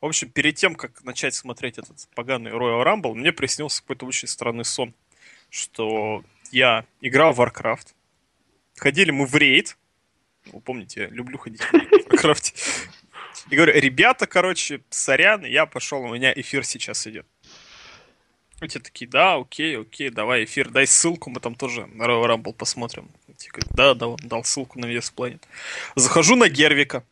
В общем, перед тем, как начать смотреть этот поганый Royal Rumble, мне приснился какой-то очень странный сон, что я играл в Warcraft, ходили мы в рейд, вы помните, я люблю ходить в Warcraft, и говорю, ребята, короче, сорян, я пошел, у меня эфир сейчас идет. И те такие, да, окей, окей, давай эфир, дай ссылку, мы там тоже на Royal Rumble посмотрим. Те говорят, да, да, дал ссылку на VS Planet. Захожу на Гервика,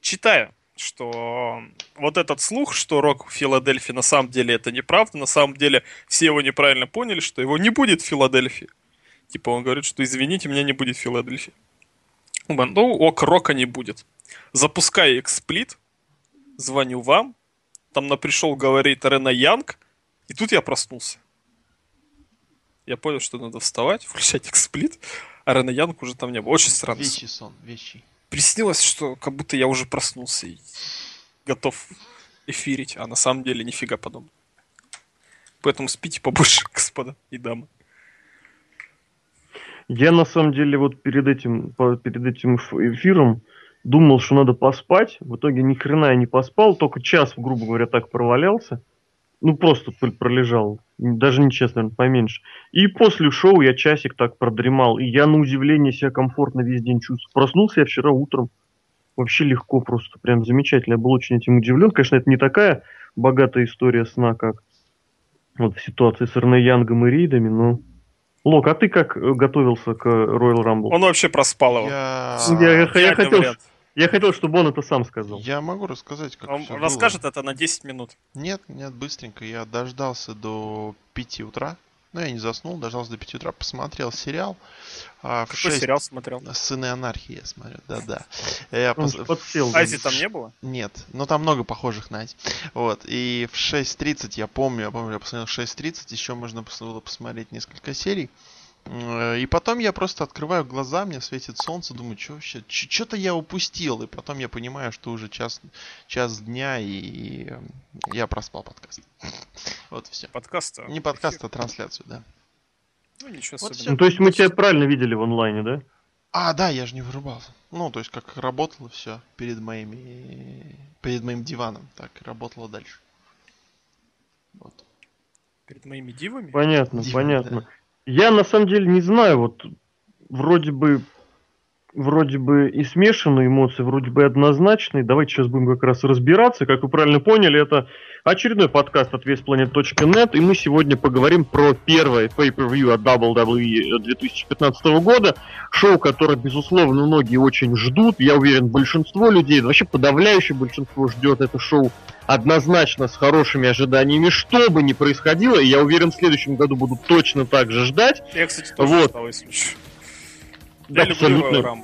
читаю, что вот этот слух, что Рок в Филадельфии, на самом деле это неправда, на самом деле все его неправильно поняли, что его не будет в Филадельфии. Типа он говорит, что извините, меня не будет в Филадельфии. Ну, ок, Рока не будет. Запускаю эксплит, звоню вам, там на пришел говорит Рена Янг, и тут я проснулся. Я понял, что надо вставать, включать эксплит, а Рена Янг уже там не было. Очень странно. Вещий сон, вещий. Приснилось, что как будто я уже проснулся и готов эфирить, а на самом деле нифига подобного. Поэтому спите побольше, господа и дамы. Я на самом деле вот перед этим, перед этим эфиром думал, что надо поспать. В итоге ни хрена я не поспал, только час, грубо говоря, так провалялся. Ну, просто пролежал. Даже не честно, наверное, поменьше. И после шоу я часик так продремал. И я, на удивление, себя комфортно весь день чувствую. Проснулся я вчера утром. Вообще легко просто. Прям замечательно. Я был очень этим удивлен. Конечно, это не такая богатая история сна, как вот в ситуации с Эрне Янгом и Рейдами, но... Лок, а ты как готовился к Royal Rumble? Он вообще проспал его. Я, я, я, я хотел, я хотел, чтобы он это сам сказал. Я могу рассказать, как Он расскажет было. это на 10 минут. Нет, нет, быстренько. Я дождался до 5 утра. Ну, я не заснул, дождался до 5 утра, посмотрел сериал. А, Какой 6... сериал смотрел? Сыны анархии я смотрю, да-да. Я пос... подсел. Ази там не было? Нет, но там много похожих на Ази. Вот, и в 6.30, я помню, я помню, я посмотрел 6.30, еще можно было посмотреть несколько серий. Э, и потом я просто открываю глаза, мне светит солнце, думаю, что вообще, что-то я упустил. И потом я понимаю, что уже час, час дня, и я проспал подкаст. Вот все. Подкаст? А Не подкаст, а трансляцию, да. Ну, ничего вот Ну, то есть мы тебя правильно видели в онлайне, да? А, да, я же не вырубался. Ну, то есть как работало все перед моими... Перед моим диваном, так и работало дальше. Вот. Перед моими дивами? Понятно, Дивы, понятно. Да. Я на самом деле не знаю, вот вроде бы вроде бы и смешанные эмоции, вроде бы и однозначные. Давайте сейчас будем как раз разбираться. Как вы правильно поняли, это очередной подкаст от весьplanet.net, и мы сегодня поговорим про первое pay-per-view от WWE 2015 года. Шоу, которое, безусловно, многие очень ждут. Я уверен, большинство людей, вообще подавляющее большинство ждет это шоу однозначно с хорошими ожиданиями, что бы ни происходило, я уверен, в следующем году будут точно так же ждать. Я, кстати, тоже вот. ждал, если да, Я абсолютно.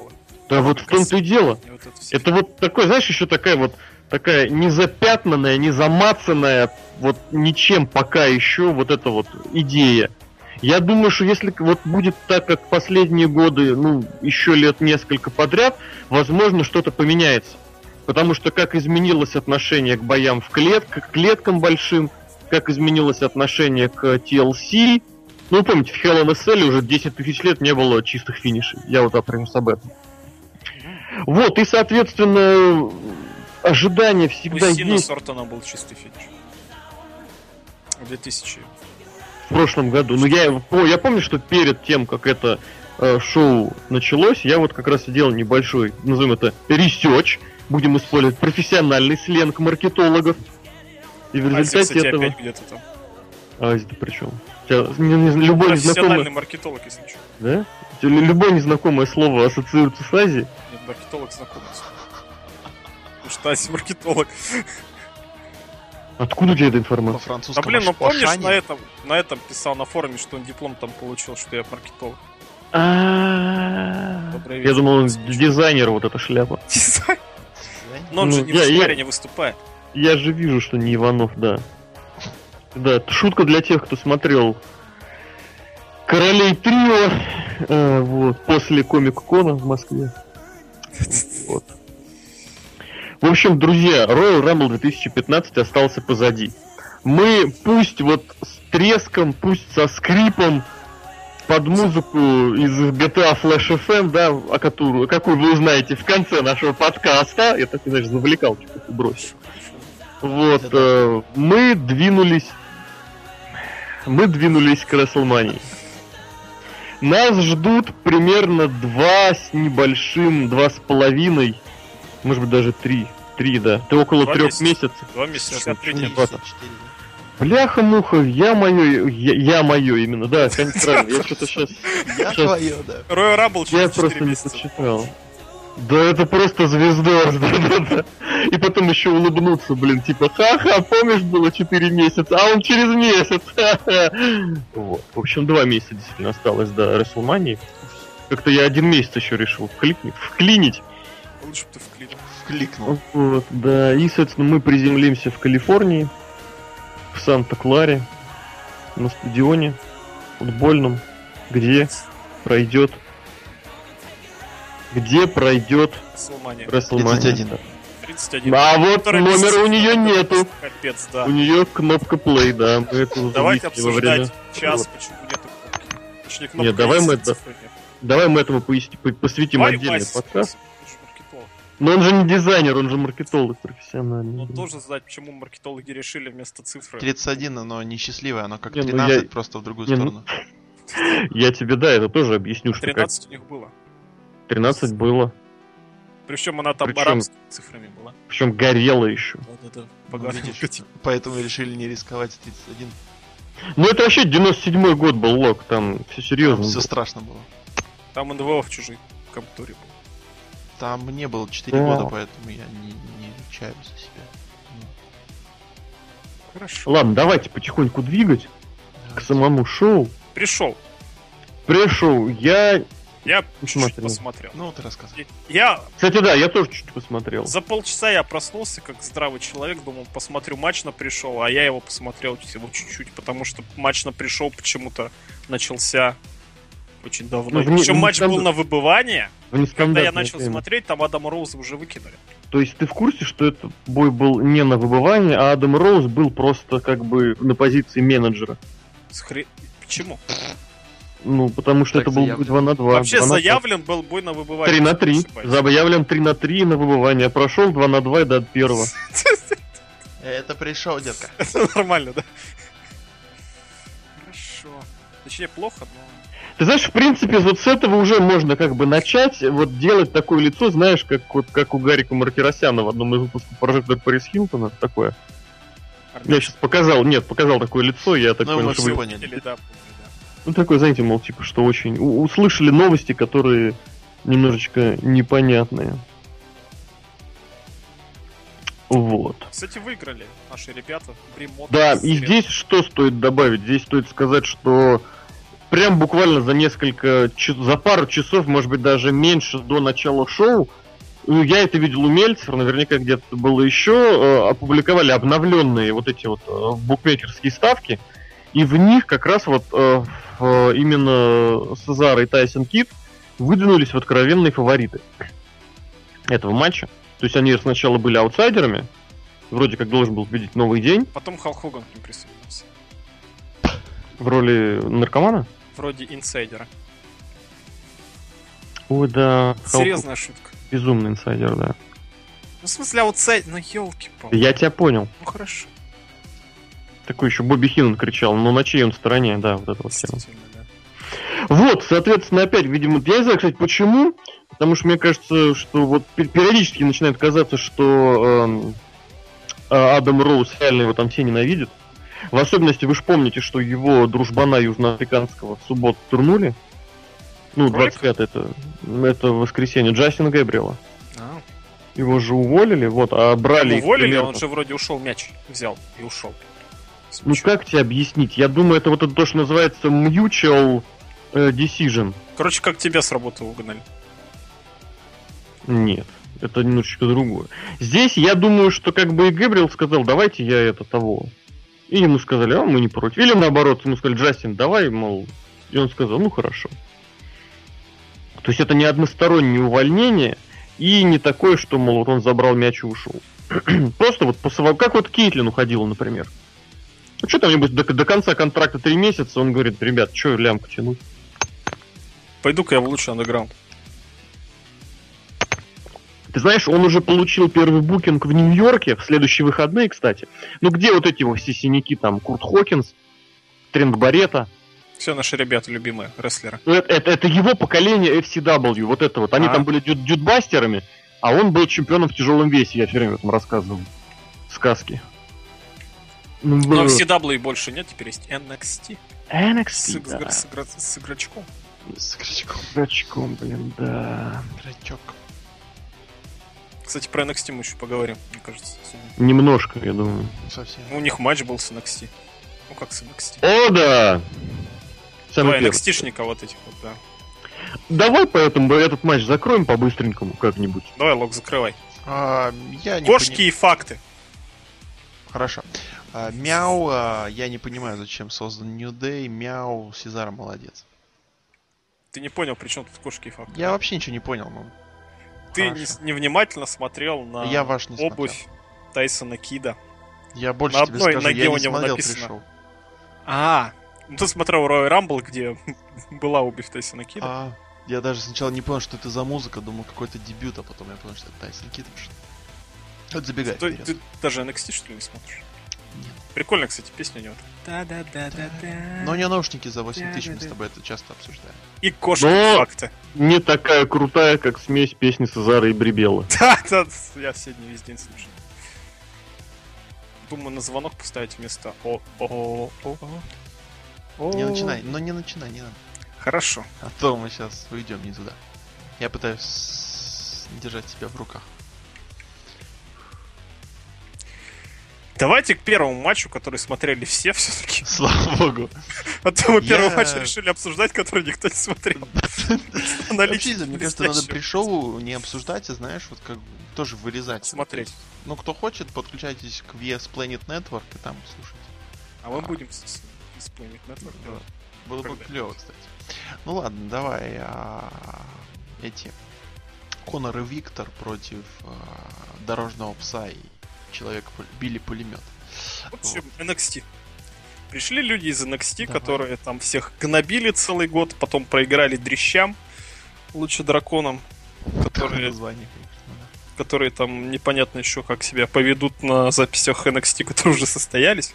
Да, вот в том-то и дело. вот это, это вот такой, знаешь, еще такая вот такая незапятнанная, незамацанная, вот ничем пока еще вот эта вот идея. Я думаю, что если вот будет так, как последние годы, ну, еще лет несколько подряд, возможно, что-то поменяется. Потому что как изменилось отношение к боям в клетка, к клеткам большим, как изменилось отношение к TLC. Ну, помните, в Hell in a Cell уже 10 тысяч лет не было чистых финишей. Я вот например, об этом. Вот, и, соответственно, ожидания всегда Сина есть. Сортона был чистый финиш. В 2000. В прошлом году. Ну, я, я помню, что перед тем, как это э, шоу началось, я вот как раз сделал небольшой, назовем это, research, будем использовать профессиональный сленг маркетологов. И в результате Ази, кстати, этого... опять где-то там. А ты при чем? Не, любой незнакомый... маркетолог, если что. Да? Любое незнакомое слово ассоциируется с Азией. Нет, маркетолог знакомый. Потому что Ази маркетолог. Откуда у тебя эта информация? Да блин, ну помнишь, на этом, на этом писал на форуме, что он диплом там получил, что я маркетолог. Я думал, он дизайнер вот эта шляпа. Дизайнер? Но он же ну, не в не выступает. Я же вижу, что не Иванов, да. Да, шутка для тех, кто смотрел Королей Трио э, вот, после Комик-Кона в Москве. Вот. В общем, друзья, Royal Rumble 2015 остался позади. Мы пусть вот с треском, пусть со скрипом, под музыку из GTA Flash FM, да, о которую, какую вы узнаете в конце нашего подкаста. Я так, знаешь, завлекал, что-то бросил. Вот, э, мы двинулись... Мы двинулись к Расселмании. Нас ждут примерно два с небольшим, два с половиной, может быть даже три. Три, да. Ты около два трех месяцев. Два месяца. Бляха-муха, я мое, я, я мое именно, да, правильно, я что-то сейчас... Я твое, да. Royal Rumble Я просто не почитал. Да это просто звездор. И потом еще улыбнуться, блин, типа, ха-ха, помнишь, было 4 месяца, а он через месяц. Вот. В общем, два месяца действительно осталось до Расселмании. Как-то я один месяц еще решил вкликнуть, вклинить. Лучше бы ты вклинил. Вкликнул. Вот, да. И, соответственно, мы приземлимся в Калифорнии, в Санта-Кларе, на стадионе футбольном, где пройдет где пройдет Расселмания. 31. 31. А вот номера у нее нету. Капец, да. У нее кнопка play, да. Мы это Давайте обсуждать час, почему нету кнопки. Точнее, кнопка Нет, давай мы это... Давай мы этому посвятим отдельный подкаст. Но он же не дизайнер, он же маркетолог профессиональный. Ну, должен знать, почему маркетологи решили вместо цифры. 31, но несчастливое, оно как не, 13, ну я... просто в другую не, ну, сторону. Я тебе, да, это тоже объясню, что 13 как... у них было. 13 было. Причем она там Причем... арабскими цифрами была. Причем горела еще. Да-да-да. Поэтому решили не рисковать 31. Ну это вообще 97-й год был лог, там все серьезно. Там все страшно было. Там НВО в чужой конторе был. Там мне было 4 да. года, поэтому я не, не чаю за себя. Ну. Хорошо. Ладно, давайте потихоньку двигать давайте. к самому шоу. Пришел. Пришел. Я я чуть-чуть посмотрел. Ну, ты рассказывай. Я... Кстати, да, я тоже чуть-чуть посмотрел. За полчаса я проснулся, как здравый человек, думал, посмотрю матч на пришел, а я его посмотрел всего чуть-чуть, потому что матч на пришел почему-то начался очень давно. Ну, Причем матч был на выбывание. Когда я начал время. смотреть, там Адама Роуза уже выкинули. То есть ты в курсе, что этот бой был не на выбывание, а Адам Роуз был просто как бы на позиции менеджера? Схре... Почему? Ну, потому что так это заявлен. был 2 на 2. Вообще 2 заявлен был бой на выбывание. 3 на 3. Заявлен 3 на 3 на выбывание. Прошел 2 на 2 и до первого. Это пришел, детка. Это нормально, да? Хорошо. Точнее, плохо, но... Ты знаешь, в принципе, вот с этого уже можно как бы начать, вот делать такое лицо, знаешь, как вот как у Гарика Маркиросяна в одном из выпусков прожектор Парис Хилтона, такое. Я сейчас показал, нет, показал такое лицо, я так ну, понял, что вы поняли. Да, ну, такой, знаете, мол, типа, что очень... услышали новости, которые немножечко непонятные. Вот. Кстати, выиграли наши ребята. Бримот, да, и здесь что стоит добавить? Здесь стоит сказать, что прям буквально за несколько, за пару часов, может быть, даже меньше до начала шоу, ну, я это видел у Мельцер, наверняка где-то было еще, э, опубликовали обновленные вот эти вот э, букмекерские ставки, и в них как раз вот э, Э, именно Сезар и Тайсон Кит выдвинулись в откровенные фавориты этого матча. То есть они сначала были аутсайдерами, вроде как должен был победить новый день. Потом Халк Хоган к ним присоединился. В роли наркомана? Вроде инсайдера. Ой, да. Серьезная Халк... шутка. Безумный инсайдер, да. Ну, в смысле, аутсайдер, ну елки пал Я тебя понял. Ну хорошо. Такой еще Бобби Хиннон кричал, но на чьей он стороне, да, вот это вот тема. Вот, соответственно, опять, видимо, я не знаю, кстати, почему, потому что мне кажется, что вот периодически начинает казаться, что э, Адам Роуз реально его там все ненавидят. В особенности, вы же помните, что его дружбана южноафриканского в субботу турнули. Ну, 25 это, это воскресенье. Джастина Гэбриэла. А. Его же уволили, вот, а брали... Его уволили, примерно... он же вроде ушел мяч, взял и ушел. Ну как тебе объяснить? Я думаю, это вот это то, что называется mutual э, decision. Короче, как тебя с работы угнали? Нет, это немножечко другое. Здесь я думаю, что как бы и Гэбриэл сказал, давайте я это того. И ему сказали, а мы не против. Или наоборот, ему сказали, Джастин, давай, мол. И он сказал, ну хорошо. То есть это не одностороннее увольнение и не такое, что, мол, вот он забрал мяч и ушел. Просто вот по как вот Кейтлин уходила, например. Ну что там-нибудь до, до конца контракта три месяца, он говорит, ребят, что лямку тянуть? Пойду-ка я в лучший андеграунд. Ты знаешь, он уже получил первый букинг в Нью-Йорке в следующие выходные, кстати. Ну где вот эти вот все синяки, там, Курт Хокинс, Трент Барета. Все наши ребята любимые, рестлеры. Ну, это, это, это его поколение FCW, вот это вот. Они а? там были дюд дюдбастерами, а он был чемпионом в тяжелом весе, я все время там рассказывал. Сказки. Ну, Но FCW больше нет, теперь есть NXT. NXT, с, да. с, с, с игрочком. С игрочком. С игрочком, блин, да. Игрочок. Кстати, про NXT мы еще поговорим, мне кажется. Сегодня. Немножко, я думаю. Совсем. У них матч был с NXT. Ну как с NXT? О, да! Самый Давай, NXT-шника вот этих вот, да. Давай поэтому этот матч закроем по-быстренькому как-нибудь. Давай, Лок, закрывай. А, я не Кошки пони... и факты. Хорошо. А, мяу, а, я не понимаю, зачем создан New Day. Мяу, Сезар молодец. Ты не понял, при чем тут кошки и факты? Я вообще ничего не понял, ну. Ты не, невнимательно смотрел на я ваш не обувь смотрел. Тайсона Кида. Я больше на тебе одной скажу, ноге я не у него смотрел, написано. Пришел. А, ну ты смотрел Royal Rumble, где была обувь Тайсона Кида. А, я даже сначала не понял, что это за музыка, думал какой-то дебют, а потом я понял, что это Тайсон Кид. Вот забегай. Ты, ты даже NXT что ли не смотришь? Нет. Прикольно, кстати, песня у него. Да-да-да-да-да. Но у него наушники за 8 тысяч, мы с тобой это часто обсуждаем. И кошка Но факта. Не такая крутая, как смесь песни Сазара и Брибела. Да, да, я все дни весь день слушаю. Думаю, на звонок поставить вместо о о о о Не начинай, но не начинай, не надо. Хорошо. А то мы сейчас уйдем не туда. Я пытаюсь держать себя в руках. Давайте к первому матчу, который смотрели все все-таки. Слава богу. А то мы первый матч решили обсуждать, который никто не смотрел. Вообще, мне кажется, надо при шоу не обсуждать, а знаешь, вот как тоже вырезать. Смотреть. Ну, кто хочет, подключайтесь к VS Planet Network и там слушайте. А мы будем с Planet Network Было бы клево, кстати. Ну ладно, давай а, эти Конор и Виктор против а, Дорожного пса и человек били пулемет. В общем, вот. NXT. Пришли люди из NXT, Давай. которые там всех гнобили целый год, потом проиграли дрещам, лучше драконам, которые, которые там непонятно еще как себя поведут на записях NXT, которые уже состоялись.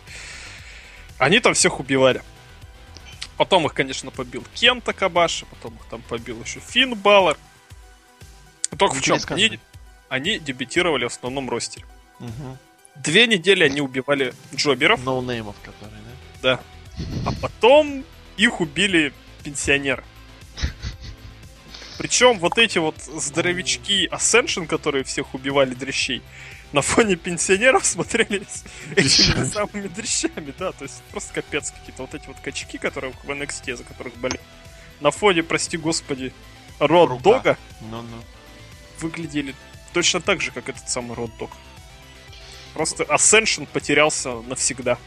Они там всех убивали. Потом их, конечно, побил Кента Кобаши, потом их там побил еще Финн Балор. Только в чем? Они, они дебютировали в основном roster е. Угу. Две недели они убивали jobber ов. No-name ов, которые, да? Да. А потом их убили пенсионеры. Причем вот эти вот здоровички Ascension, которые всех убивали дрещей, на фоне пенсионеров смотрелись этими самыми дрещами, да, то есть просто капец какие-то вот эти вот качки, которые в NXT, за которых болели. На фоне, прости господи, Род Дога ну, ну. выглядели точно так же, как этот самый Род Дог. Просто Ascension потерялся навсегда.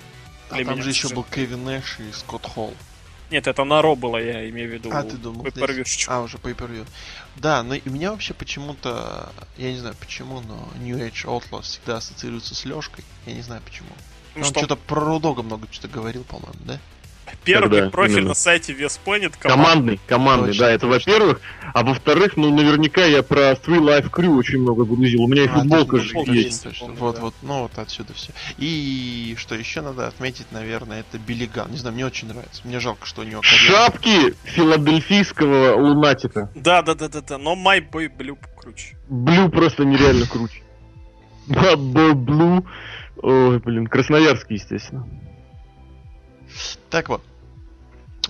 А там же еще был Кевин Нэш и Скотт Холл. Нет, это на Ро было, я имею в виду. А, ты думал? А, уже per Да, но у меня вообще почему-то, я не знаю почему, но New Age Outlaws всегда ассоциируется с Лешкой. Я не знаю почему. Ну, Он что... что-то про Рудога много что-то говорил, по-моему, да? Первый Когда? профиль Именно. на сайте Веспланет. Командный, командный, Точно. да, это во-первых. А во-вторых, ну, наверняка я про Three Life Crew очень много грузил. У меня и а, футболка же есть. Точно. Вот, да. вот, ну, вот отсюда все. И что еще надо отметить, наверное, это Биллиган. Не знаю, мне очень нравится. Мне жалко, что у него... Шапки филадельфийского лунатика. Да, да, да, да, да. Но My Boy Blue круче. Блю просто нереально круче. Блю. Ой, блин, Красноярский, естественно. Так вот.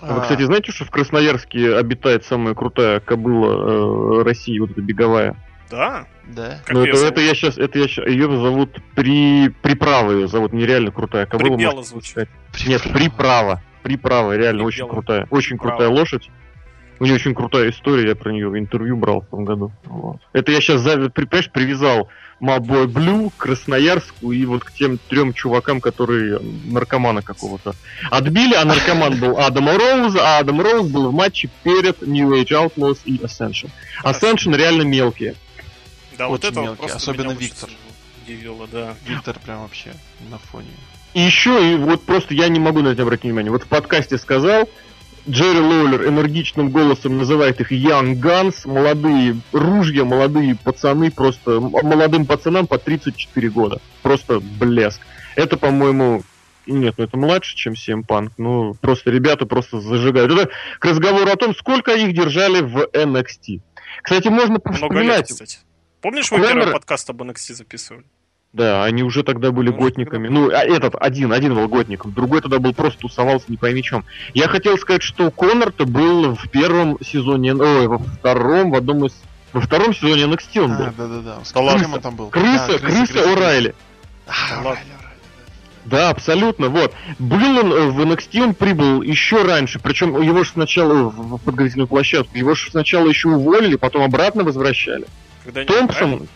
А вы, кстати, знаете, что в Красноярске обитает самая крутая кобыла э, России, вот эта беговая? Да. Да. Ну это, это я сейчас, это я сейчас, ее зовут при приправа ее зовут, нереально крутая кобыла. Прибела звучит. Нет, приправа, приправа, реально Прибела. очень крутая, очень Право. крутая лошадь. У нее очень крутая история, я про нее интервью брал в том году. Вот. Это я сейчас, понимаешь, привязал Мабой Блю, Красноярску и вот к тем трем чувакам, которые наркомана какого-то отбили, а наркоман был Адам Роуз, а Адам Роуз был в матче перед New Age Outlaws и Ascension. Ascension реально мелкие. Да, Очень вот это мелкие, особенно Виктор. Удивило, да. Виктор прям вообще на фоне. И еще, и вот просто я не могу на это обратить внимание. Вот в подкасте сказал, Джерри Лоулер энергичным голосом называет их Young Guns, молодые ружья, молодые пацаны, просто молодым пацанам по 34 года. Просто блеск. Это, по-моему, нет, ну это младше, чем Punk. Ну, просто ребята просто зажигают. Это к разговору о том, сколько их держали в NXT. Кстати, можно повспоминать... Много лет, кстати. Помнишь, мы Клэмер... первый подкаст об NXT записывали? Да, они уже тогда были ну, готниками. Ну, а этот один, один был готником, другой тогда был просто тусовался не пойми чем. Я хотел сказать, что Коннор-то был в первом сезоне, ой, во втором, в одном из во втором сезоне NXT он был. А, да, да, да. С крыса, там был. Крыса, да, крыса, крыса, крыса О'Райли. А, О'Райли. Да, абсолютно, вот. Был он э, в NXT, он прибыл еще раньше, причем его же сначала в подготовительную площадку, его же сначала еще уволили, потом обратно возвращали. Когда Томпсон.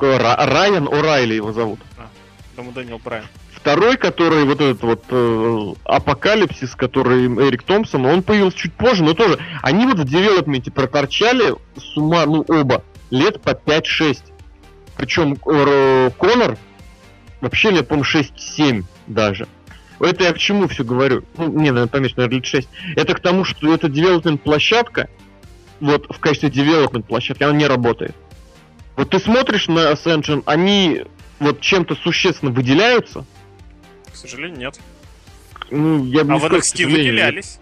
Райан О'Райли его зовут. А, думаю, Дэниел Брайан. Второй, который вот этот вот э, Апокалипсис, который Эрик Томпсон, он появился чуть позже, но тоже они вот в девелопменте проторчали с ума, ну оба, лет по 5-6. Причем э, Конор Вообще лет, по-моему, 6-7 даже. Это я к чему все говорю? Ну, не, наверное, поменьше, наверное, лет 6. Это к тому, что это девелопмент площадка, вот в качестве девелопмент площадки, она не работает. Вот ты смотришь на Ascension, они вот чем-то существенно выделяются? К сожалению, нет. Ну, я бы а в NXT выделялись.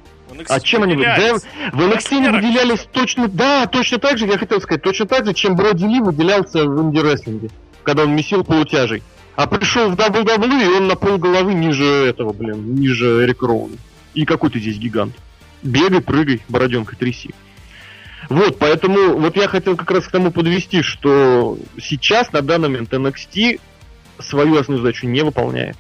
а чем они выделялись? Да, в NXT они выделялись точно, да, точно так же, я хотел сказать, точно так же, чем Броди Ли выделялся в инди-рестлинге, когда он месил полутяжей. А пришел в WWE, и он на пол головы ниже этого, блин, ниже Эрика Роуна. И какой ты здесь гигант. Бегай, прыгай, бороденкой тряси. Вот, поэтому вот я хотел как раз к тому подвести, что сейчас, на данный момент, NXT свою основную задачу не выполняет.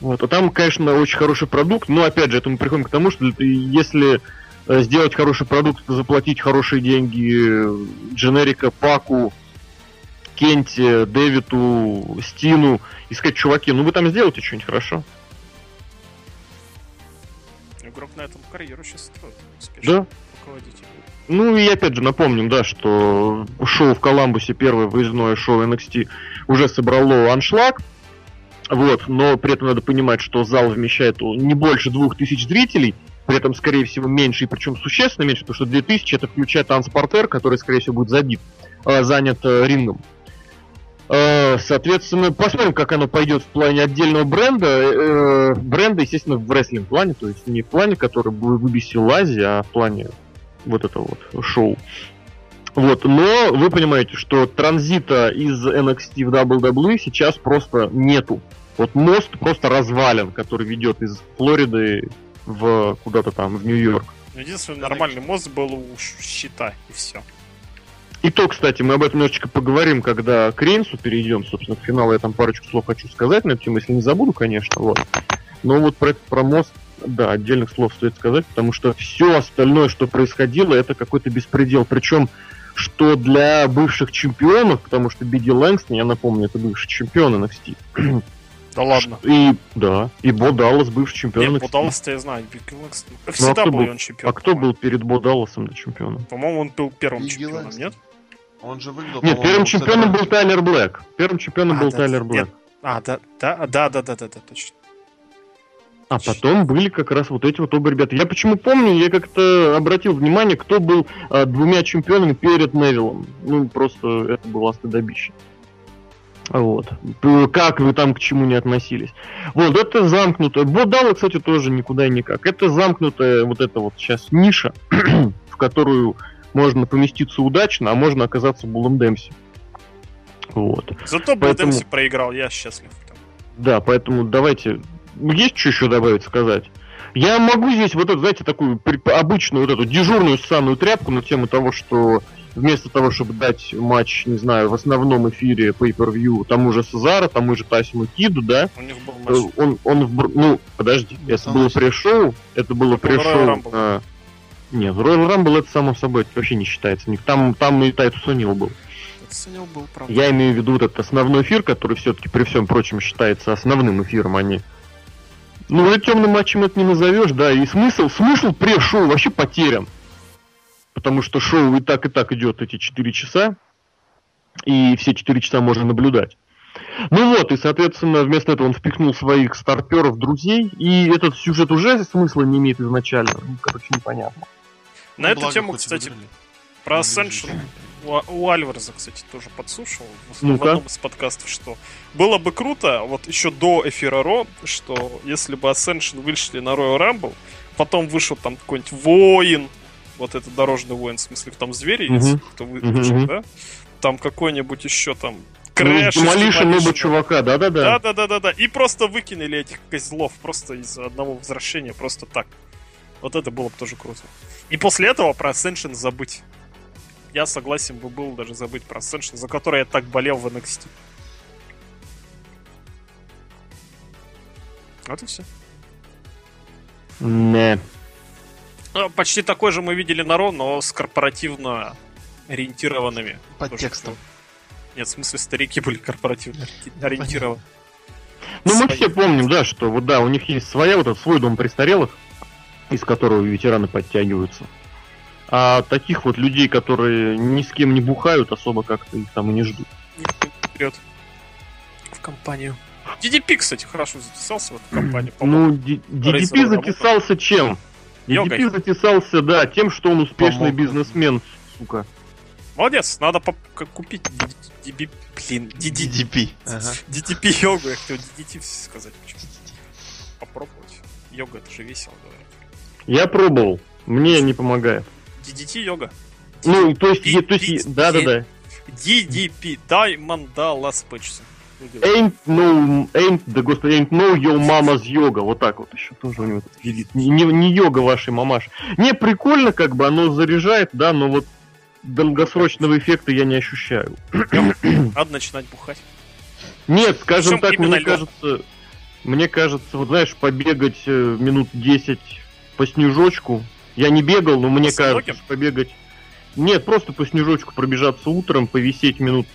Вот, а там, конечно, очень хороший продукт, но опять же, это мы приходим к тому, что если э, сделать хороший продукт, заплатить хорошие деньги дженерика Паку, Кенте, Дэвиду, Стину и сказать, чуваки, ну вы там сделаете что-нибудь хорошо. Игрок на этом карьеру сейчас строит. Да. Ну и опять же напомним, да, что шоу в Коламбусе, первое выездное шоу NXT, уже собрало аншлаг. Вот, но при этом надо понимать, что зал вмещает не больше двух тысяч зрителей, при этом, скорее всего, меньше, и причем существенно меньше, потому что 2000 это включает транспортер, который, скорее всего, будет забит, а, занят э, рингом. Э, соответственно, посмотрим, как оно пойдет в плане отдельного бренда. Э, бренда, естественно, в рестлинг плане, то есть не в плане, который бы выбесил Азии, а в плане вот этого вот шоу. Вот, но вы понимаете, что транзита из NXT в WWE сейчас просто нету. Вот мост просто развален, который ведет из Флориды в куда-то там, в Нью-Йорк. Единственный нормальный мост был у щита, и все. И то, кстати, мы об этом немножечко поговорим, когда к Рейнсу перейдем, собственно, к финалу. Я там парочку слов хочу сказать на эту тему, если не забуду, конечно, вот. Но вот про, про мост, да, отдельных слов стоит сказать, потому что все остальное, что происходило, это какой-то беспредел. Причем, что для бывших чемпионов, потому что Биг И Лэнгстон, я напомню, это бывший чемпион NXT. Да ладно. И, да, и Бо Даллас, бывший чемпион. Нет, Бо Даллас-то я знаю, Биг Лэнгстон. Всегда ну, а был был, он чемпион. А кто был перед Бо Далласом до чемпиона? По-моему, он был первым чемпионом, нет? Он же выиграл. Нет, первым чемпионом был Тайлер Блэк. Первым чемпионом а, был да, Тайлер Блэк. А, да, да, да, да, да, да, да, точно. А потом были как раз вот эти вот оба ребята. Я почему помню, я как-то обратил внимание, кто был а, двумя чемпионами перед Невиллом. Ну, просто это было стыдобище. Вот. Как вы там к чему не относились. Вот, это замкнутое. Бодала, кстати, тоже никуда и никак. Это замкнутая вот эта вот сейчас ниша, в которую можно поместиться удачно, а можно оказаться Буллом Дэмси. Вот. Зато Булл поэтому... Дэмси проиграл, я счастлив. Да, поэтому давайте... Есть что еще добавить сказать? Я могу здесь вот эту, знаете, такую обычную вот эту дежурную ссаную тряпку на тему того, что вместо того, чтобы дать матч, не знаю, в основном эфире Pay-Per-View тому же Сезара, тому же Тасиму Киду, да, У них был матч. он, он, в, ну, подожди, это было пришоу, это было пришоу, а, нет, Royal Rumble это само собой это вообще не считается. Там, там и Тайтус О'Нил был. Был, правда. Я имею в виду этот основной эфир, который все-таки при всем прочем считается основным эфиром, а не... Ну, это темным матчем это не назовешь, да, и смысл, смысл пресс-шоу вообще потерян. Потому что шоу и так, и так идет эти 4 часа, и все 4 часа можно наблюдать. Ну вот, и, соответственно, вместо этого он впихнул своих старперов, друзей, и этот сюжет уже смысла не имеет изначально. Ну, короче, непонятно. На ну, эту тему, кстати, выбрали. про Ascension у, у Альвареза, кстати, тоже подслушал в, ну в одном из подкастов, что было бы круто, вот еще до эфира Ро, что если бы Ascension вышли на Royal Rumble, потом вышел там какой-нибудь воин, вот это дорожный воин, в смысле, там звери uh-huh. есть, кто вы, uh-huh. да? Там какой-нибудь еще там Крэш. Ну, Малиша нового чувака, да-да-да. Да-да-да-да-да. И просто выкинули этих козлов просто из одного возвращения, просто так. Вот это было бы тоже круто. И после этого про Ascension забыть. Я согласен бы был даже забыть про Ascension, за который я так болел в NXT. Вот и все. Не. Ну, почти такой же мы видели на Ро, но с корпоративно ориентированными. Под текстом. Нет, в смысле, старики были корпоративно ориентированы. Ну, мы все помним, да, что вот да, у них есть своя, вот этот свой дом престарелых, из которого ветераны подтягиваются. А таких вот людей, которые ни с кем не бухают, особо как-то их там и не ждут. Вперед в компанию. DDP, кстати, хорошо затесался в эту компанию. Ну, DDP затесался чем? DDP затесался, да, тем, что он успешный бизнесмен, сука. Молодец, надо купить DDP, блин, DDP. DDP йогу, я хотел DDT сказать. Попробовать. Йога, это же весело, говорят. Я пробовал, мне не помогает. DDT йога. Ну, то есть, то есть, да-да-да. DDP, Diamond Dallas Patches. Ain't no, ain't, да господи, ain't no your mama's yoga. Вот так вот еще тоже у него видит. Не, не, не йога вашей мамаш. Не, прикольно, как бы, оно заряжает, да, но вот долгосрочного эффекта я не ощущаю. Надо начинать бухать. Нет, скажем так, мне лёг. кажется, мне кажется, вот знаешь, побегать э, минут 10 по снежочку. Я не бегал, но мне по кажется, побегать. Нет, просто по снежочку пробежаться утром, повисеть минут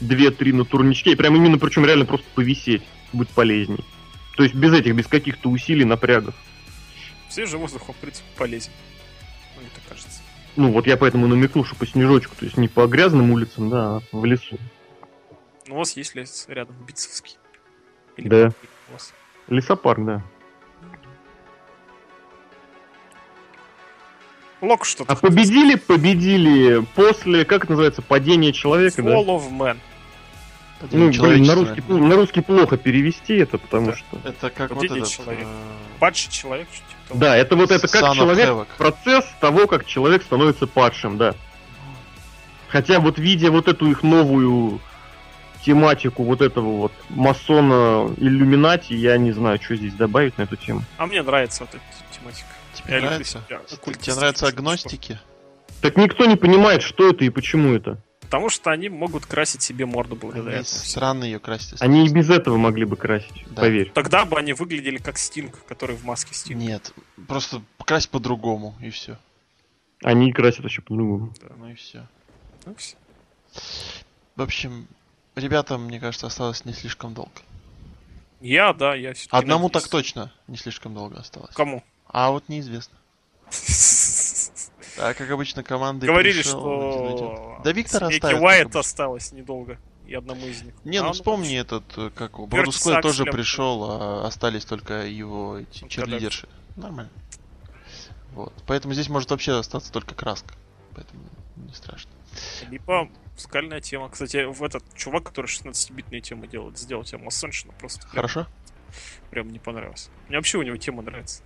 2-3 на турничке. И прям именно, причем реально просто повисеть будет полезней. То есть без этих, без каких-то усилий, напрягов. Свежий воздух, в принципе, полезен. Ну, вот я поэтому намекнул, что по снежочку, то есть не по грязным улицам, да, а в лесу. Ну, у вас есть лес рядом, Битцевский. Или да. У вас? Лесопарк, да. Лок что А победили, победили после, как это называется, падения человека, Fall да? of Man. Ну, блин, на русский, на русский плохо перевести это, потому да. что... Это как вот этот... Человек. Э... Падший человек, что Да, это вот это как человек, процесс того, как человек становится падшим, да. Хотя вот видя вот эту их новую тематику вот этого вот масона иллюминати, я не знаю, что здесь добавить на эту тему. А мне нравится вот эта тематика. Тебе я нравится? Тебе нравятся агностики? Так никто не понимает, что это и почему это. Потому что они могут красить себе морду благодаря они этому. Странно ее красить. Они и без этого могли бы красить, да. поверь. Тогда бы они выглядели как Стинг, который в маске Стинг. Нет, просто крась по-другому, и все. Они красят еще по-другому. Да. Ну и все. Ну все. В общем, ребятам, мне кажется, осталось не слишком долго. Я, да, я Одному надеюсь. так точно не слишком долго осталось. Кому? А вот неизвестно. А как обычно команды Говорили, что да Виктор оставит. Уайт осталось недолго. И одному из них. Не, а ну вспомни этот, э, как у Бродус тоже пришел, а остались только его эти черлидерши. Нормально. Вот. Поэтому здесь может вообще остаться только краска. Поэтому не страшно. Либо скальная тема. Кстати, в этот чувак, который 16-битные темы делает, сделал тему Ascension просто. Хорошо. Прям, прям не понравилось. Мне вообще у него тема нравится.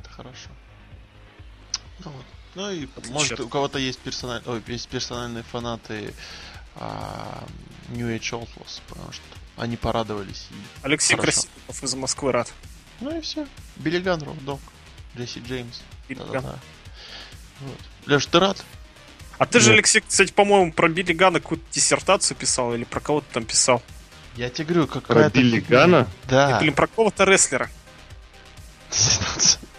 Это хорошо. Ну, вот. ну и может Черт. у кого-то есть, персональ... Ой, есть персональные фанаты а, New Age Outlaws, потому что они порадовались. И Алексей хорошо. Красиков из Москвы рад. Ну и все. Билли Ган, Док, Джесси Джеймс. Да-да-да. Вот. Леш, ты рад? А ты Нет. же, Алексей, кстати, по-моему, про Билли Гана какую-то диссертацию писал или про кого-то там писал. Я тебе говорю, какая-то... Про Билли Гана? Да. И, блин, про какого-то рестлера.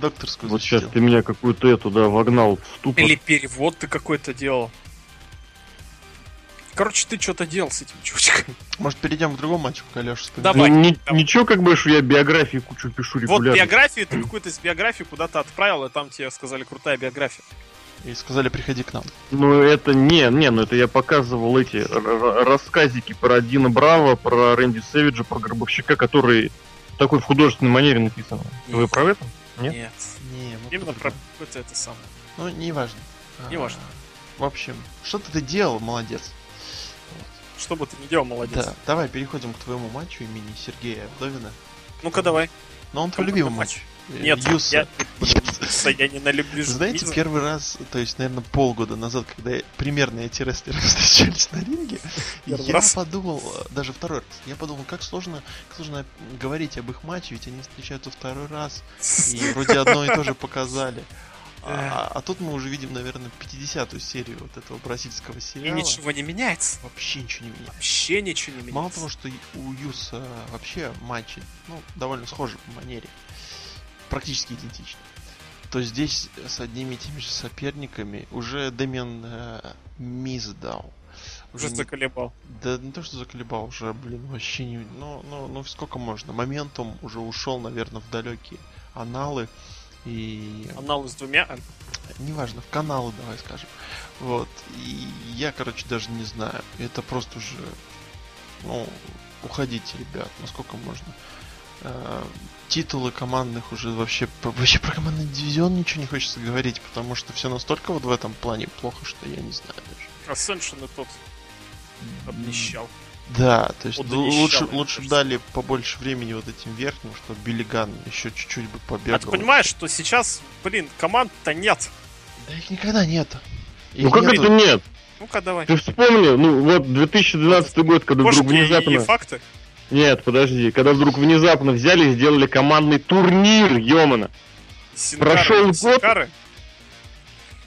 Докторскую Вот сейчас ты меня какую-то эту, да, вогнал в ступор. Или перевод ты какой-то делал. Короче, ты что-то делал с этим чувачком. Может, перейдем к другому матчу, Калеш? Давай. Ну, ни, ничего, как бы, что я биографии кучу пишу регулярно. Вот биографию, ты какую-то из биографии куда-то отправил, и там тебе сказали крутая биография. И сказали, приходи к нам. Ну это не, не, ну это я показывал эти рассказики про Дина Браво, про Рэнди Сэвиджа, про Гробовщика, которые такой в художественной манере написаны. Вы про это? Нет. Нет. Не, вот Именно про это, это самое. Ну, не важно. Не важно. В общем, что ты делал, молодец. Что бы ты ни делал, молодец. Да, давай переходим к твоему матчу имени Сергея Вдовина. Ну-ка давай. Ну он твой любимый матч. Нет, Юса. Я, я ненавижу. Знаете, Юса. первый раз, то есть, наверное, полгода назад, когда примерно эти рестлеры встречались на ринге, я раз. подумал, даже второй раз, я подумал, как сложно, как сложно говорить об их матче, ведь они встречаются второй раз, и вроде одно и то же показали. А, а тут мы уже видим, наверное, 50-ю серию вот этого бразильского сериала. И ничего не меняется. Вообще ничего не меняется. Вообще ничего не меняется. Мало того, что у Юса вообще матчи, ну, довольно схожи по манере. Практически идентичны. То здесь с одними и теми же соперниками уже Дэмиан э, Мисс дал. Уже, уже заколебал. Да не то, что заколебал, уже, блин, вообще не... Ну, ну, ну сколько можно? Моментум уже ушел, наверное, в далекие аналы. И... Каналы с двумя? Неважно, в каналы, давай скажем. Вот. И я, короче, даже не знаю. Это просто уже... Ну, уходите, ребят, насколько можно. Титулы командных уже вообще... Вообще про командный дивизион ничего не хочется говорить, потому что все настолько вот в этом плане плохо, что я не знаю даже. Ascension и тот обнищал. Да, то есть вот лучше, лучше дали побольше времени вот этим верхним, чтобы Биллиган еще чуть-чуть бы побегал. А ты понимаешь, что сейчас, блин, команд-то нет? Да их никогда нет. Их ну как нету. это нет? Ну-ка давай. Ты вспомни, ну вот 2012 вот, год, когда вдруг внезапно... И факты? Нет, подожди, когда вдруг внезапно взяли и сделали командный турнир, Йомана. Синкары, Прошел год... Синкары?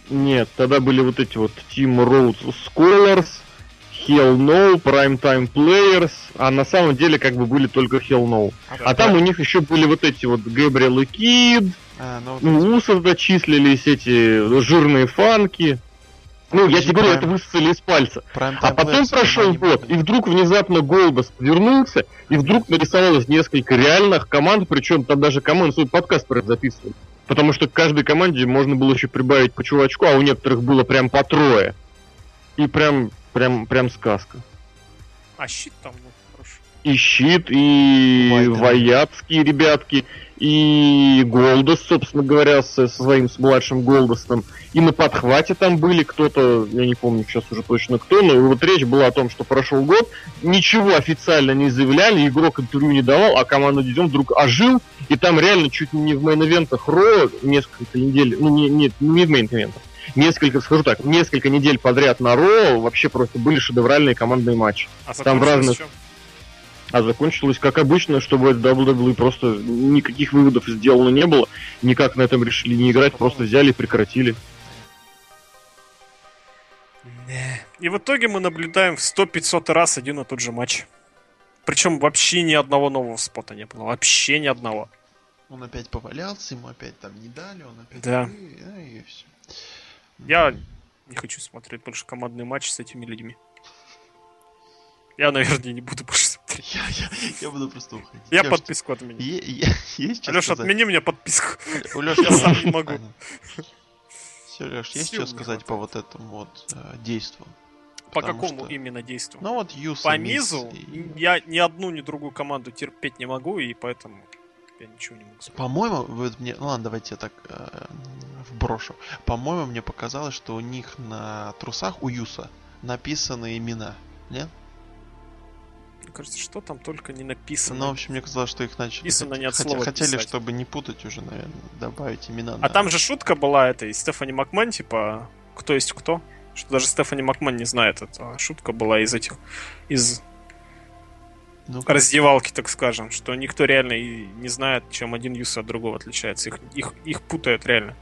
Нет, тогда были вот эти вот Team Roads Scholars, Hell No, Primetime Players, а на самом деле как бы были только Hell No. А, а там у них еще были вот эти вот Габриэл и Кид, а, ну, вот ну, Усов дочислились, эти жирные фанки. Ну, я тебе говорю, это высосали из пальца. А потом прошел год, и вдруг внезапно Голдос вернулся, и вдруг нарисовалось несколько реальных команд, причем там даже команд свой подкаст записывали. Потому что к каждой команде можно было еще прибавить по чувачку, а у некоторых было прям по трое. И прям Прям, прям сказка. А щит там, ну, хорошо. И щит, и Вайда. Ваятские ребятки, и Голдос, собственно говоря, со, со своим с младшим Голдосом. И на подхвате там были кто-то, я не помню сейчас уже точно кто, но вот речь была о том, что прошел год, ничего официально не заявляли, игрок интервью не давал, а команда Дидион вдруг ожил, и там реально чуть не в мейн-эвентах Ро несколько недель, ну не, не, не в мейн-эвентах, несколько, скажу так, несколько недель подряд на Ро вообще просто были шедевральные командные матчи. А Там в разных... Чем? А закончилось, как обычно, чтобы WWE просто никаких выводов сделано не было, никак на этом решили не играть, просто взяли и прекратили. И в итоге мы наблюдаем в 100-500 раз один и тот же матч. Причем вообще ни одного нового спота не было. Вообще ни одного. Он опять повалялся, ему опять там не дали, он опять... Да. И, и все. Я не хочу смотреть больше командный матч с этими людьми. Я, наверное, не буду больше. Я, я, я буду просто уходить. Я, я подписку отменю. Есть Леша, отмени мне подписку. У Леши я сам не могу. Все, Леш, есть что сказать по вот этому вот э, действию? По какому именно действию? Ну вот Юс. По Мизу я ни одну, ни другую команду терпеть не могу, и поэтому я ничего не могу сказать. По-моему, вы мне... Ну ладно, давайте я так э, вброшу. По-моему, мне показалось, что у них на трусах у Юса написаны имена. Нет? Мне кажется, что там только не написано. Ну, в общем, мне казалось, что их начали... Написано не от Хотя, слова Хотели, писать. чтобы не путать уже, наверное, добавить имена. А там же шутка была этой Стефани Макман, типа, кто есть кто. Что даже Стефани Макман не знает это. Шутка была из этих... Из ну, раздевалки, так скажем, что никто реально и не знает, чем один юс от другого отличается. Их, их, их путают реально.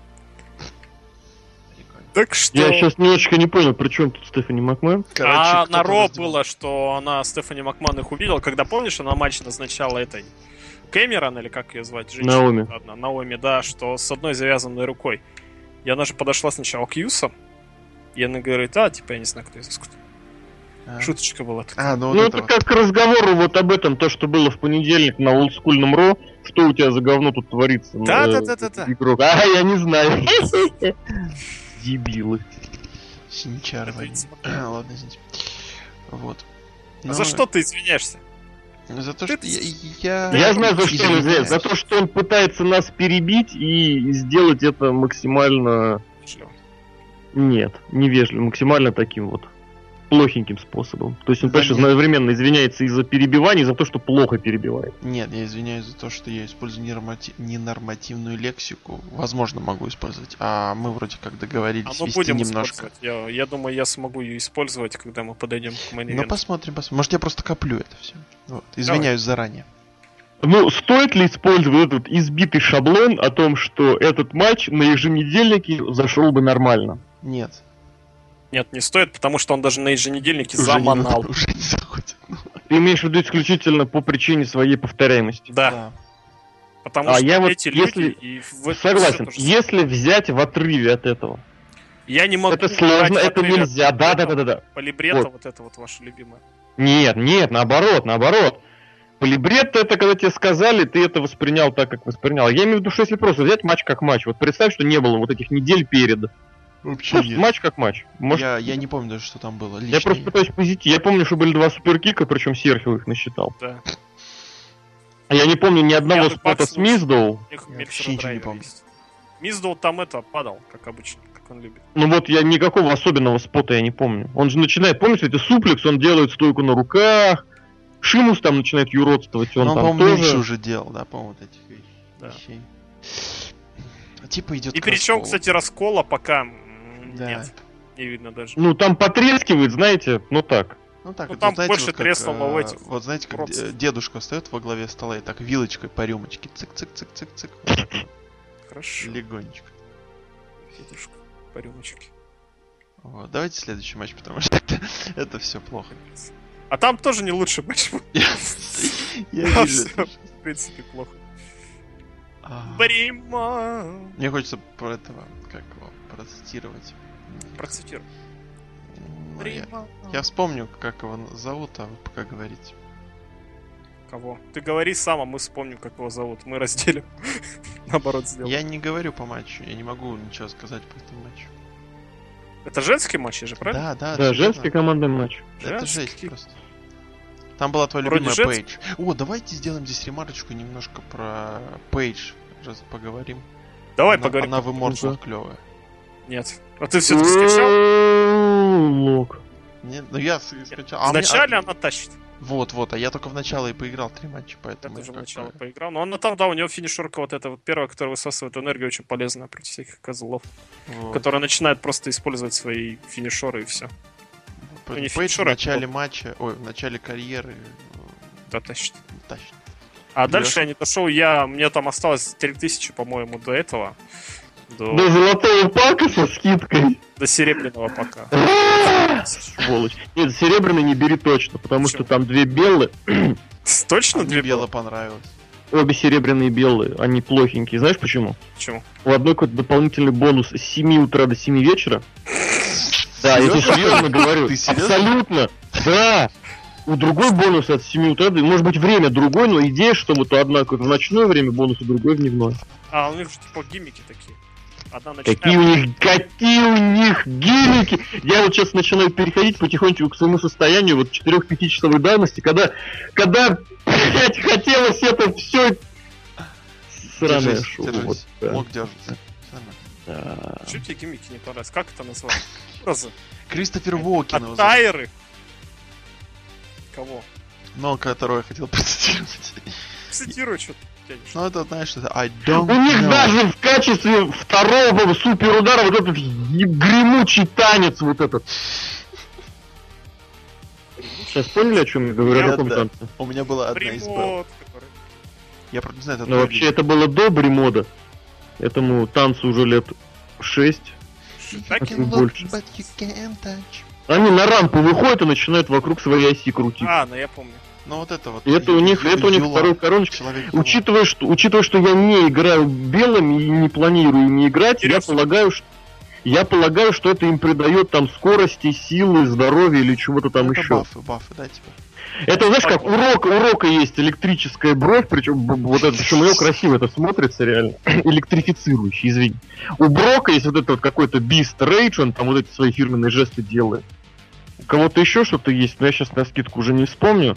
Так что... Я сейчас немножечко не понял, при чем тут Стефани Макман. Короче, а на Ро было, что она, Стефани Макман, их увидела, когда, помнишь, она матч назначала этой Кэмерон, или как ее звать? Женщина, Наоми. Одна, Наоми, да, что с одной завязанной рукой. И она же подошла сначала к Юсу, и она говорит, а, типа, я не знаю, кто из. А. Шуточка была такая. А, ну, вот ну это, это вот. как к разговору вот об этом, то, что было в понедельник на олдскульном Ро. Что у тебя за говно тут творится? Да, да, да, да, да. Игрок. А, я не знаю. Дебилы. Синчары. Ладно, извините. Вот. А за что ты извиняешься? За то, что я... Я, я знаю, за что он извиняется. За то, что он пытается нас перебить и сделать это максимально... Нет, невежливо, максимально таким вот плохеньким способом. То есть он, да конечно, одновременно извиняется из-за перебиваний, за то, что плохо перебивает. Нет, я извиняюсь за то, что я использую ненормати... ненормативную лексику. Возможно, могу использовать. А мы вроде как договорились а вести будем немножко. Я, я думаю, я смогу ее использовать, когда мы подойдем к мейн Ну, посмотрим, посмотрим. Может, я просто коплю это все. Вот. Извиняюсь Давай. заранее. Ну, стоит ли использовать этот избитый шаблон о том, что этот матч на еженедельнике зашел бы нормально? Нет. Нет, не стоит, потому что он даже на еженедельнике уже заманал. Не, уже не заходит. Ты имеешь в виду исключительно по причине своей повторяемости? Да. да. Потому а что я вот, эти если... люди... И в... Согласен, если взять в отрыве от этого. Я не могу... Это сложно, это нельзя. Да, да, да, да, да. Полибрета вот. вот это вот ваше любимое. Нет, нет, наоборот, наоборот. Полибрет это когда тебе сказали, ты это воспринял так, как воспринял. Я имею в виду, что если просто взять матч как матч, вот представь, что не было вот этих недель перед. Вообще Просто нет. матч как матч. Может... Я, я не помню даже, что там было. Лично я просто пытаюсь позитив. Я помню, что были два суперкика, причем Серхио их насчитал. Да. А я не помню ни одного я спота с Миздоу. Вообще ничего не помню. Миздоу там это падал, как обычно, как он любит. Ну вот я никакого особенного спота я не помню. Он же начинает, помнишь, это суплекс, он делает стойку на руках. Шимус там начинает юродствовать, он Но ну, он, там тоже... уже делал, да, по-моему, вот этих вещей. Да. Типа идет. И причем, кстати, раскола пока да. Нет, не видно даже. Ну, там потрескивает, знаете, ну так. Ну так, ну, вот, там знаете, больше вот треснуло в этих. Вот знаете, как процесс. дедушка встает во главе стола и так вилочкой по рюмочке. Цик-цик-цик-цик-цик. Хорошо. Легонечко. Дедушка по рюмочке. Вот, давайте следующий матч, потому что это, это все плохо. А там тоже не лучший матч был. Я вижу. В принципе, плохо. Брима. Мне хочется про этого, как его, процитировать. Процитируй. Я, я вспомню, как его зовут, а вы пока говорите. Кого? Ты говори сам, а мы вспомним, как его зовут. Мы разделим. Наоборот сделаем. Я не говорю по матчу, я не могу ничего сказать по этому матчу. Это женский матч, же правильно? Да, да. Да, женский командный матч. Это жесть просто. Там была твоя любимая Пейдж. О, давайте сделаем здесь ремарочку немножко про Пейдж. Раз поговорим. Давай она, поговорим. Она в Immortal клевая. Нет. А ты все-таки скачал? Лок. Нет, ну я скачал. А Вначале она тащит. Вот, вот, а я только в начало и поиграл три матча, поэтому... Я тоже в начало поиграл, но она там, да, у него финишерка вот эта вот первая, которая высасывает энергию, очень полезная против всяких козлов, вот. которая начинает просто использовать свои финишеры и все. Ну, не финишеры, в начале а матча, ой, в начале карьеры... Да, тащит. Тащит. А Берешь? дальше я не дошел, я, мне там осталось 3000, по-моему, до этого. До... до золотого пака со скидкой. До серебряного пака. Сволочь. Нет, серебряный не бери точно, потому что там две белые. Точно две белые понравилось? Обе серебряные белые, они плохенькие. Знаешь почему? Почему? У одной какой-то дополнительный бонус с 7 утра до 7 вечера. Да, я тебе серьезно говорю. Абсолютно. Да у другой бонус от 7 утра, может быть время другой, но идея, что вот одна в ночное время бонус, а другой в дневное. А, у них же типа гиммики такие. Одна ночная... Какие у них, какие у них гиммики! Я вот сейчас начинаю переходить потихонечку к своему состоянию вот 4-5 часовой давности, когда, когда, блядь, хотелось это все сраное шоу. Вот, да. Мог держаться. Да. Что тебе гиммики не понравились? Как это назвать? Кристофер Уокен. А тайры. Кого? Ну, которого я хотел процитировать. Цитируй что-то. Ну, это, знаешь, это I don't У них know. даже в качестве второго суперудара вот этот гремучий танец вот этот. Сейчас поняли, о чем я говорю? Я, да. У меня была одна из был. Я правда не знаю, это Но вообще это было до Бримода. Этому танцу уже лет 6. Больше. Look, они на рампу выходят и начинают вокруг своей оси крутить. А, ну я помню. Ну вот это вот. Это у них, это у них второй короночка. Учитывая что, учитывая, что я не играю белым и не планирую не играть, Интересно. я полагаю, что я полагаю, что это им придает там скорости, силы, здоровья или чего-то там это еще. Бафы, бафы, да, типа. Это, знаешь, как урок, урока есть электрическая бровь, причем вот это, причем ее красиво это смотрится реально, электрифицирующий, извини. У Брока есть вот это вот какой-то бист рейдж, он там вот эти свои фирменные жесты делает. У кого-то еще что-то есть, но я сейчас на скидку уже не вспомню.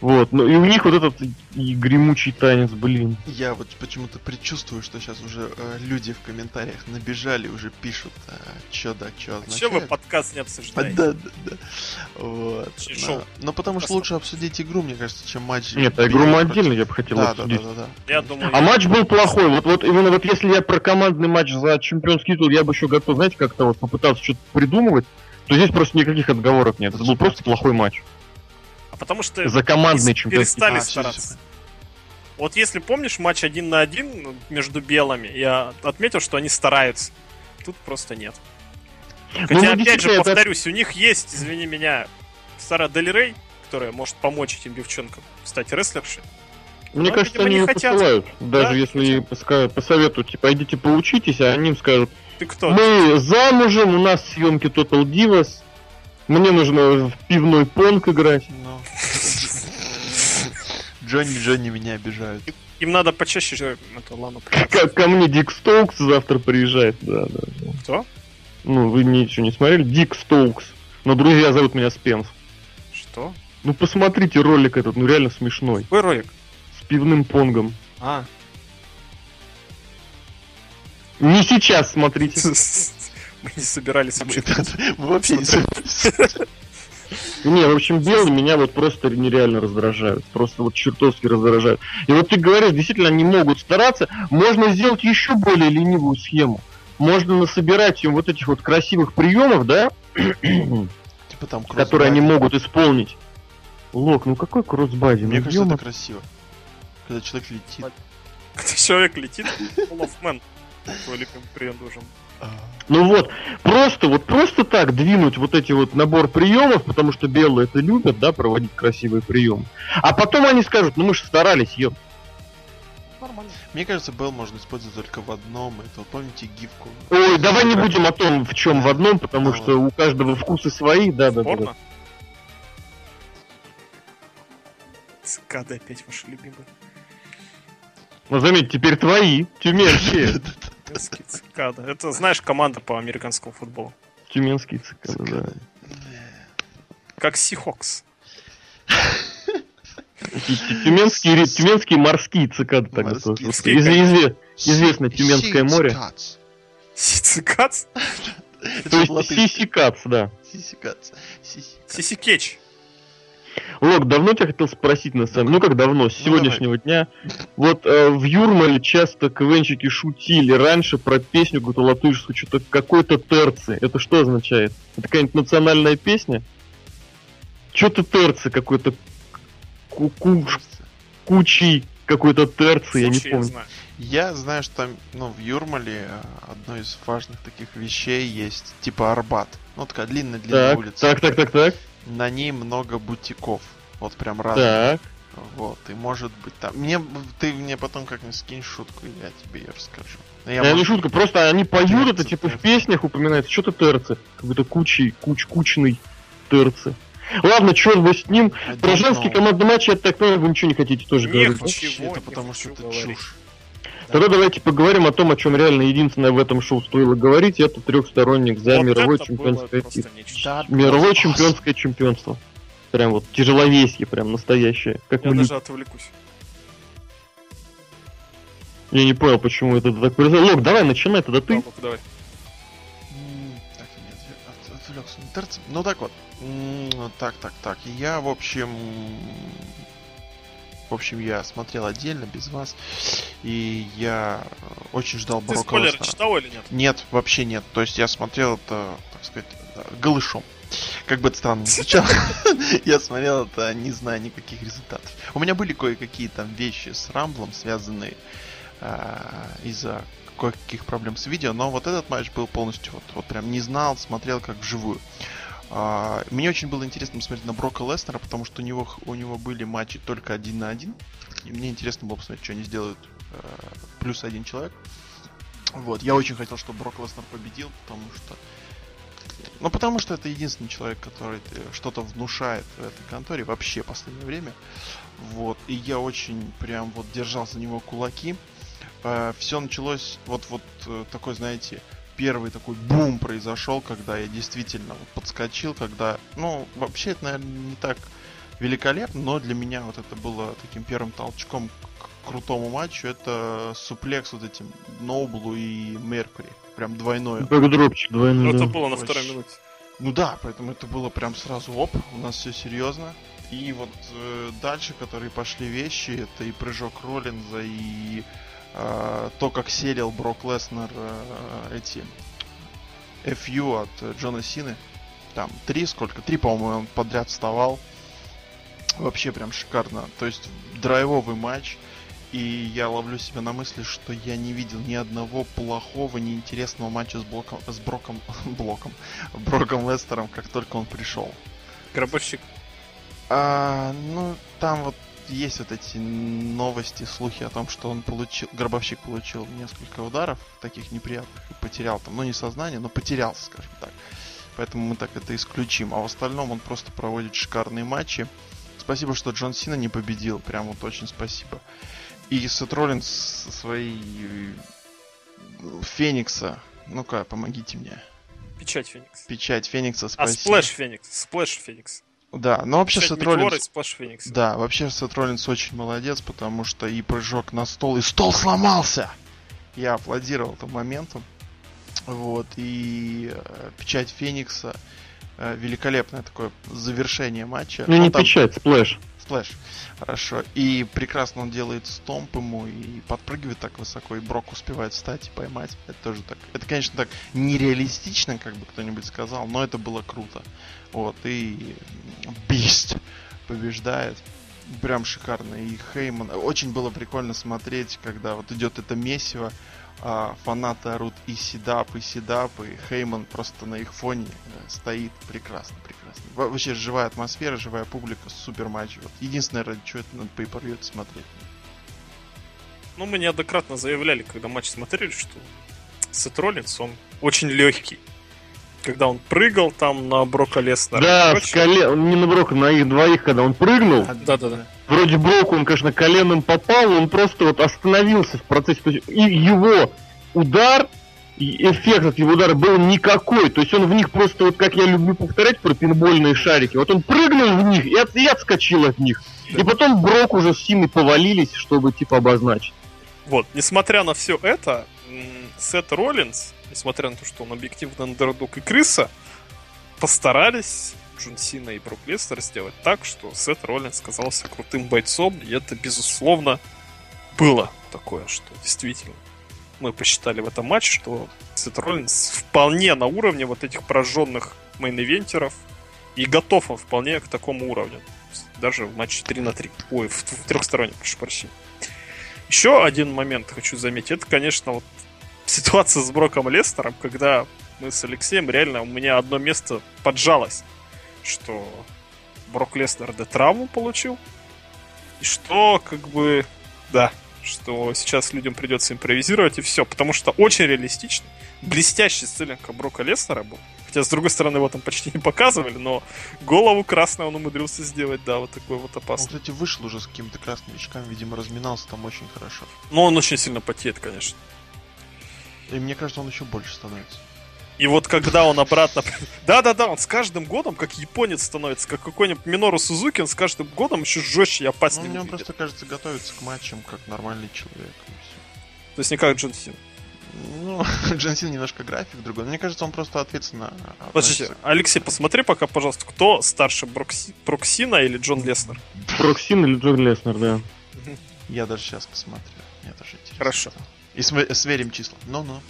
Вот, ну и у них вот этот и гремучий танец, блин. Я вот почему-то предчувствую, что сейчас уже э, люди в комментариях набежали, уже пишут, э, чё да, чё означает. Чё вы подкаст не обсуждаете? Да, да, да. Вот. Но, но потому что лучше обсудить игру, мне кажется, чем матч. Нет, а игру мы отдельно я бы хотел да, обсудить. Да, да, да, да. Я думаю, а матч был плохой. Вот, вот именно вот если я про командный матч за чемпионский титул, я бы еще готов, знаете, как-то вот попытаться что-то придумывать, то здесь просто никаких отговорок нет. Это был просто плохой матч. А потому что за командный чемпионский перестали а, стараться. Вот если помнишь матч один на один между белыми, я отметил, что они стараются. Тут просто нет. Ну, Хотя, ну, опять же, повторюсь, это... у них есть, извини меня, Сара Дель Рей, которая может помочь этим девчонкам стать рестлершей. Мне Но, кажется, они не посылают. Даже да? если хотят. посоветуют, типа, идите поучитесь, а они им скажут, ты кто? Мы замужем, у нас съемки Total Divas, мне нужно в пивной понг играть. Ну. Джонни, Джонни меня обижают. Им надо почаще же это ладно. Ко, ко мне Дик Стоукс завтра приезжает, да, да. Кто? Ну, вы ничего не смотрели? Дик Стоукс. Но друзья зовут меня Спенс. Что? Ну посмотрите ролик этот, ну реально смешной. Какой ролик? Пивным понгом. А. Не сейчас смотрите. Мы не собирались вообще. Мы вообще не собирались. Не, в общем, белые меня вот просто нереально раздражают. Просто вот чертовски раздражают. И вот ты говоришь, действительно, они могут стараться. Можно сделать еще более ленивую схему. Можно насобирать им вот этих вот красивых приемов, да? Типа там которые они могут исполнить. Лок, ну какой кроссбади? Мне ну, кажется, это красиво. Когда человек летит. Когда человек летит, Лофмен. Твой прием должен ну вот, просто вот просто так двинуть вот эти вот набор приемов, потому что белые это любят, да, проводить красивые приемы. А потом они скажут, ну мы же старались, ё. Нормально. Мне кажется, Белл можно использовать только в одном. Это помните гифку? Ой, давай не будем о том, в чем в одном, потому а, что у каждого вкусы свои, да, да, да. да. Цикады опять ваши любимые. Ну заметь, теперь твои, тюменские. Тюменские цикады. Это, знаешь, команда по американскому футболу. Тюменские цикады, да. Как Сихокс. Тюменские, тюменские морские цикады тоже. Известно Тюменское море. Сицикац? То есть Сисикац, да. Сисикац. Сисикеч. Лок, давно тебя хотел спросить на самом Ну как давно, с ну, сегодняшнего дня. Вот э, в Юрмале часто КВНчики шутили раньше про песню какую-то латышскую, что-то какой-то терцы. Это что означает? Это какая-нибудь национальная песня? Что-то терцы какой-то куч кучий какой-то терцы, я не помню. Я знаю, что там, ну, в Юрмале э, одной из важных таких вещей есть, типа Арбат. Ну, такая длинная-длинная улица. Так, так, так, так на ней много бутиков. Вот прям разных. Так. Вот, и может быть там. Мне ты мне потом как-нибудь скинь шутку, я тебе ее расскажу. Но я, я не шутка, просто они поют это типа в песнях упоминается, что-то терцы. Какой-то кучей, куч, кучный терцы. Ладно, черт бы с ним. Про женский командный матч, я так понимаю, вы ничего не хотите тоже не говорить. Ничего, это потому что это чушь. Тогда давайте поговорим о том, о чем реально единственное в этом шоу стоило говорить. Это трехсторонник за вот мировой чемпионское титул. Мировое чемпионское чемпионство. Прям вот тяжеловесье, прям настоящее. Как Я мы даже отвлекусь. Я не понял, почему это так произошло. Лок, давай, начинай тогда ты. Да, давай. Так, нет, отвлекся. Ну так вот. Так, так, так. Я, в общем, в общем, я смотрел отдельно, без вас. И я очень ждал Ты Брока спойлеры Леснера. читал или нет? Нет, вообще нет. То есть я смотрел это, так сказать, голышом. Как бы это странно звучало. я смотрел это, не зная никаких результатов. У меня были кое-какие там вещи с Рамблом, связанные а, из-за кое-каких проблем с видео, но вот этот матч был полностью вот, вот прям не знал, смотрел как вживую. А, мне очень было интересно посмотреть на Брока Леснера, потому что у него, у него были матчи только один на один. И мне интересно было посмотреть, что они сделают э, плюс один человек. Вот, я очень хотел, чтобы Брок Леснер победил, потому что... Ну, потому что это единственный человек, который что-то внушает в этой конторе вообще в последнее время. Вот, и я очень прям вот держал за него кулаки. Э, все началось вот, вот э, такой, знаете, первый такой бум произошел, когда я действительно вот подскочил, когда, ну, вообще это, наверное, не так великолепно, но для меня вот это было таким первым толчком к крутому матчу. Это суплекс вот этим Ноублу и Меркури. Прям двойное. Бэкдропчик двойной, Ну, это было на второй минуте. Ну да, поэтому это было прям сразу оп, у нас все серьезно. И вот э, дальше, которые пошли вещи, это и прыжок Роллинза, и э, то, как селил Брок Леснер э, эти FU от Джона Сины. Там три, сколько? Три, по-моему, он подряд вставал. Вообще прям шикарно. То есть драйвовый матч. И я ловлю себя на мысли, что я не видел ни одного плохого, неинтересного матча с, блоком, с Броком, блоком, Броком Лестером, как только он пришел. Гробовщик. А, ну, там вот есть вот эти новости, слухи о том, что он получил, гробовщик получил несколько ударов таких неприятных и потерял там, ну не сознание, но потерялся, скажем так. Поэтому мы так это исключим. А в остальном он просто проводит шикарные матчи. Спасибо, что Джон Сина не победил. Прям вот очень спасибо. И Сет Роллинс со своей э, Феникса. Ну-ка, помогите мне. Печать Феникс. Печать Феникса, А, спасибо. Splash Феникс. Splash Феникс. Да, но вообще Печать Сет Роллинс... Феникс. Да, вообще Сет Роллинс очень молодец, потому что и прыжок на стол, и стол сломался! Я аплодировал этому моменту. Вот, и э, печать Феникса. э, великолепное такое завершение матча. Ну не там- печать, splash. Splash. Хорошо. И прекрасно он делает stomp ему и подпрыгивает так высоко, и Брок успевает встать и поймать. Это тоже так. Это, конечно, так нереалистично, как бы кто-нибудь сказал, но это было круто. Вот, и Бист побеждает. Прям шикарно. И Хейман. Очень было прикольно смотреть, когда вот идет это месиво, а фанаты орут и седап, и седап, и Хейман просто на их фоне э, стоит прекрасно, прекрасно. Во- Вообще живая атмосфера, живая публика, супер матч. Вот. Единственное, ради чего это надо по смотреть. Ну, мы неоднократно заявляли, когда матч смотрели, что Сет Роллинс, он очень легкий. Когда он прыгал там на Брока Леснера. Да, с колен... не на Брока, на их двоих, когда он прыгнул. Да-да-да. Вроде Брок, он, конечно, коленом попал, он просто вот остановился в процессе. То есть и его удар, эффект от его удара был никакой. То есть он в них просто, вот как я люблю повторять про пинбольные шарики, вот он прыгнул в них и, от- и отскочил от них. И потом Брок уже с Синой повалились, чтобы типа обозначить. Вот, несмотря на все это, Сет Роллинс, несмотря на то, что он объективно андердог и крыса, постарались Джон Сина и Брок Леснар сделать так, что Сет Роллинс казался крутым бойцом, и это, безусловно, было такое, что действительно мы посчитали в этом матче, что Сет Роллинс вполне на уровне вот этих пораженных мейн-ивентеров и готов он вполне к такому уровню. Даже в матче 3 на 3. Ой, в, в трехстороннем, прошу прощения. Еще один момент хочу заметить. Это, конечно, вот ситуация с Броком Лестером, когда мы с Алексеем реально у меня одно место поджалось, что Брок Леснер до травму получил, и что как бы, да, что сейчас людям придется импровизировать и все, потому что очень реалистично, блестящий сцеленка Брока Леснера был, хотя с другой стороны его там почти не показывали, но голову красную он умудрился сделать, да, вот такой вот Он, опасный. кстати, вышел уже с какими-то красными очками, видимо, разминался там очень хорошо. Но он очень сильно потеет, конечно. И мне кажется, он еще больше становится. И вот когда он обратно... Да-да-да, он с каждым годом, как японец становится, как какой-нибудь Минору Сузуки, он с каждым годом еще жестче и Ну, опаснее мне он просто кажется готовится к матчам как нормальный человек. То есть не как Джон Сина. Ну, Джон Сина немножко график другой. Мне кажется, он просто ответственно Подождите. Алексей, посмотри пока, пожалуйста, кто старше, Брокси... Броксина или Джон Леснер? Броксин или Джон Леснер, да. Я даже сейчас посмотрю. Мне тоже интересно. Хорошо. И сверим числа. Ну-ну.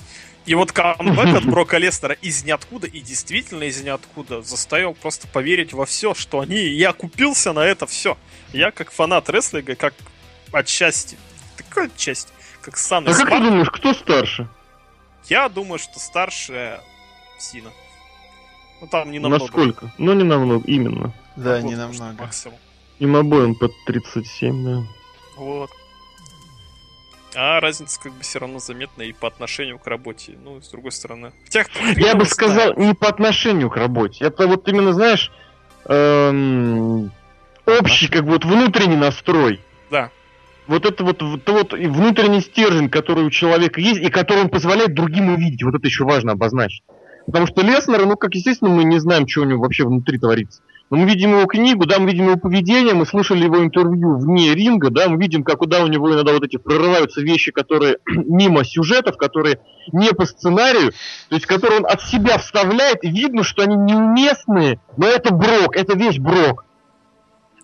И вот камбэк от Брока Леснара из ниоткуда, и действительно из ниоткуда, заставил просто поверить во все, что они... Я купился на это все. Я как фанат рестлинга, как отчасти, такой отчасти, как Сан А как ты думаешь, кто старше? я думаю, что старше Сина. Ну там не намного. Насколько? Ну, не намного, именно. Да, Вот, не намного. Максимум. Им обоим под 37, да. Вот. А разница как бы все равно заметна и по отношению к работе. Ну, с другой стороны. Хотя, Я бы сказал, не по отношению к работе. Это вот именно, знаешь, эм, общий, как бы вот внутренний настрой. Да. Вот это вот, вот, вот внутренний стержень, который у человека есть, и который он позволяет другим увидеть. Вот это еще важно обозначить. Потому что Леснер, ну, как естественно, мы не знаем, что у него вообще внутри творится. Но мы видим его книгу, да, мы видим его поведение, мы слышали его интервью вне ринга, да, мы видим, как куда у него иногда вот эти прорываются вещи, которые мимо сюжетов, которые не по сценарию, то есть которые он от себя вставляет, и видно, что они неуместные, но это Брок, это весь Брок.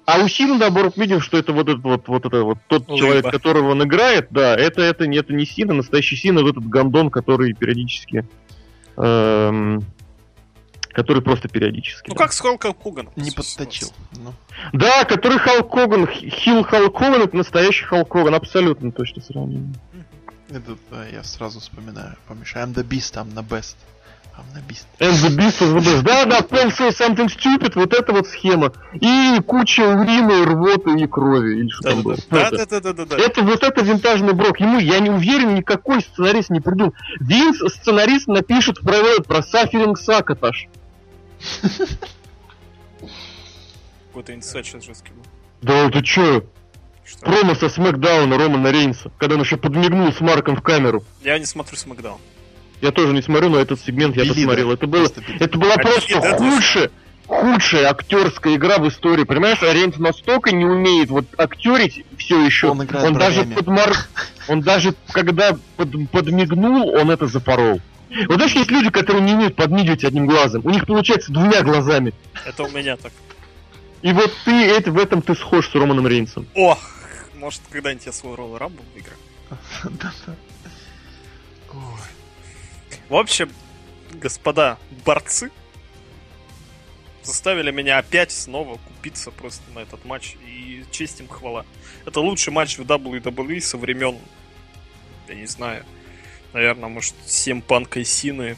А у Сина, наоборот, видим, что это вот этот вот, вот, это, вот тот Лыба. человек, которого он играет, да, это, это, это не Сина, настоящий Сина, вот этот гандон, который периодически эм, который просто периодически. Ну да. как с Халком Хоганом. Не подточил. Ну. Да, который Халк Хоган, Хилл Халк Хоган, это настоящий Халк Хоган, абсолютно точно сравнение. Это да, я сразу вспоминаю. Помнишь, I'm the beast, I'm the best. I'm the beast. And the beast is the best. Да, да, Paul say something stupid, вот эта вот схема. И куча урина, рвоты и крови. Или что да, там было. Да, да, да, да, да, да. Это вот это винтажный брок. Ему, я не уверен, никакой сценарист не придумал. Винс сценарист напишет про, про Саферинг Сакаташ. Какой-то инсайт сейчас жесткий был. Да это чё? Что? Промо со Смакдауна Романа Рейнса, когда он еще подмигнул с Марком в камеру. Я не смотрю Смакдаун. Я тоже не смотрю, но этот сегмент я посмотрел. Это было, это была просто худшая, худшая актерская игра в истории. Понимаешь, Рейнс настолько не умеет вот актерить все еще. Он, он даже подмар... он даже когда под... подмигнул, он это запорол. Вот знаешь, есть люди, которые не умеют подмигивать одним глазом. У них получается двумя глазами. Это у меня так. И вот ты это, в этом ты схож с Романом Рейнсом. Ох, может, когда-нибудь я свой Royal Rumble выиграю. В общем, господа борцы заставили меня опять снова купиться просто на этот матч. И честь им хвала. Это лучший матч в WWE со времен, я не знаю, наверное, может, 7 панка и Сины.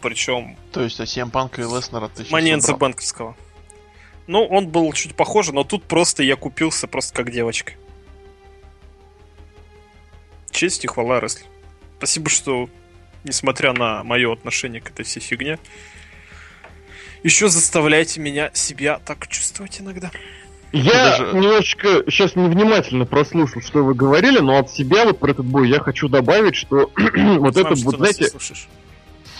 Причем... То есть, а 7 панка и Леснера ты Маненца банковского. Ну, он был чуть похож, но тут просто я купился просто как девочка. Честь и хвала Рестлер. Спасибо, что, несмотря на мое отношение к этой всей фигне, еще заставляете меня себя так чувствовать иногда. Я даже... немножечко сейчас невнимательно прослушал, что вы говорили, но от себя вот про этот бой я хочу добавить, что вот Знаю, это, вот знаете...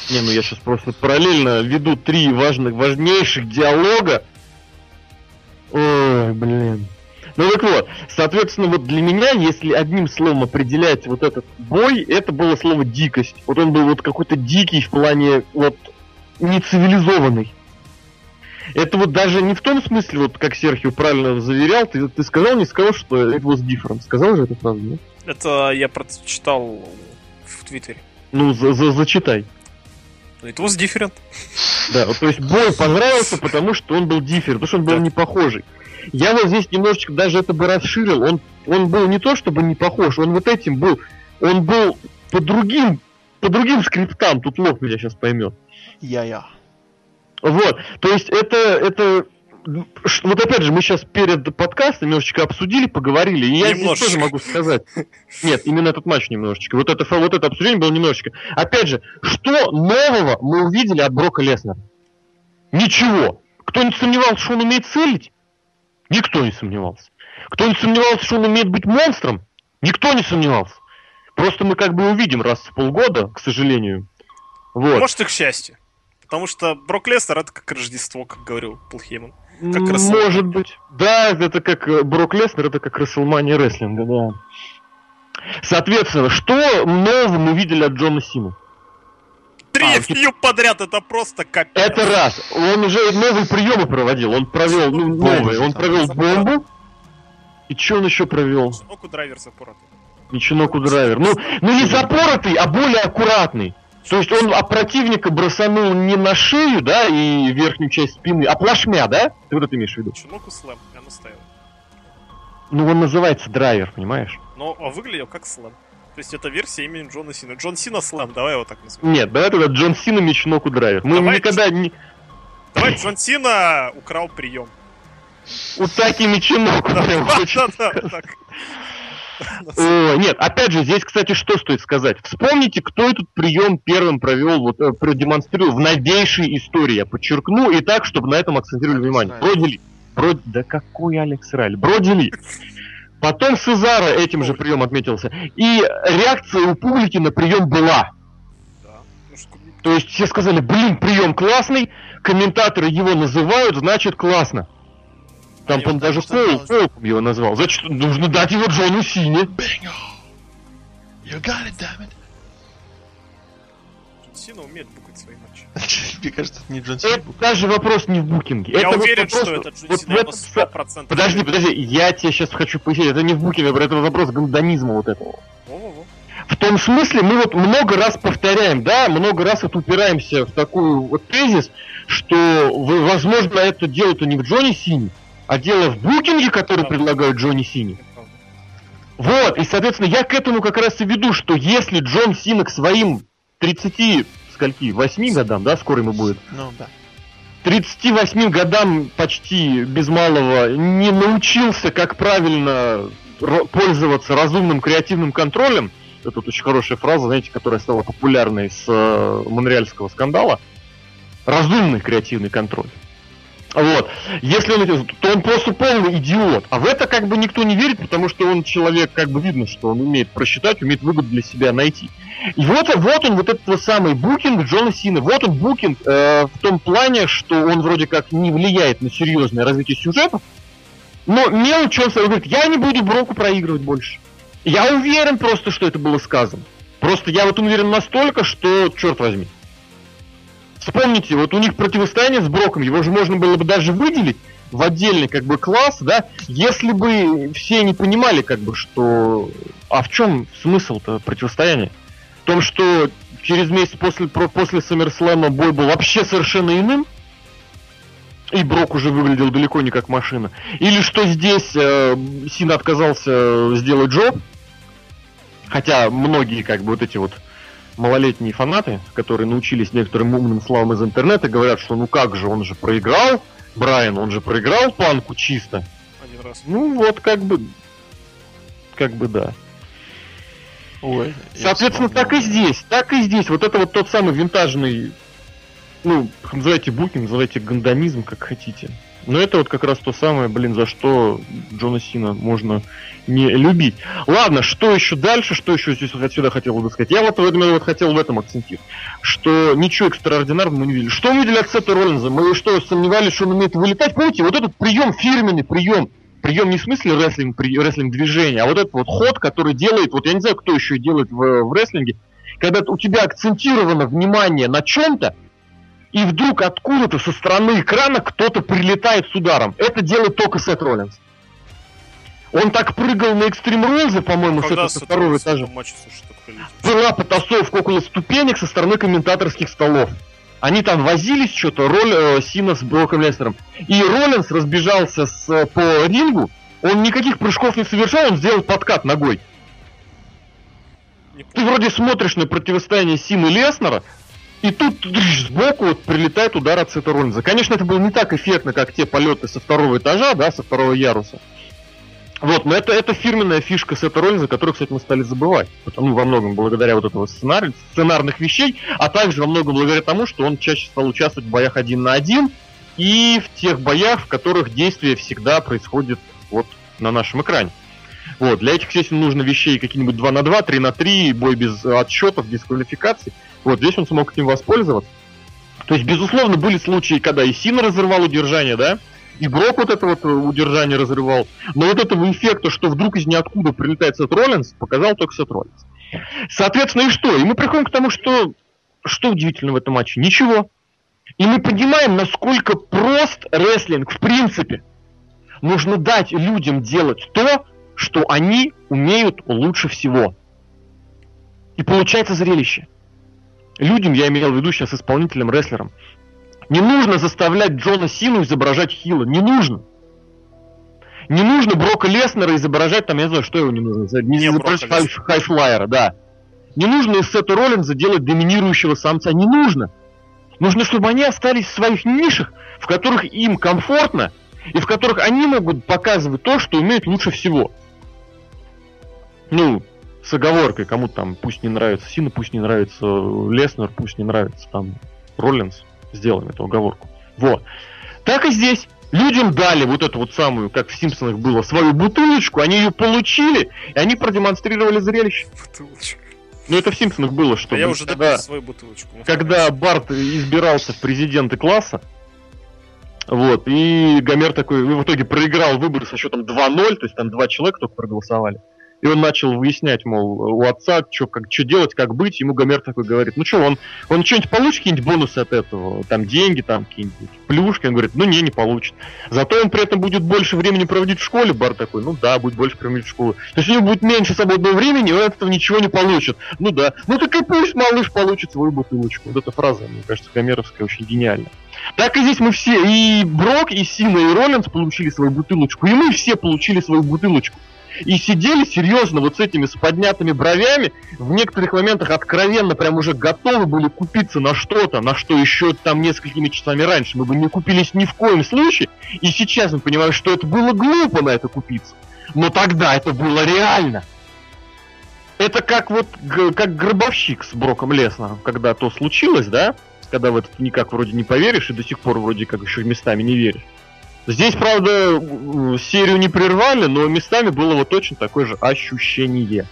Не, ну я сейчас просто параллельно веду три важных, важнейших диалога. Ой, блин. Ну так вот, соответственно, вот для меня, если одним словом определять вот этот бой, это было слово дикость. Вот он был вот какой-то дикий в плане вот нецивилизованный. Это вот даже не в том смысле, вот как Серхио правильно заверял, ты, ты сказал, не сказал, что it was different. Сказал же эту фразу, нет? Это я прочитал в Твиттере. Ну, за, за, зачитай. It was different. Да, вот, то есть бой понравился, потому что он был different, потому что он был да. не похожий. Я вот здесь немножечко даже это бы расширил. Он, он был не то чтобы не похож, он вот этим был. Он был по другим, по другим скриптам. Тут лох меня сейчас поймет. Я-я. Вот, то есть это, это вот опять же, мы сейчас перед подкастом немножечко обсудили, поговорили, и я немножечко. здесь тоже могу сказать. Нет, именно этот матч немножечко. Вот это, вот это обсуждение было немножечко. Опять же, что нового мы увидели от Брока Леснера? Ничего. Кто-нибудь сомневался, что он умеет целить? Никто не сомневался. Кто-нибудь сомневался, что он умеет быть монстром? Никто не сомневался. Просто мы как бы увидим раз в полгода, к сожалению. Вот. Может и к счастью. Потому что Брок Лестер это как Рождество, как говорил Пол Хейман. Как Может быть. Да, это как э, Брок Леснер, это как Расселмания рестлинга, да. Соответственно, что нового мы видели от Джона Сина? Три а, фью подряд, это просто капец. Это раз. Он уже новые приемы проводил. Он провел, ну, новые. Он провел бомбу. И что он еще провел? Ничего драйвер запоротый. Ничего драйвер. Ну, ну не запоротый, а более аккуратный. То есть он от противника бросанул не на шею, да, и верхнюю часть спины, а плашмя, да? Ты вот это имеешь в виду? Чумоку слэм, я наставил. Ну, он называется драйвер, понимаешь? Но а выглядел как слэм. То есть это версия имени Джона Сина. Джон Сина слэм, давай его так назовем. Нет, давай тогда Джон Сина Мечноку драйвер. Мы давай никогда не... Давай Джон Сина украл прием. У Таки Мечноку. Да, да, да, О, нет, опять же, здесь, кстати, что стоит сказать? Вспомните, кто этот прием первым провел, вот, э, продемонстрировал в новейшей истории, я подчеркну, и так, чтобы на этом акцентировали внимание. Бродили. Брод... Да какой Алекс Раль? Бродили. Потом Сезара этим же приемом отметился. И реакция у публики на прием была. Ну, То есть все сказали, блин, прием классный, комментаторы его называют, значит классно. Там, по даже Коул, Коул его назвал. Значит, нужно дать его Джону Сине. Bingo! You got it, damn it. Джон Сина умеет букать свои матчи. Мне кажется, это не Джон Сина. Это даже вопрос не в букинге. Я это уверен, вопрос, что это Джон вот Сина, 100%. Подожди, подожди, я тебе сейчас хочу пояснить. Это не в букинге, это вопрос гандонизма вот этого. В том смысле, мы вот много раз повторяем, да, много раз вот упираемся в такую вот тезис, что, возможно, это дело-то не в Джонни Сине, а дело в букинге, который да. предлагают Джонни Сине. Вот, и, соответственно, я к этому как раз и веду, что если Джон Сина к своим 30, скольки, 8 годам, да, скоро ему будет? Ну, да. 38 годам почти без малого не научился, как правильно пользоваться разумным креативным контролем, это вот очень хорошая фраза, знаете, которая стала популярной с э, монреальского скандала, разумный креативный контроль. Вот. Если он то он просто полный идиот. А в это как бы никто не верит, потому что он человек, как бы видно, что он умеет просчитать, умеет выгоду для себя найти. И вот, вот он, вот этот самый букинг Джона Сина. Вот он букинг э, в том плане, что он вроде как не влияет на серьезное развитие сюжета, но мелочь он говорит, я не буду Броку проигрывать больше. Я уверен просто, что это было сказано. Просто я вот уверен настолько, что, черт возьми, Вспомните, вот у них противостояние с Броком, его же можно было бы даже выделить в отдельный как бы класс, да, если бы все не понимали, как бы, что... А в чем смысл-то противостояния? В том, что через месяц после, после SummerSlam бой был вообще совершенно иным, и Брок уже выглядел далеко не как машина. Или что здесь э, Син отказался сделать джоб, хотя многие как бы вот эти вот малолетние фанаты, которые научились некоторым умным словам из интернета, говорят, что ну как же, он же проиграл, Брайан, он же проиграл планку чисто. Один раз. Ну вот как бы, как бы да. Ой, Соответственно, так и здесь, так и здесь. Вот это вот тот самый винтажный, ну, называйте букинг, называйте гандонизм, как хотите. Но это вот как раз то самое, блин, за что Джона Сина можно не любить. Ладно, что еще дальше, что еще здесь отсюда хотел бы сказать? Я вот, вот, вот хотел в этом акцентировать, что ничего экстраординарного мы не видели. Что мы видели от Сета Роллинза? Мы что, сомневались, что он умеет вылетать? Помните, вот этот прием, фирменный прием, прием не в смысле рестлинг, при, рестлинг движения, а вот этот вот ход, который делает, вот я не знаю, кто еще делает в, в рестлинге, когда у тебя акцентировано внимание на чем-то, и вдруг откуда-то со стороны экрана кто-то прилетает с ударом. Это делает только Сет Роллинс. Он так прыгал на Экстрим Роллзе, по-моему, с этого со второго этажа. Матче, слушай, Была потасовка около ступенек со стороны комментаторских столов. Они там возились что-то, роль э, Сина с Броком Лестером. И Роллинс разбежался с, э, по рингу, он никаких прыжков не совершал, он сделал подкат ногой. Ты вроде смотришь на противостояние Сина и Леснера, и тут сбоку вот прилетает удар от Сета Роллинза. Конечно, это было не так эффектно, как те полеты со второго этажа, да, со второго яруса. Вот, но это, это фирменная фишка Сета Роллинза, которую, кстати, мы стали забывать. Ну, во многом благодаря вот этого сценария, сценарных вещей, а также во многом благодаря тому, что он чаще стал участвовать в боях один на один и в тех боях, в которых действие всегда происходит вот на нашем экране. Вот, для этих, естественно, нужно вещей какие-нибудь 2 на 2, 3 на 3, бой без отсчетов, дисквалификаций. Вот здесь он смог этим воспользоваться. То есть, безусловно, были случаи, когда и Сина разрывал удержание, да, и Брок вот это вот удержание разрывал. Но вот этого эффекта, что вдруг из ниоткуда прилетает Сет Роллинс, показал только Сет Роллинс. Соответственно, и что? И мы приходим к тому, что что удивительно в этом матче? Ничего. И мы понимаем, насколько прост рестлинг в принципе. Нужно дать людям делать то, что они умеют лучше всего. И получается зрелище людям, я имел в виду сейчас исполнителям, рестлерам, не нужно заставлять Джона Сину изображать Хила. Не нужно. Не нужно Брока Леснера изображать, там, я не знаю, что его не нужно. Не, не изображать хай, хайфлайера, да. Не нужно из Сета Роллинза делать доминирующего самца. Не нужно. Нужно, чтобы они остались в своих нишах, в которых им комфортно, и в которых они могут показывать то, что умеют лучше всего. Ну, с оговоркой, кому там пусть не нравится Сина, пусть не нравится Леснер, пусть не нравится там Роллинс. Сделаем эту оговорку. Вот. Так и здесь. Людям дали вот эту вот самую, как в Симпсонах было, свою бутылочку, они ее получили, и они продемонстрировали зрелище. Бутылочку. Ну это в Симпсонах было, что... А я уже когда, свою бутылочку. Когда Барт избирался в президенты класса, вот, и Гомер такой в итоге проиграл выборы со счетом 2-0, то есть там два человека только проголосовали. И он начал выяснять, мол, у отца, что как, что делать, как быть. Ему Гомер такой говорит, ну что, он, он что-нибудь получит, какие-нибудь бонусы от этого? Там деньги, там какие-нибудь плюшки? Он говорит, ну не, не получит. Зато он при этом будет больше времени проводить в школе. Бар такой, ну да, будет больше проводить в школе. То есть у него будет меньше свободного времени, и он от этого ничего не получит. Ну да. Ну так и пусть малыш получит свою бутылочку. Вот эта фраза, мне кажется, гомеровская очень гениальная. Так и здесь мы все, и Брок, и Сина, и Роллинс получили свою бутылочку, и мы все получили свою бутылочку и сидели серьезно вот с этими с поднятыми бровями, в некоторых моментах откровенно прям уже готовы были купиться на что-то, на что еще там несколькими часами раньше мы бы не купились ни в коем случае, и сейчас мы понимаем, что это было глупо на это купиться. Но тогда это было реально. Это как вот как гробовщик с Броком Леснером, когда то случилось, да? Когда в это никак вроде не поверишь и до сих пор вроде как еще местами не веришь. Здесь, правда, серию не прервали, но местами было вот точно такое же ощущение.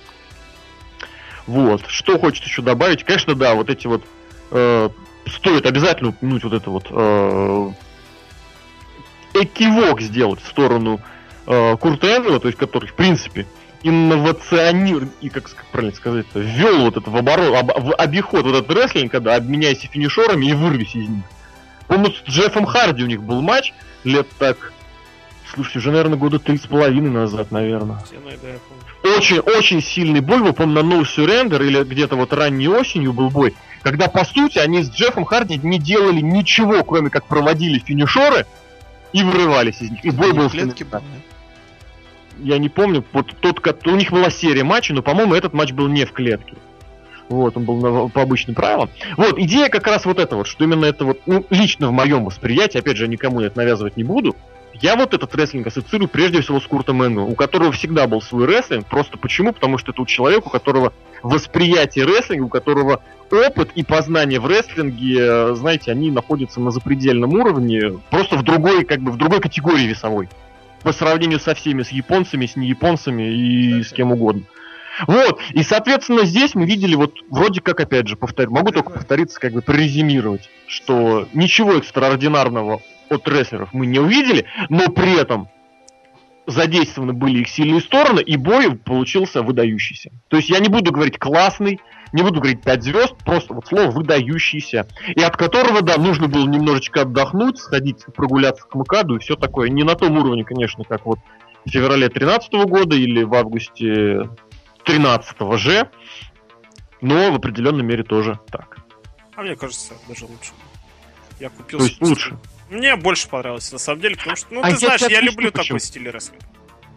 Вот. Что хочется еще добавить? Конечно, да, вот эти вот... Э, стоит обязательно упомянуть вот это вот... Э, экивок сделать в сторону э, Курта Энгела, то есть который, в принципе, инновационир, и как правильно сказать, ввел вот это в оборот, об, в обиход вот этот рестлинг, когда обменяйся финишерами и вырвись из них. Помню, с Джеффом Харди у них был матч, лет так... Слушайте, уже, наверное, года три с половиной назад, наверное. Очень, очень сильный бой был, по-моему, на No Surrender или где-то вот ранней осенью был бой, когда, по сути, они с Джеффом Харди не делали ничего, кроме как проводили финишеры и вырывались из них. И бой был... Клетки Я не помню, вот тот, у них была серия матчей, но, по-моему, этот матч был не в клетке. Вот, он был на, по обычным правилам. Вот, идея как раз вот эта вот, что именно это вот, ну, лично в моем восприятии, опять же, никому это навязывать не буду, я вот этот рестлинг ассоциирую прежде всего с Куртом Энглом, у которого всегда был свой рестлинг. Просто почему? Потому что это у человека, у которого восприятие рестлинга, у которого опыт и познание в рестлинге, э, знаете, они находятся на запредельном уровне, просто в другой, как бы, в другой категории весовой. По сравнению со всеми, с японцами, с неяпонцами и с кем угодно. Вот, и, соответственно, здесь мы видели вот вроде как, опять же, повторю, могу только повториться, как бы прорезюмировать, что ничего экстраординарного от рестлеров мы не увидели, но при этом задействованы были их сильные стороны, и бой получился выдающийся. То есть я не буду говорить классный, не буду говорить 5 звезд, просто вот слово выдающийся. И от которого, да, нужно было немножечко отдохнуть, сходить прогуляться к МКАДу и все такое. Не на том уровне, конечно, как вот в феврале 2013 года или в августе 13 же, но в определенной мере тоже так. А мне кажется, даже лучше. Я купил... То есть лучше? Мне больше понравилось, на самом деле, потому что, ну, а ты знаешь, я люблю почему. такой стиль рестлинга.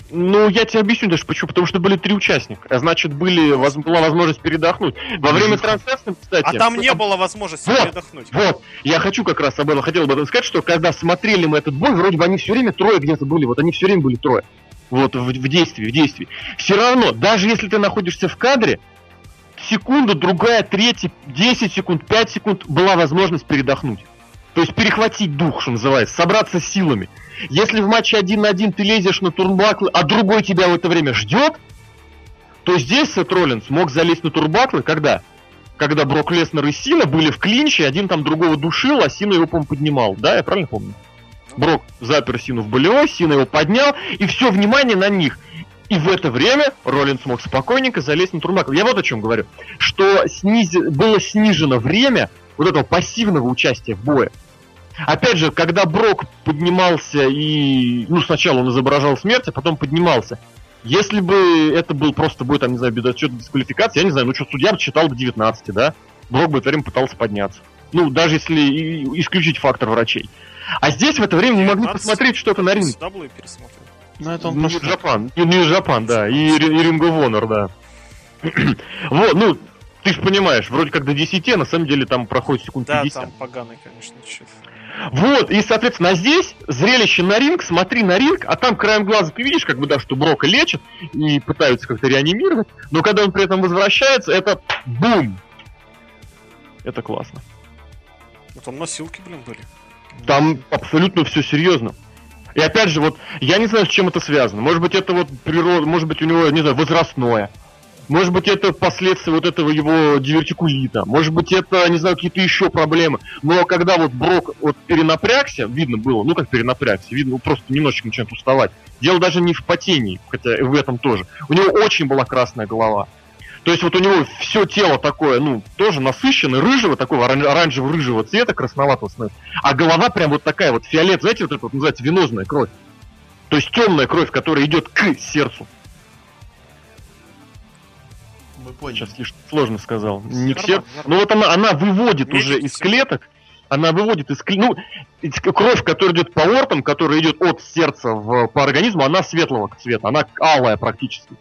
Ну, я тебе объясню даже почему. Потому что были три участника. А значит, были, воз, была возможность передохнуть. Во время трансляции, кстати... А там не было возможности вот, передохнуть. Вот, я хочу как раз об этом, хотел об этом сказать, что когда смотрели мы этот бой, вроде бы они все время трое где-то были. Вот они все время были трое вот в, в действии, в действии. Все равно, даже если ты находишься в кадре, секунда, другая, третья, 10 секунд, 5 секунд была возможность передохнуть. То есть перехватить дух, что называется, собраться силами. Если в матче один на один ты лезешь на турбаклы, а другой тебя в это время ждет, то здесь Сет Роллинс мог залезть на турбаклы, когда? Когда Брок Леснер и Сина были в клинче, один там другого душил, а Сина его, по-моему, поднимал. Да, я правильно помню? Брок запер Сину в болевой, Сина его поднял, и все внимание на них. И в это время Роллинс смог спокойненько залезть на турбак. Я вот о чем говорю. Что сниз... было снижено время вот этого пассивного участия в бое. Опять же, когда Брок поднимался и... Ну, сначала он изображал смерть, а потом поднимался. Если бы это был просто бой, там, не знаю, без отчета дисквалификации, я не знаю, ну что, судья бы читал до 19, да? Брок бы это время пытался подняться. Ну, даже если исключить фактор врачей. А здесь в это время не могли посмотреть что-то на ринге. Даблы пересмотрел. Ну, это он ну, Джапан. New Japan, да. И, и Ring of Honor, да. вот, ну, ты же понимаешь, вроде как до 10, а на самом деле там проходит секунд 50. Да, там поганый, конечно, чуть. Вот, и, соответственно, здесь зрелище на ринг, смотри на ринг, а там краем глаза ты видишь, как бы, да, что Брока лечат и пытаются как-то реанимировать, но когда он при этом возвращается, это бум! Это классно. Вот там носилки, блин, были. Там абсолютно все серьезно. И опять же, вот, я не знаю, с чем это связано. Может быть, это вот природа, может быть, у него, не знаю, возрастное. Может быть, это последствия вот этого его дивертикулита. Может быть, это, не знаю, какие-то еще проблемы. Но когда вот Брок вот перенапрягся, видно было, ну как перенапрягся, видно, ну, просто немножечко начинает уставать. Дело даже не в потении, хотя в этом тоже. У него очень была красная голова. То есть вот у него все тело такое, ну, тоже насыщенное, рыжего, такого оранжево-рыжего цвета, красноватого становится. А голова прям вот такая вот фиолет, знаете, вот это вот называется венозная кровь. То есть темная кровь, которая идет к сердцу. Мы поняли. Сейчас слишком сложно сказал. Не к сердцу. Ну вот она, она выводит Медики уже из клеток, она выводит из ну, кровь, которая идет по ортам, которая идет от сердца в, по организму, она светлого цвета, она алая практически.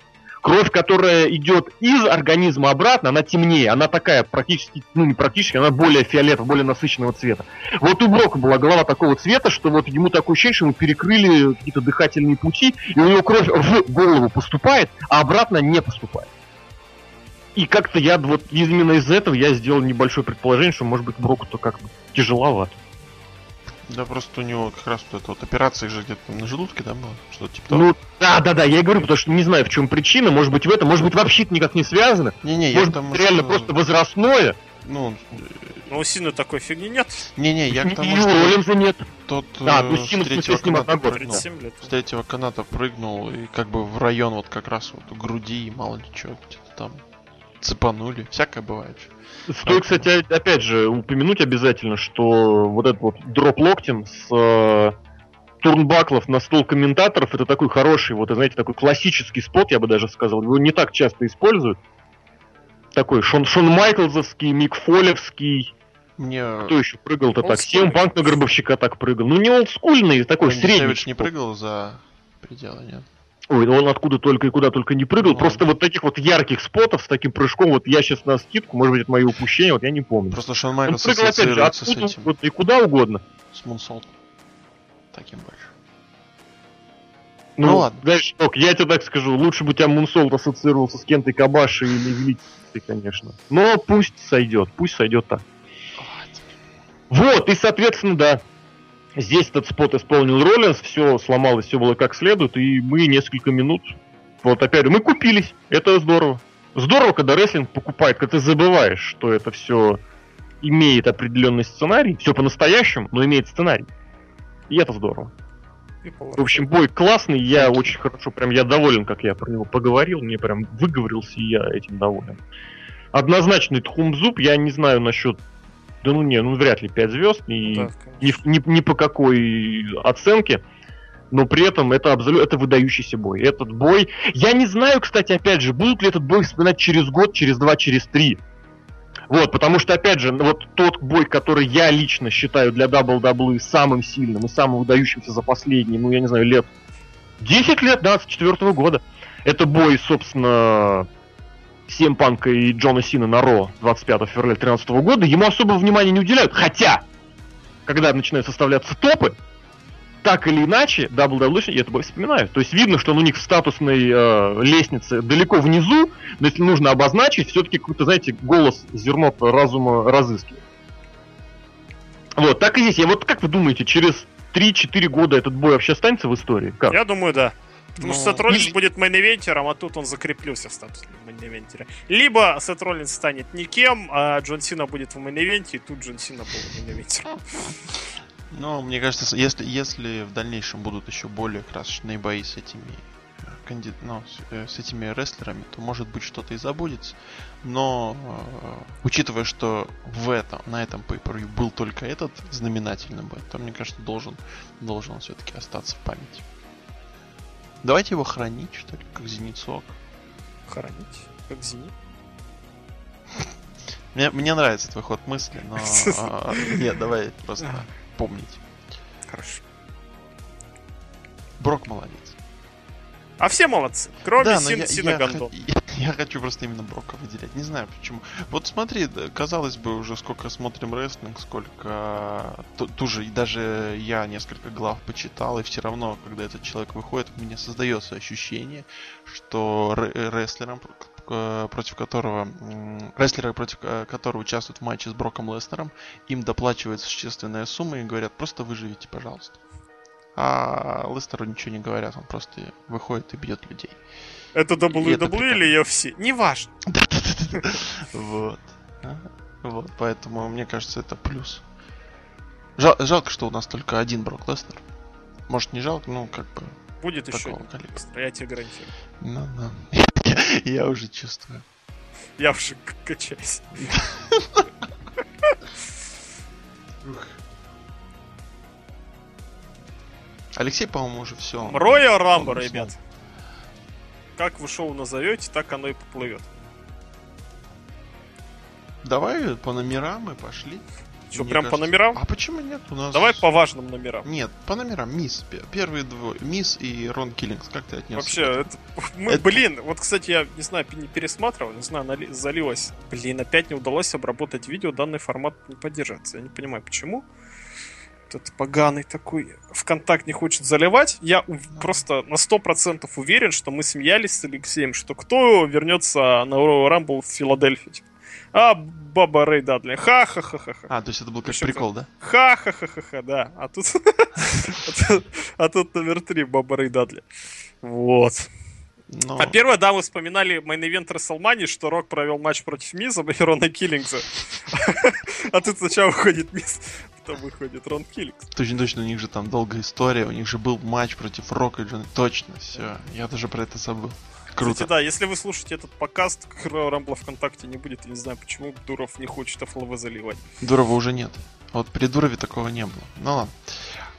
Кровь, которая идет из организма обратно, она темнее, она такая практически, ну не практически, она более фиолетового, более насыщенного цвета. Вот у Брока была голова такого цвета, что вот ему такое ощущение, что ему перекрыли какие-то дыхательные пути, и у него кровь в голову поступает, а обратно не поступает. И как-то я вот именно из этого я сделал небольшое предположение, что может быть Броку-то как-то тяжеловато. Да, просто у него как раз вот эта вот операция же где-то на желудке, да, была? Что-то типа того. Ну, да, да, да, я и говорю, потому что не знаю, в чем причина, может быть в этом, может быть вообще это никак не связано. Не-не, может быть, быть, реально что... просто возрастное. Ну, ну, у Сины такой фигни нет. Не-не, я к тому, что... Роллинза нет. Тот да, ну, Сина, с третьего, каната прыгнул, с третьего каната прыгнул и как бы в район вот как раз вот груди и мало ли что, где-то там цепанули. Всякое бывает. Стоит, кстати, опять же, упомянуть обязательно, что вот этот вот дроп локтем с э, турнбаклов на стол комментаторов это такой хороший, вот, знаете, такой классический спот, я бы даже сказал. Его не так часто используют. Такой Шон, Шон Майклзовский, Мик Фолевский. Мне... Кто еще прыгал-то так? Сем Банк на Гробовщика так прыгал. Ну, не олдскульный, такой Рэнди средний. не прыгал за пределы, нет? Ой, он откуда только и куда только не прыгал. Ну, Просто вот таких вот ярких спотов с таким прыжком, вот я сейчас на скидку, может быть, это мои упущения, вот я не помню. Просто Шон Майклс он прыгал, опять же, откуда, с этим. Вот, и куда угодно. С Мунсолт. Таким больше. Ну, ну ладно. Знаешь, ок, я тебе так скажу, лучше бы у тебя Мунсолт ассоциировался с Кентой Кабаши или Величиной, конечно. Но пусть сойдет, пусть сойдет так. Вот, и, соответственно, да, Здесь этот спот исполнил Роллинс, все сломалось, все было как следует, и мы несколько минут, вот опять мы купились, это здорово. Здорово, когда рестлинг покупает, когда ты забываешь, что это все имеет определенный сценарий, все по-настоящему, но имеет сценарий. И это здорово. В общем, бой классный, я очень хорошо, прям я доволен, как я про него поговорил, мне прям выговорился, и я этим доволен. Однозначный Тхумзуб, я не знаю насчет да ну не, ну вряд ли 5 звезд, и да, ни, ни, ни по какой оценке. Но при этом это абсолютно это выдающийся бой. Этот бой. Я не знаю, кстати, опять же, будут ли этот бой вспоминать через год, через два, через три. Вот, потому что, опять же, вот тот бой, который я лично считаю для WWE самым сильным и самым выдающимся за последние, ну, я не знаю, лет 10 лет, да, с четвертого года. Это бой, собственно, CM Панка и Джона Сина на Ро 25 февраля 2013 года, ему особого внимания не уделяют. Хотя, когда начинают составляться топы, так или иначе, WWE это бой вспоминают. То есть видно, что он у них в статусной э, лестнице далеко внизу, но если нужно обозначить, все-таки какой-то, знаете, голос зерно разума разыскивает. Вот, так и здесь. Я вот как вы думаете, через 3-4 года этот бой вообще останется в истории? Как? Я думаю, да. Потому что Сет Роллинс будет мейн-ивентером, а тут он закреплился в статусе мейн-ивентера. Либо Сет Роллинс станет никем, а Джон Сина будет в мейн-ивенте, и тут Джон Сина был мейн-ивентером. Ну, мне кажется, если, если в дальнейшем будут еще более красочные бои с этими э, канди... ну, э, с этими рестлерами, то может быть что-то и забудется. Но э, учитывая, что в этом, на этом pay был только этот знаменательный бой, то мне кажется, должен, должен все-таки остаться в памяти. Давайте его хранить, что ли, как зеницок. Хранить? Как зенит? Мне, мне нравится твой ход мысли, но... А, нет, давай просто помнить. Хорошо. Брок молодец. А все молодцы, кроме да, Син, я, Сина я. Я, хочу просто именно Брока выделять. Не знаю почему. Вот смотри, казалось бы, уже сколько смотрим рестлинг, сколько... Ту же, даже я несколько глав почитал, и все равно, когда этот человек выходит, у меня создается ощущение, что рестлерам, против которого рестлеры, против э, которого участвуют в матче с Броком Леснером, им доплачивается существенная сумма и говорят, просто выживите, пожалуйста. А Лестеру ничего не говорят, он просто выходит и бьет людей. Это WWE или UFC? Неважно. Да-да-да. Вот. Вот, поэтому мне кажется, это плюс. Жал, жалко, что у нас только один Брок Леснер. Может, не жалко, ну, как бы... Будет еще один я тебе гарантирую. Ну, ну. Я уже чувствую. Я уже качаюсь. Алексей, по-моему, уже все. Роя Рамбо, ребят. Как вы шоу назовете, так оно и поплывет. Давай по номерам и пошли. Что, прям кажется... по номерам? А почему нет? У нас... Давай по важным номерам. Нет, по номерам. Мисс. Первые двое. Мисс и Рон Киллингс. Как ты отнесся? Вообще, это... Мы, это... блин, вот, кстати, я, не знаю, не пересматривал, не знаю, нали... залилось. Блин, опять не удалось обработать видео, данный формат не поддерживается. Я не понимаю, почему. Этот поганый такой ВКонтакт не хочет заливать. Я просто на 100% уверен, что мы смеялись с Алексеем, что кто вернется на Royal Rumble в Филадельфии. Типа. А, Баба Рэй Дадли. Ха-ха-ха-ха. А, то есть это был как Причем прикол, да? Ха-ха-ха-ха, да. А тут... А тут номер три Бабба Рэй Дадли. Вот. Но... А первое, да, мы вспоминали мейн-ивент Рестлмании, что Рок провел матч против Миза и Рона Киллингса. А тут сначала выходит Миз, потом выходит Рон Киллингс. Точно, точно, у них же там долгая история, у них же был матч против Рока и Джона. Точно, все, я даже про это забыл. Круто. Кстати, да, если вы слушаете этот подкаст, Рамбла ВКонтакте не будет, я не знаю, почему Дуров не хочет FLV заливать. Дурова уже нет. Вот при Дурове такого не было. Ну ладно.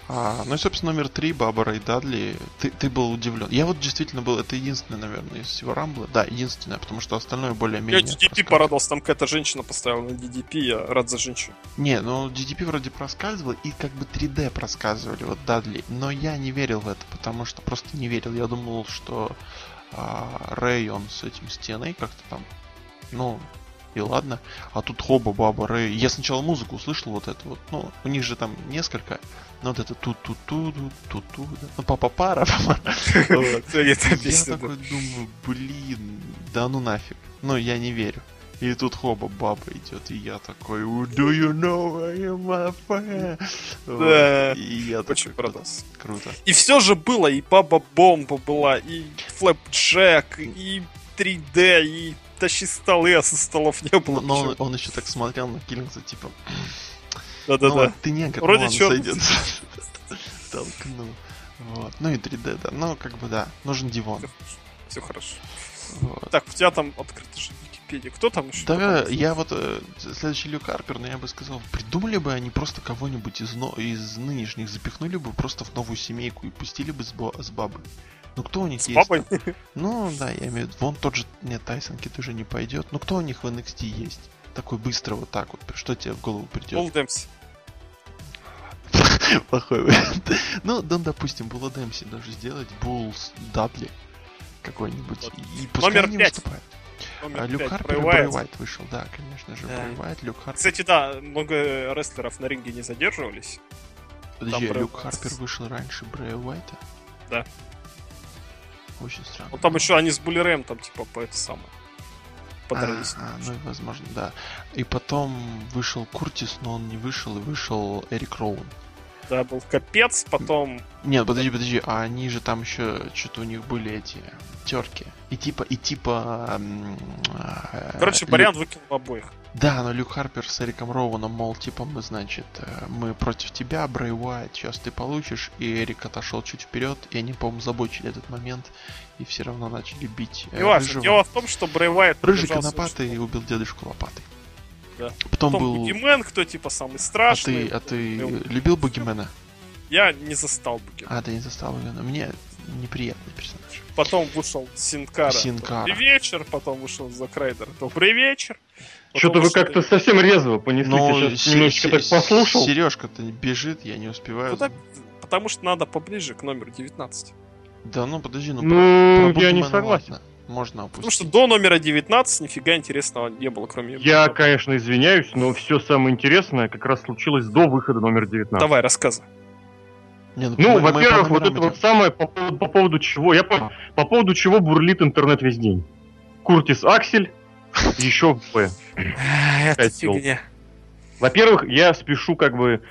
А, ну и, собственно, номер три, Бабара и Дадли. Ты, ты был удивлен. Я вот действительно был, это единственное, наверное, из всего Рамбла. Да, единственное, потому что остальное более-менее... Я DDP порадовался, там какая-то женщина поставила на DDP, я рад за женщину. Не, ну DDP вроде проскальзывал, и как бы 3D просказывали, вот Дадли. Но я не верил в это, потому что просто не верил. Я думал, что а, Рэй, он с этим стеной как-то там, ну, и ладно. А тут хоба, баба, Рэй. Я сначала музыку услышал вот это вот. Ну, у них же там несколько. Ну, вот это тут тут тут тут тут Ну, папа пара. Я такой думаю, блин, да ну нафиг. Ну, я не верю. И тут хоба баба идет, и я такой, do you know I am my fan? Да, и я очень продался. Круто. И все же было, и баба бомба была, и флэпджек, и 3D, и тащи столы, а со столов не было. Но он, он еще так смотрел на Киллингса, типа... Да-да-да. Ну, ты негр, Вроде ну, сойдет. Толкнул. Вот. Ну и 3D, да. Ну, как бы да. Нужен Дивон. Все хорошо. Вот. Так, у тебя там открыто же Википедия. Кто там еще? Да, я вот э, следующий Люк Харпер, но я бы сказал, придумали бы они просто кого-нибудь из, но, из нынешних, запихнули бы просто в новую семейку и пустили бы с, бо, с бабой. Ну кто у них с есть? Папой? Ну да, я имею в виду, вон тот же, нет, Тайсон Кит уже не пойдет. Ну кто у них в NXT есть? Такой быстро вот так вот, что тебе в голову придет? Пол Дэмси. Плохой вариант. Ну, да, допустим, Булла Дэмси даже сделать, Буллс Дадли какой-нибудь. Вот. И пускай Номер они 5. выступают. Номер а, Люк 5. Харпер и Брэй Уайт вышел, да, конечно же, да. Брэй Уайт, Люк Харпер. Кстати, да, много рестлеров на ринге не задерживались. Подожди, а Люк Брэй... Харпер вышел раньше Брэя Уайта? Да. Очень странно. Ну там еще они с Буллерем там типа по это самое. Подрались. А, а, ну и возможно, да. И потом вышел Куртис, но он не вышел, и вышел Эрик Роун. Да, был капец, потом... Нет, подожди, подожди, а они же там еще, что-то у них были эти терки. И типа, и типа... Э, Короче, вариант Лю... выкинул обоих. Да, но Люк Харпер с Эриком Роуном, мол, типа, мы, значит, э, мы против тебя, Брэй Уайт, сейчас ты получишь, и Эрик отошел чуть вперед, и они, по-моему, забочили этот момент, и все равно начали бить э, Дело в том, что Брэй Уайт... Рыжий конопатый и убил дедушку лопатой. Да. Потом, Потом был... Бугимен, кто типа самый страшный. А ты, а ты любил Бугимена? Я не застал Бугимена. А, ты не застал Бугимена. Мне неприятный персонаж. Потом вышел Синкара. Синкара. Добрый вечер. Потом вышел Зак Райдер. Добрый вечер. Что-то вы как-то совсем резво понесли. Сейчас немножечко так послушал. Сережка-то не я не успеваю. Куда? Потому что надо поближе к номеру 19. Да ну подожди, ну, ну про, про я не согласен. Ладно. Можно опустить. Потому что до номера 19 нифига интересного не было, кроме... Я, конечно, извиняюсь, но все самое интересное как раз случилось до выхода номера 19. Давай, рассказывай. Не, ну, ну во-первых, вот это вот самое по, по поводу чего, я по, по поводу чего бурлит интернет весь день. Куртис Аксель, еще Б. Это фигня. Во-первых, я спешу как бы...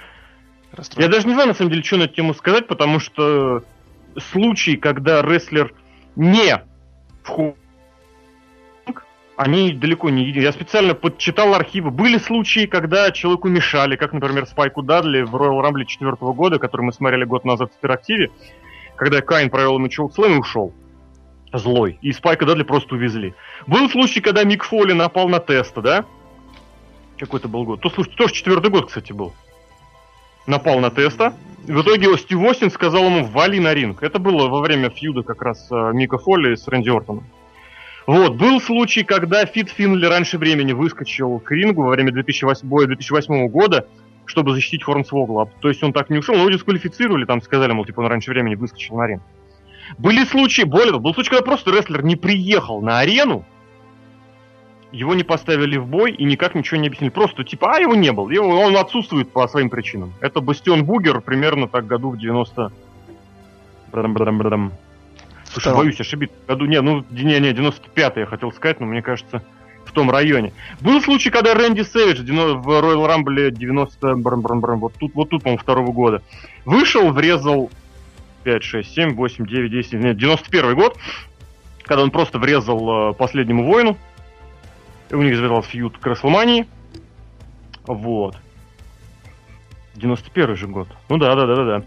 Я даже не знаю, на самом деле, что на эту тему сказать, потому что случай, когда рестлер не входит они далеко не едины. Я специально подчитал архивы. Были случаи, когда человеку мешали, как, например, Спайку Дадли в Royal Rumble 4 года, который мы смотрели год назад в интерактиве, когда Кайн провел ему Чоукслэм и ушел. Злой. И Спайка Дадли просто увезли. Был случай, когда Мик Фоли напал на Теста, да? Какой-то был год. То, слушай, тоже четвертый год, кстати, был. Напал на Теста. В итоге Стив Остин сказал ему «вали на ринг». Это было во время фьюда как раз э, Мика Фоли с Рэнди Ортоном. Вот, был случай, когда Фит Финли раньше времени выскочил к рингу во время 2008, боя 2008 года, чтобы защитить Хорнсвогла. То есть он так не ушел, но его дисквалифицировали, там сказали, мол, типа он раньше времени выскочил на ринг. Были случаи, более того, был случай, когда просто рестлер не приехал на арену, его не поставили в бой и никак ничего не объяснили. Просто типа, а его не было, его, он отсутствует по своим причинам. Это Бастион Бугер примерно так году в 90... Брадам, брадам, брадам. Слушай, боюсь ошибиться. Году, не, ну, не, не, 95-й я хотел сказать, но мне кажется, в том районе. Был случай, когда Рэнди Сэвидж в Royal Rumble 90... Брам, брам, брам, вот тут, вот тут, по-моему, второго года. Вышел, врезал 5, 6, 7, 8, 9, 10, нет, 91 год, когда он просто врезал э, последнему воину. У них завязался фьюд к Расселмании. Вот. 91 же год. Ну да, да, да, да, да.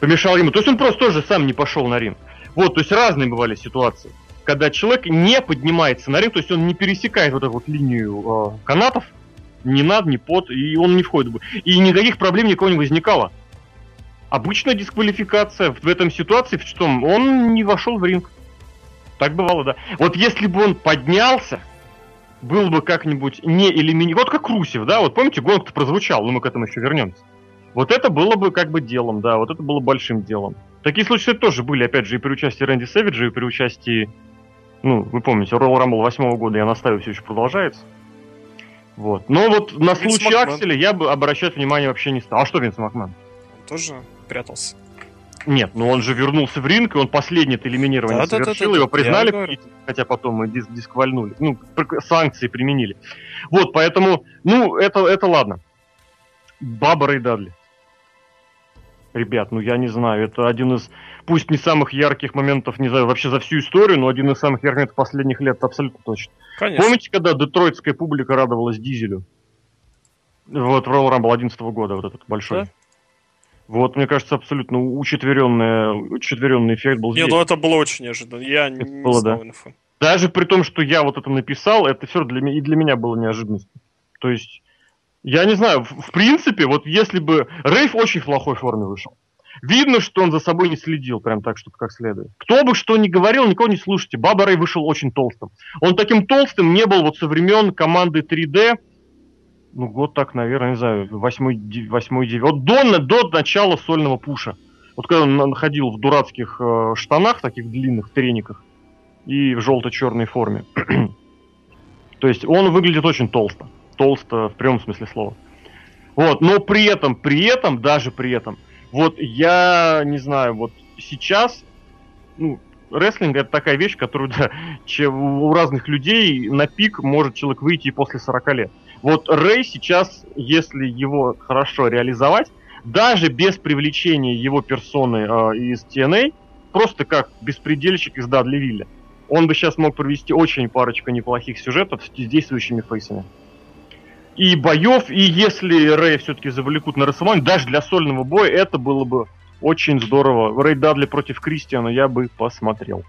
Помешал ему. То есть он просто тоже сам не пошел на ринг. Вот, то есть разные бывали ситуации. Когда человек не поднимается на ринг, то есть он не пересекает вот эту вот линию э, канатов, ни над, ни под, и он не входит. И никаких проблем никого не возникало. Обычная дисквалификация в этом ситуации, в чем он не вошел в ринг. Так бывало, да. Вот если бы он поднялся, был бы как-нибудь не элиминирован. Вот как Русев, да, вот помните, гонг-то прозвучал, но мы к этому еще вернемся. Вот это было бы как бы делом, да, вот это было большим делом. Такие случаи тоже были, опять же, и при участии Рэнди Сэвиджа, и при участии, ну, вы помните, Royal Rumble 8 года, я настаиваю, все еще продолжается. Вот. Но вот на Винс случай Макман. Акселя я бы обращать внимание вообще не стал. А что Винс Макман? Он тоже прятался. Нет, ну он же вернулся в ринг, и он последний это элиминирование да, совершил, да, да, его признали, хотя потом и дис дисквальнули, ну, санкции применили. Вот, поэтому, ну, это, это ладно. Баба и Дадли ребят, ну я не знаю, это один из, пусть не самых ярких моментов, не знаю, вообще за всю историю, но один из самых ярких моментов последних лет, абсолютно точно. Конечно. Помните, когда детройтская публика радовалась Дизелю? Вот в Royal Rumble 11 года, вот этот большой. Да? Вот, мне кажется, абсолютно учетверенный, учетверенный эффект был здесь. Не, ну это было очень неожиданно. Я это не было, знал да. инфы. Даже при том, что я вот это написал, это все для меня, и для меня было неожиданностью. То есть, я не знаю, в, в принципе, вот если бы... Рейв очень в плохой форме вышел. Видно, что он за собой не следил прям так, чтобы как следует. Кто бы что ни говорил, никого не слушайте. Баба Рэй вышел очень толстым. Он таким толстым не был вот со времен команды 3D. Ну, год так, наверное, не знаю, восьмой, восьмой, девятый. Вот до, до начала сольного пуша. Вот когда он ходил в дурацких э, штанах, таких длинных, трениках, и в желто-черной форме. То есть он выглядит очень толсто толсто в прямом смысле слова. Вот, но при этом, при этом, даже при этом, вот я не знаю, вот сейчас, ну, рестлинг это такая вещь, которую да, у разных людей на пик может человек выйти и после 40 лет. Вот Рэй сейчас, если его хорошо реализовать, даже без привлечения его персоны э, из TNA, просто как беспредельщик из Дадли Вилля, он бы сейчас мог провести очень парочку неплохих сюжетов с действующими фейсами и боев, и если Рэй все-таки завлекут на Расселмане, даже для сольного боя, это было бы очень здорово. Рэй Дадли против Кристиана я бы посмотрел.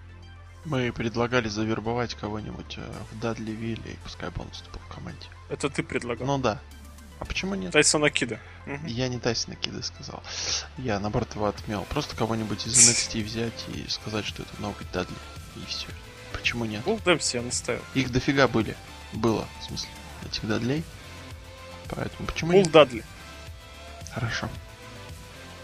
Мы предлагали завербовать кого-нибудь э, в Дадли Вилли, и пускай бы он в команде. Это ты предлагал? Ну да. А почему нет? Тайсона Кида. Угу. Я не Тайсона Кида сказал. Я, наоборот, его отмел. Просто кого-нибудь из NXT взять и сказать, что это новый Дадли. И все. Почему нет? Был Дэмси, я наставил. Их дофига были. Было, в смысле, этих Дадлей. Поэтому почему Пул Дадли. Хорошо.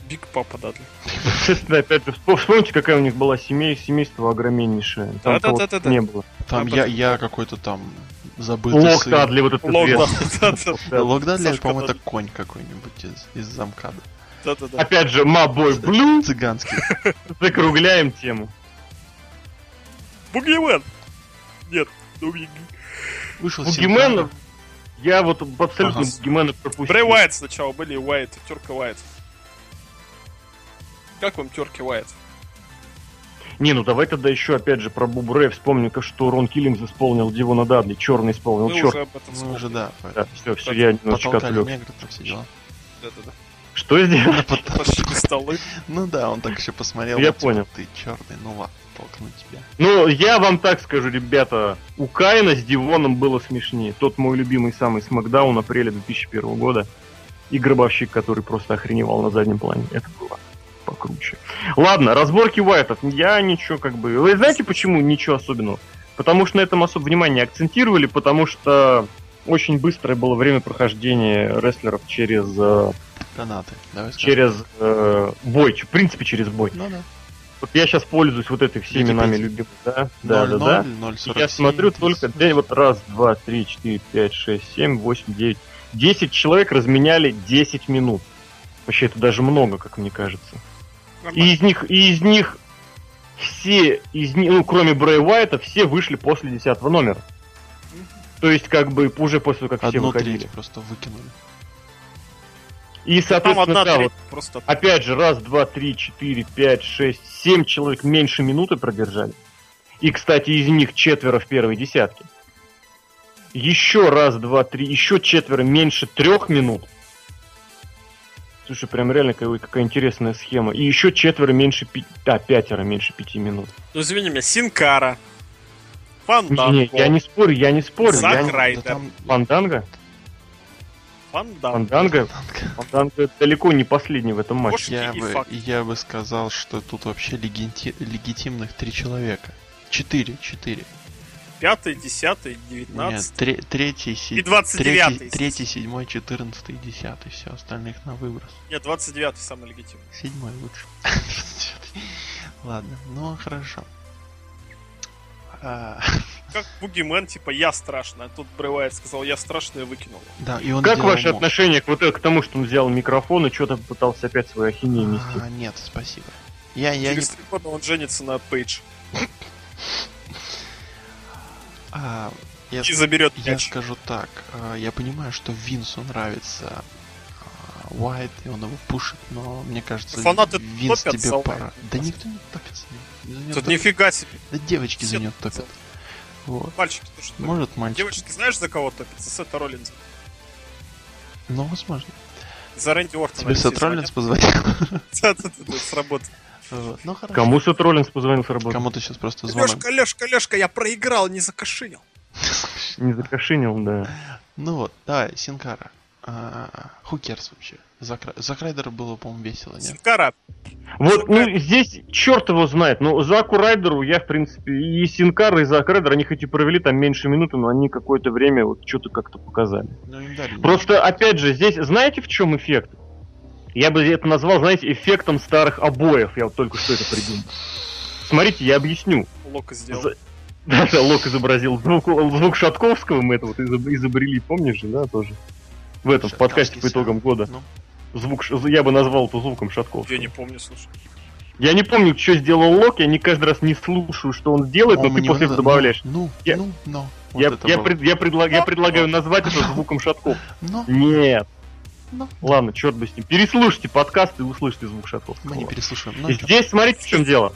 Биг Папа Дадли. Естественно, опять же, вспомните, какая у них была семей, семейство огроменнейшее. Там да, да, да, да, не было. Там я, я какой-то там забыл. Лок Дадли, вот это Лок Дадли, по-моему, это конь какой-нибудь из, из замкада. Да-да-да. Опять же, Мабой Блю. Цыганский. Закругляем тему. Бугимен! Нет, Бугимен. Вышел Бугимен, я вот абсолютно ага. Бугимена пропустил. Брэй Уайт сначала были, Уайт, терка Уайт. Как вам терки Уайт? Не, ну давай тогда еще опять же про Бубре вспомню, что Рон Киллингс исполнил Дивона Дадли, черный исполнил, Мы черт. уже об этом Мы уже, да. да все, все, я немножечко отвлек. Да-да-да. Что сделал? Потащили столы. Ну да, он так еще посмотрел. Я понял. Ты черный, ну ладно, толкну тебя. Ну, я вам так скажу, ребята, у Кайна с Дивоном было смешнее. Тот мой любимый самый Смакдаун апреля 2001 года. И гробовщик, который просто охреневал на заднем плане. Это было покруче. Ладно, разборки Уайтов. Я ничего как бы... Вы знаете, почему ничего особенного? Потому что на этом особо внимание акцентировали, потому что очень быстрое было время прохождения рестлеров через... Э, Донаты. Давай через э, бой, в принципе через бой. Ну да. Вот я сейчас пользуюсь вот этой всеми нами любимой, да? Да, 0, да, 0, да. 0, я смотрю 37. только, для, вот раз, два, три, четыре, пять, шесть, семь, восемь, девять. Десять человек разменяли 10 минут. Вообще это даже много, как мне кажется. И из них, и из них все, из них, ну, кроме Брэй Уайта, все вышли после десятого номера. То есть, как бы, уже после того, как Одну все выходили. просто выкинули. И, соответственно, да, вот, просто... опять же, раз, два, три, четыре, пять, шесть, семь человек меньше минуты продержали. И, кстати, из них четверо в первой десятке. Еще раз, два, три, еще четверо меньше трех минут. Слушай, прям реально какая, какая интересная схема. И еще четверо меньше пяти... А, пятеро меньше пяти минут. Ну, извини меня, Синкара. Фанданго. Не, я не спорю, я не спорю. Зак я Райдер. Да там... Фанданго? Фанданго. Фанданго? Фанданго далеко не последний в этом матче. Я бы, я бы сказал, что тут вообще легити... легитимных три человека. Четыре, четыре пятый, десятый, девятнадцатый. Нет, третий, и двадцать девятый. Третий, седьмой, четырнадцатый, десятый. Все остальных на выброс. Нет, двадцать девятый самый легитимный. Седьмой лучше. Ладно, ну хорошо. А. Как Бугимен, типа, я страшный, а тут Бревайт сказал, я страшный, и выкинул. Да, и он как ваше мог. отношение к, вот, к тому, что он взял микрофон и что-то пытался опять свою ахинею нести? А, нет, спасибо. Я, я Через три года он женится на Пейдж. А, я, и заберет Я мяч. скажу так, а, я понимаю, что Винсу нравится Уайт, и он его пушит, но мне кажется, Фанаты Винс тебе пора. Да никто не топится. Тут топит. нифига себе. Да девочки Все за нее топят. Вот. Мальчики тоже топят. Может, мальчики. Девочки, знаешь, за кого топятся? Сета Роллинза. Ну, возможно. За Рэнди Ортона. Тебе Сет Роллинз позвонил? Да-да-да, с работы. Вот. Ну, хорошо. Кому Сет Роллинс позвонил с работы? Кому-то сейчас просто звонок. Лешка, Лешка, Лешка, я проиграл, не закошинил. Не закошинил, да. Ну вот, давай, Синкара. Хукерс вообще. Зак Райдера было, по-моему, весело, нет? Синкара. Вот, ну, здесь черт его знает. Ну, Заку Райдеру я, в принципе, и Синкара, и Зак Райдер, они хоть и провели там меньше минуты, но они какое-то время вот что-то как-то показали. Ну, Просто, опять же, здесь, знаете, в чем эффект? Я бы это назвал, знаете, эффектом старых обоев. Я вот только что это придумал. Смотрите, я объясню. Лок сделал. За... Да, да, Лок изобразил звук, звук Шатковского, мы это вот изобрели, помнишь же, да, тоже? В этом, в подкасте по итогам года. Ну. Звук, я бы назвал это звуком Шатковского. Я не помню, слушай. Я не помню, что сделал Лок, я не каждый раз не слушаю, что он делает, но ты после этого добавляешь. Ну, я, ну, ну. Вот я, я, пред, я, предлаг, я предлагаю назвать это звуком Шатков. Нет. Ну. Ладно, черт бы с ним. Переслушайте подкаст и услышите звук шатов. Мы не переслушаем. Ну, Здесь смотрите, в чем дело.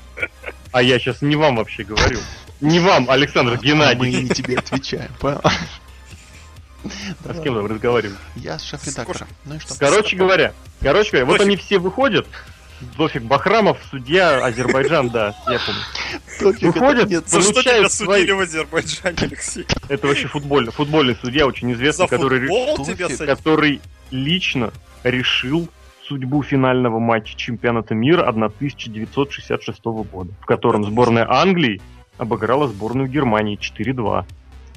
А я сейчас не вам вообще говорю. Не вам, Александр а, Геннадьевич. Мы не тебе отвечаем, понял? А с кем вы разговариваете? Я с шеф-редактором. Ну и что? Короче говоря, короче говоря, вот они все выходят, Дофиг Бахрамов, судья Азербайджан, да, я помню. Выходит, нет, за что тебя свои... судили в Азербайджане, Алексей? Это вообще футбольный, футбольный судья, очень известный, который, который лично решил судьбу финального матча чемпионата мира 1966 года, в котором сборная Англии обыграла сборную Германии 4-2.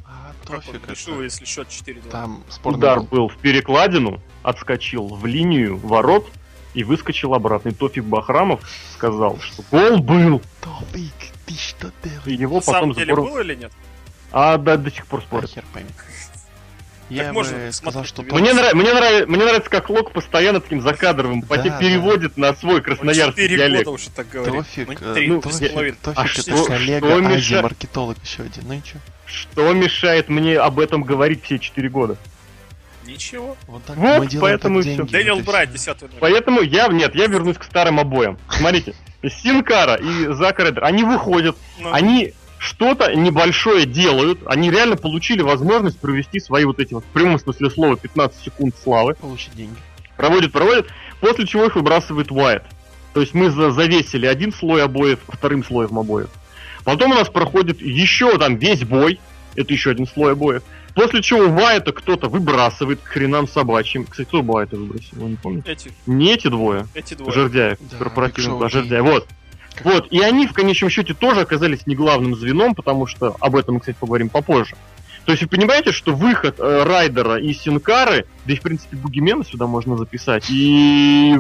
А, Тофик решил, если счет 4-2. Там Удар был в перекладину, отскочил в линию ворот, и выскочил обратно. И Тофик Бахрамов сказал, что гол был. Тофик, ты что делаешь? И его На потом самом деле сбор- было или нет? А, да, до сих пор спорят. Хер пойми. Я можно бы сказал, смотреть что. Мне, нрав- мне, нрав- мне нравится, как Лок постоянно таким закадровым Да, да. переводит на свой красноярский диалект. года уже так говорит. Тофик, Ну, э, три ну, Тофик. Тофик, А это что- коллега, что маркетолог еще один. Ну и чё? Что мешает мне об этом говорить все четыре года? Ничего. Вот так Вот, мы поэтому так деньги, Дэниел вот и Брайт, всё. 10 номер. Поэтому я, нет, я вернусь к старым обоям. Смотрите, Синкара и Зак Райдер, они выходят, Ну, они что-то небольшое делают, они реально получили возможность провести свои вот эти вот, в прямом смысле слова, 15 секунд славы. Получить деньги. Проводят, проводят, после чего их выбрасывает Уайт. То есть мы за- завесили один слой обоев вторым слоем обоев. Потом у нас проходит еще там весь бой, это еще один слой обоев. После чего Уайта кто-то выбрасывает к хренам собачьим. Kстати, кто Уайта выбросил, вы не помните? эти, Не эти двое. эти двое. Жердяев, Да, корпоративный Жердяев. Вот. Вот, и они в конечном счете тоже оказались не главным звеном, потому что об этом мы, кстати, поговорим попозже. То есть вы понимаете, что выход э, Райдера и Синкары, да и в принципе Бугимена сюда можно записать, и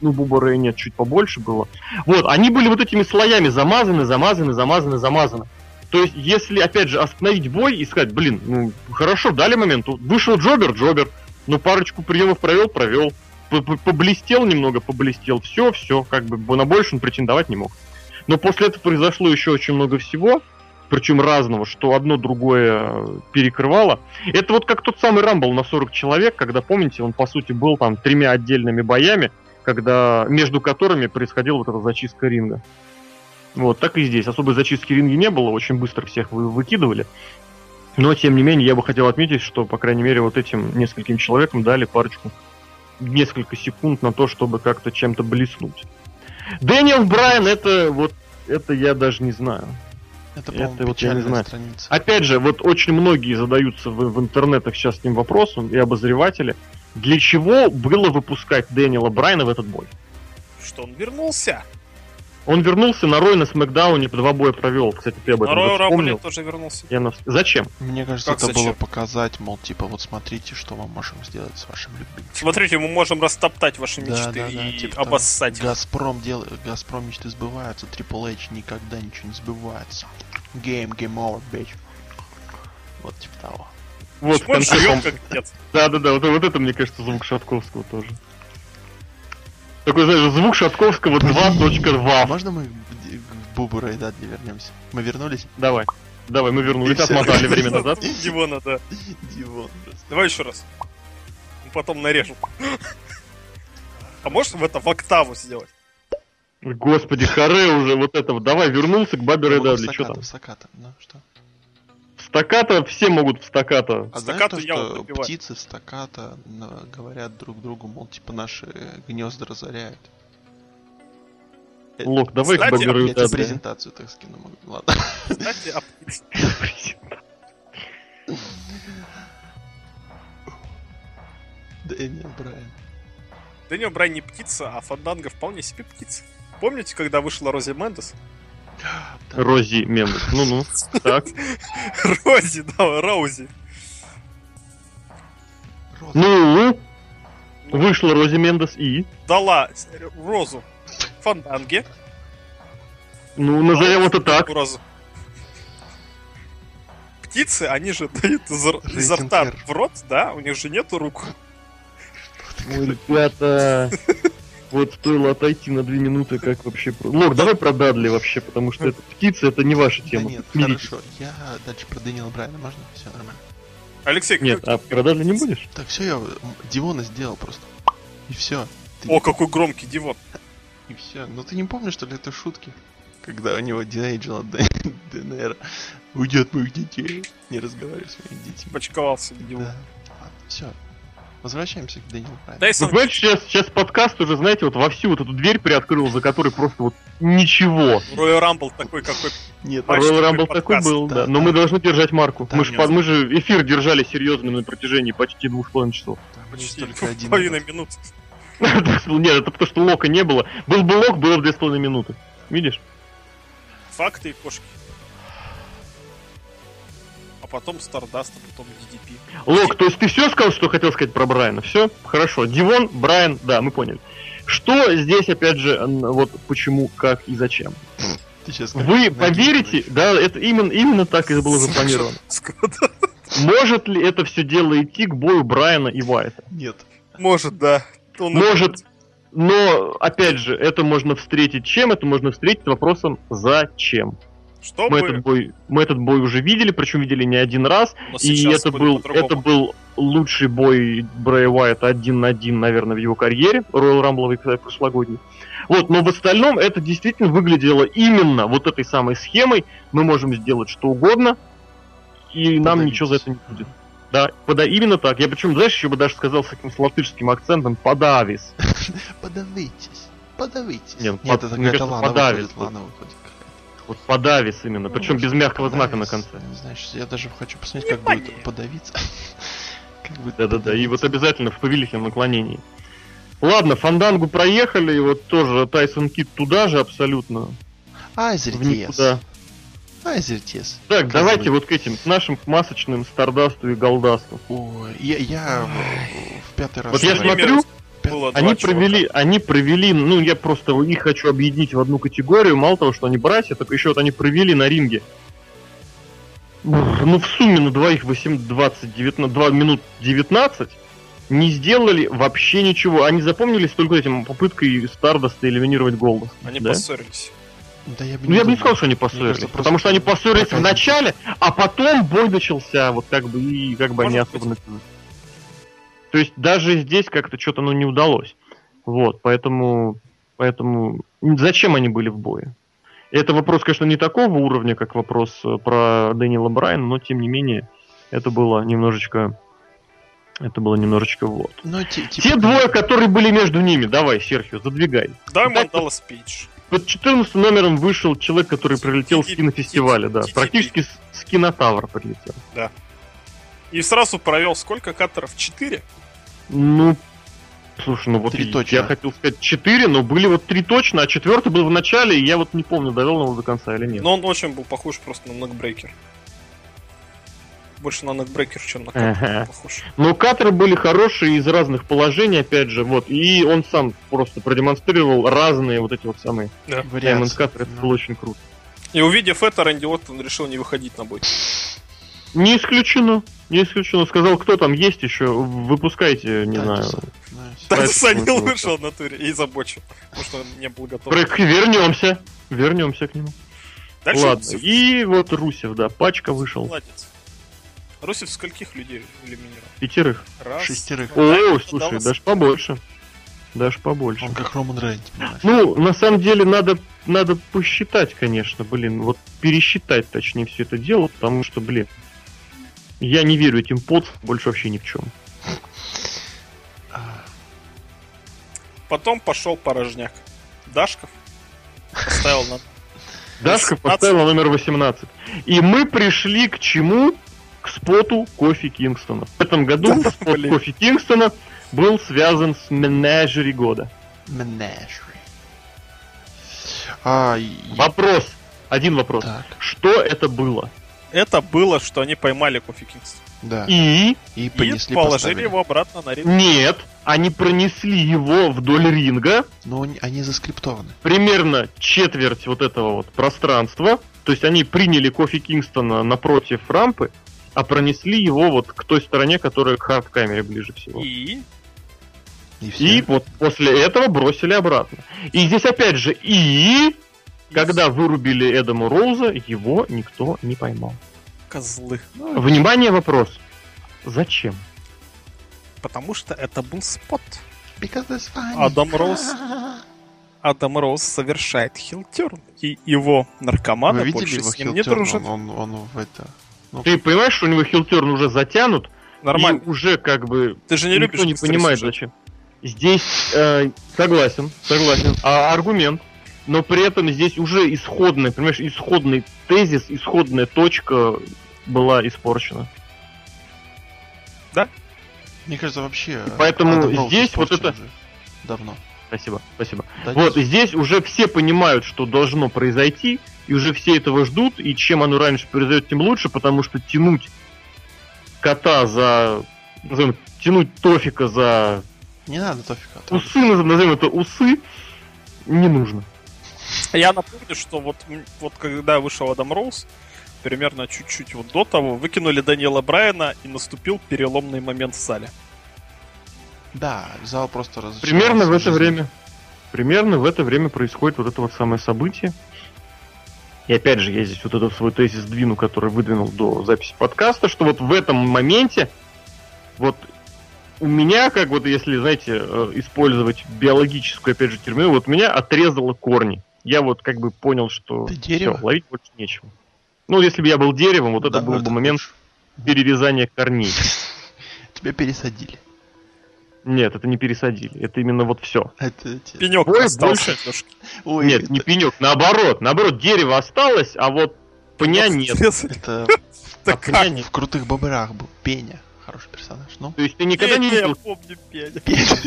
ну, Бубара и нет, чуть побольше было. Вот, они были вот этими слоями замазаны, замазаны, замазаны, замазаны. То есть, если, опять же, остановить бой и сказать, блин, ну, хорошо, дали момент, вышел Джобер, Джобер, ну, парочку приемов провел, провел, поблестел немного, поблестел, все, все, как бы на больше он претендовать не мог. Но после этого произошло еще очень много всего, причем разного, что одно другое э, перекрывало. Это вот как тот самый Рамбл на 40 человек, когда, помните, он по сути был там тремя отдельными боями, когда между которыми происходила вот эта зачистка ринга. Вот, так и здесь. Особой зачистки ринга не было, очень быстро всех вы выкидывали. Но, тем не менее, я бы хотел отметить, что, по крайней мере, вот этим нескольким человекам дали парочку, несколько секунд на то, чтобы как-то чем-то блеснуть. Дэниел Брайан, это вот, это я даже не знаю. Это, Это вот я не знаю. страница. Опять же, вот очень многие задаются в, в интернетах сейчас с ним вопросом, и обозреватели, для чего было выпускать Дэниела Брайана в этот бой? Что он вернулся. Он вернулся на Рой на Смакдауне, два боя провел. Кстати, ты об На этом же Rumble вспомнил. тоже вернулся. Я на- Зачем? Мне кажется, Как это зачем? было показать, мол, типа, вот смотрите, что мы можем сделать с вашим любимым. Смотрите, мы можем растоптать ваши Да, мечты да, да, и типа обоссать их. Газпром делает, Газпром мечты сбываются, Triple H никогда ничего не сбывается. Game, game over, bitch. Вот типа того. Вот, в конце живет кон- как дед? Да-да-да, вот, вот это, мне кажется, звук Шатковского тоже. Такой, знаешь, звук Шатковского 2.2. Можно мы к Бубу Дадли вернемся? Мы вернулись? Давай. Давай, мы вернулись, отмотали время назад. Дивона, да. Дивон. Давай еще раз. Потом нарежем. А можешь в это в октаву сделать? Господи, харе уже вот этого. Давай, вернулся к Бабе Рэй Ну, Дадли, что там? стаккато, ну что? В стаккато все могут в стакато. А Стаккато знаешь то, я что птицы в на- говорят друг другу, мол, типа наши гнезда разоряют. Э, Лок, давай Кстати, Бабе Рэй Я тебе презентацию так скину. Ладно. Кстати, а Дэниел Брайан. Дэниел Брайан не птица, а Фанданга вполне себе птица. Помните, когда вышла Рози Мендес? Рози Мендес. Ну-ну. Так. Рози, да, Роузи. Роза. Ну, вышла Рози Мендес и... Дала розу Фанданге. Ну, назовем это так. Розу. Птицы, они же дают изо рта в рот, да? У них же нету рук. Ой, ребята... Вот стоило отойти на две минуты, как вообще... про- Лок, давай про Дадли вообще, потому что это птица, это не ваша Да тема. нет, Смиритесь. хорошо. Я дальше про Дэниела Брайана, можно? Все нормально. Алексей, Нет, как- а про Дадли не будешь? Так, все, я Дивона сделал просто. И все. О, какой громкий диван. И все. Ну ты не помнишь, что ли, это шутки? Когда у него Динейджела ДНР уйдет моих детей. Не разговаривай с моими детьми. Почковался диван. Да. Все. Возвращаемся к Дэниелу Брайану. Дай Вы понимаете, сейчас, сейчас подкаст уже, знаете, вот во всю вот эту дверь приоткрыл, за которой просто вот ничего. Royal Rumble такой, какой... Нет, Royal такой Rumble такой был, Да, да. Но да. мы должны держать марку. Да, мы, же, нет. мы же эфир держали серьезным на протяжении почти двух с половиной часов. там Почти есть только один половиной минут. Нет, это потому что лока не было. Был бы лок, было бы две с половиной минуты. Видишь? Факты и кошки. Потом Стардаст, а потом DDP. Лок, то есть ты все сказал, что хотел сказать про Брайана? Все? Хорошо. Дивон, Брайан, да, мы поняли. Что здесь, опять же, вот почему, как и зачем? Вы поверите, да, это именно, именно так и было запланировано. Может ли это все дело идти к бою Брайана и Вайта? Нет. Может, да. Он Может, но, опять же, это можно встретить чем? Это можно встретить вопросом «зачем?». Что мы, этот бой, мы этот бой уже видели, причем видели не один раз. Но и это был, это был лучший бой Брэя Уайта один на один, наверное, в его карьере, Royal Rumble прошлогодний. Вот, но в остальном это действительно выглядело именно вот этой самой схемой. Мы можем сделать что угодно, и нам ничего за это не будет. Да, пода именно так. Я почему, знаешь, еще бы даже сказал с таким латышским акцентом подавис. Подавитесь. Подавитесь. Нет, Нет это какая-то лана выходит, лана выходит. Вот подавис именно, причем без мягкого знака на конце. Не знаю, я даже хочу посмотреть, как будет подавиться. Да-да-да, и вот обязательно в повелительном наклонении. Ладно, Фандангу проехали, и вот тоже Тайсон Кит туда же абсолютно. Айзертес. Айзертес. Так, давайте вот к этим, к нашим к масочным Стардасту и Голдасту. Ой, я, я в пятый раз... Вот я смотрю, они провели, они провели, ну я просто их хочу объединить в одну категорию, мало того, что они братья, так еще вот они провели на ринге ну, в сумме на двоих 8, 20, 19, 2 минут 19 не сделали вообще ничего. Они запомнились только этим попыткой Стардаста элиминировать Голда. Они да? поссорились. Да, я бы ну, я бы не сказал, что они поссорились. Кажется, потому что они поссорились в начале, а потом бой начался, вот как бы, и как бы Может они особо напились. То есть даже здесь как-то что-то ну, не удалось. Вот, поэтому, поэтому зачем они были в бое? Это вопрос, конечно, не такого уровня, как вопрос э, про Дэниела Брайана, но тем не менее, это было немножечко... Это было немножечко вот. Но, типа... Те двое, которые были между ними, давай, Серхио, задвигай. Дай Мандала спич. Под 14 номером вышел человек, который прилетел с кинофестиваля, да. Практически с кинотавра прилетел. Да. И сразу провел сколько катеров? Четыре? Ну, Слушай, ну вот три точно. я хотел сказать четыре, но были вот три точно, а четвертый был в начале, и я вот не помню, довел его до конца или нет. Но он очень был похож просто на нокбрейкер. Больше на нокбрейкер, чем на катер ага. похож. Но катеры были хорошие из разных положений, опять же, вот. И он сам просто продемонстрировал разные вот эти вот самые да. варианты катеры. Это было очень круто. И увидев это, Рэнди Оттон решил не выходить на бой. Не исключено. Не исключено. Сказал, кто там есть еще, выпускайте, не знаю. Санил вышел в натуре и забочил, потому что он не был готов. Вернемся. Вернемся к нему. Дальше Ладно. Русев. И вот Русев, да, пачка вышел. Молодец. Русев скольких людей элиминировал? Пятерых. Раз. Шестерых. О, слушай, даже побольше. Даже побольше. Он как Роман Рейнс, Ну, на самом деле, надо, надо посчитать, конечно, блин, вот пересчитать, точнее, все это дело, потому что, блин, я не верю этим под больше вообще ни в чем. Потом пошел порожняк. Дашков поставил на... Дашков поставил номер 18. И мы пришли к чему? К споту Кофи Кингстона. В этом году да, спот блин. Кофи Кингстона был связан с менеджери года. Менеджери. А, вопрос. Один вопрос. Так. Что это было? Это было, что они поймали Кофи Кингстон. Да. И? И, понесли, и положили поставили. его обратно на ринг. Нет, они пронесли его вдоль ринга. Но они заскриптованы. Примерно четверть вот этого вот пространства. То есть они приняли Кофи Кингстона напротив рампы, а пронесли его вот к той стороне, которая к хард-камере ближе всего. И? И, и вот после этого бросили обратно. И здесь опять же и когда вырубили Эдаму Роуза, его никто не поймал. Козлы. Внимание, вопрос. Зачем? Потому что это был спот. Адам Роуз Адам Роуз совершает хилтерн, и его наркоманы Вы больше его с ним не дружат. Он, он, он в это... Ну... Ты понимаешь, что у него хилтерн уже затянут? Нормально. И уже как бы... Ты же не никто любишь не понимает, зачем. Здесь э, согласен, согласен. А аргумент? Но при этом здесь уже исходный, понимаешь, исходный тезис, исходная точка была испорчена. Да? Мне кажется, вообще... И поэтому здесь вот это... Давно. Спасибо, спасибо. Да, вот, здесь... здесь уже все понимают, что должно произойти, и уже все этого ждут, и чем оно раньше произойдет, тем лучше, потому что тянуть кота за... Назовем, тянуть Тофика за Не надо тофика. Усы, назовем это усы, не нужно. Я напомню, что вот, вот когда вышел Адам Роуз, примерно чуть-чуть вот до того, выкинули Даниэла Брайана, и наступил переломный момент в зале. Да, зал просто разочаровался. Примерно в это время. Примерно в это время происходит вот это вот самое событие. И опять же, я здесь вот этот свой тезис двину, который выдвинул до записи подкаста, что вот в этом моменте вот у меня, как вот если, знаете, э, использовать биологическую, опять же, термину, вот меня отрезало корни. Я вот как бы понял, что все, ловить больше нечего. Ну, если бы я был деревом, вот да, это был бы момент перерезания корней. Тебя пересадили. Нет, это не пересадили. Это именно вот все. Это пенек Ой, остался. Больше... Ой, нет, это... не пенек. Наоборот, наоборот, дерево осталось, а вот пня нет. Это а пня в крутых бобрах был. Пеня. Хороший персонаж. Ну. То есть ты никогда не видел? Я помню Пеня.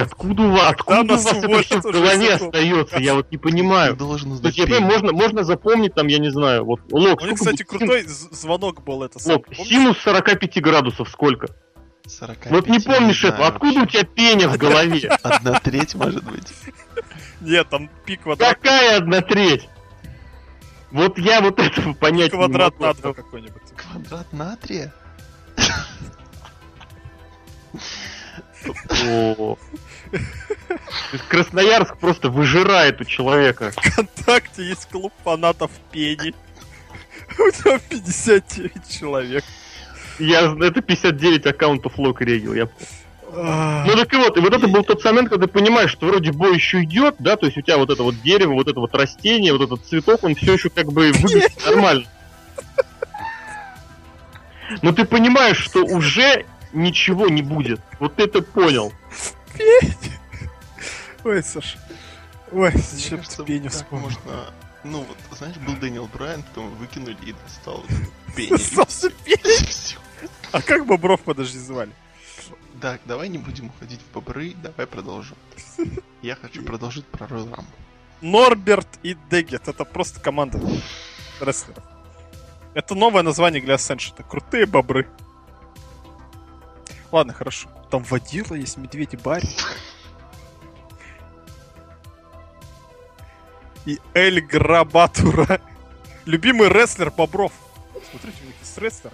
Откуда у вас, откуда у вас это все в голове остается? Я вот не понимаю. Должен знать. Я можно, можно запомнить там, я не знаю, вот лог. У них, кстати, крутой звонок был это. Лог, синус 45 градусов сколько? 45, вот не помнишь это, откуда у тебя пеня в голове? Одна треть, может быть. Нет, там пик квадрат. Какая одна треть? Вот я вот этого понять Квадрат не могу. натрия какой-нибудь. Квадрат натрия? Красноярск просто выжирает у человека. Вконтакте есть клуб фанатов пени. У него 59 человек. Я, это 59 аккаунтов Лок Регил, я ну так и вот, и вот это был тот момент, когда ты понимаешь, что вроде бой еще идет, да, то есть у тебя вот это вот дерево, вот это вот растение, вот этот цветок, он все еще как бы выглядит нормально. Но ты понимаешь, что уже ничего не будет. Вот ты это понял. Ой, Саша. Ой, зачем ты пеню вспомнил? Ну вот, знаешь, был Дэниел Брайан, потом выкинули и достал пенни. Остался пенни? А как Бобров, подожди, звали? Так, давай не будем уходить в бобры, давай продолжим. Я хочу продолжить про Royal Rumble. Норберт и Дегет, это просто команда рестлеров. Это новое название для Асcension. Крутые бобры. Ладно, хорошо. Там водила есть, медведи Барри. И Эль Грабатура. Любимый рестлер бобров. Смотрите, у них есть рестлер.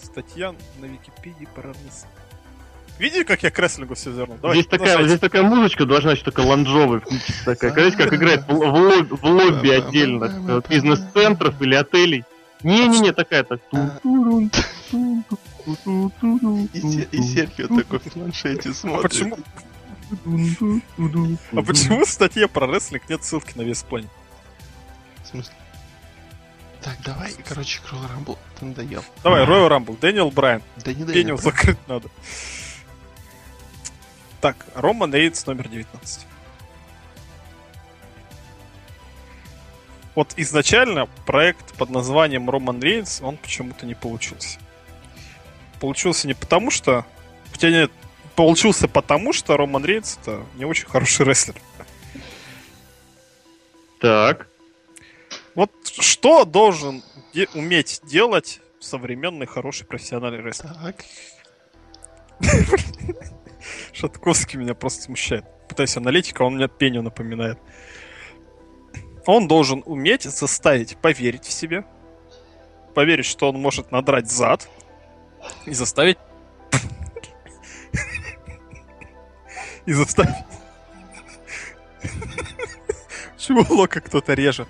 Статья на Википедии про рестлер. Видите, как я к рестлингу все вернул? Давай, здесь, такая, здесь такая музычка должна быть такая ланжовая такая. Знаете, как играет в, в, лоб, в лобби отдельно бизнес-центров или отелей. Не-не-не, такая так. И Серхио такой в планшете смотрит. Почему? А почему в статье про рестлинг нет ссылки на VSplanet? В смысле? Так, давай, короче, Royal Rumble, ты надоел. Давай, Royal Rumble, Дэниел Брайан. Да не Дэниел закрыть надо. Так, Роман Рейнс номер 19. Вот изначально проект под названием Роман Рейнс, он почему-то не получился. Получился не потому, что... Хотя нет, получился потому, что Роман Рейнс это не очень хороший рестлер. Так. Вот что должен де- уметь делать современный хороший профессиональный рестлер? Так. Шатковский меня просто смущает. Пытаюсь аналитика, он меня пеню напоминает. Он должен уметь заставить поверить в себе, поверить, что он может надрать зад и заставить... И заставить... Чего Лока кто-то режет?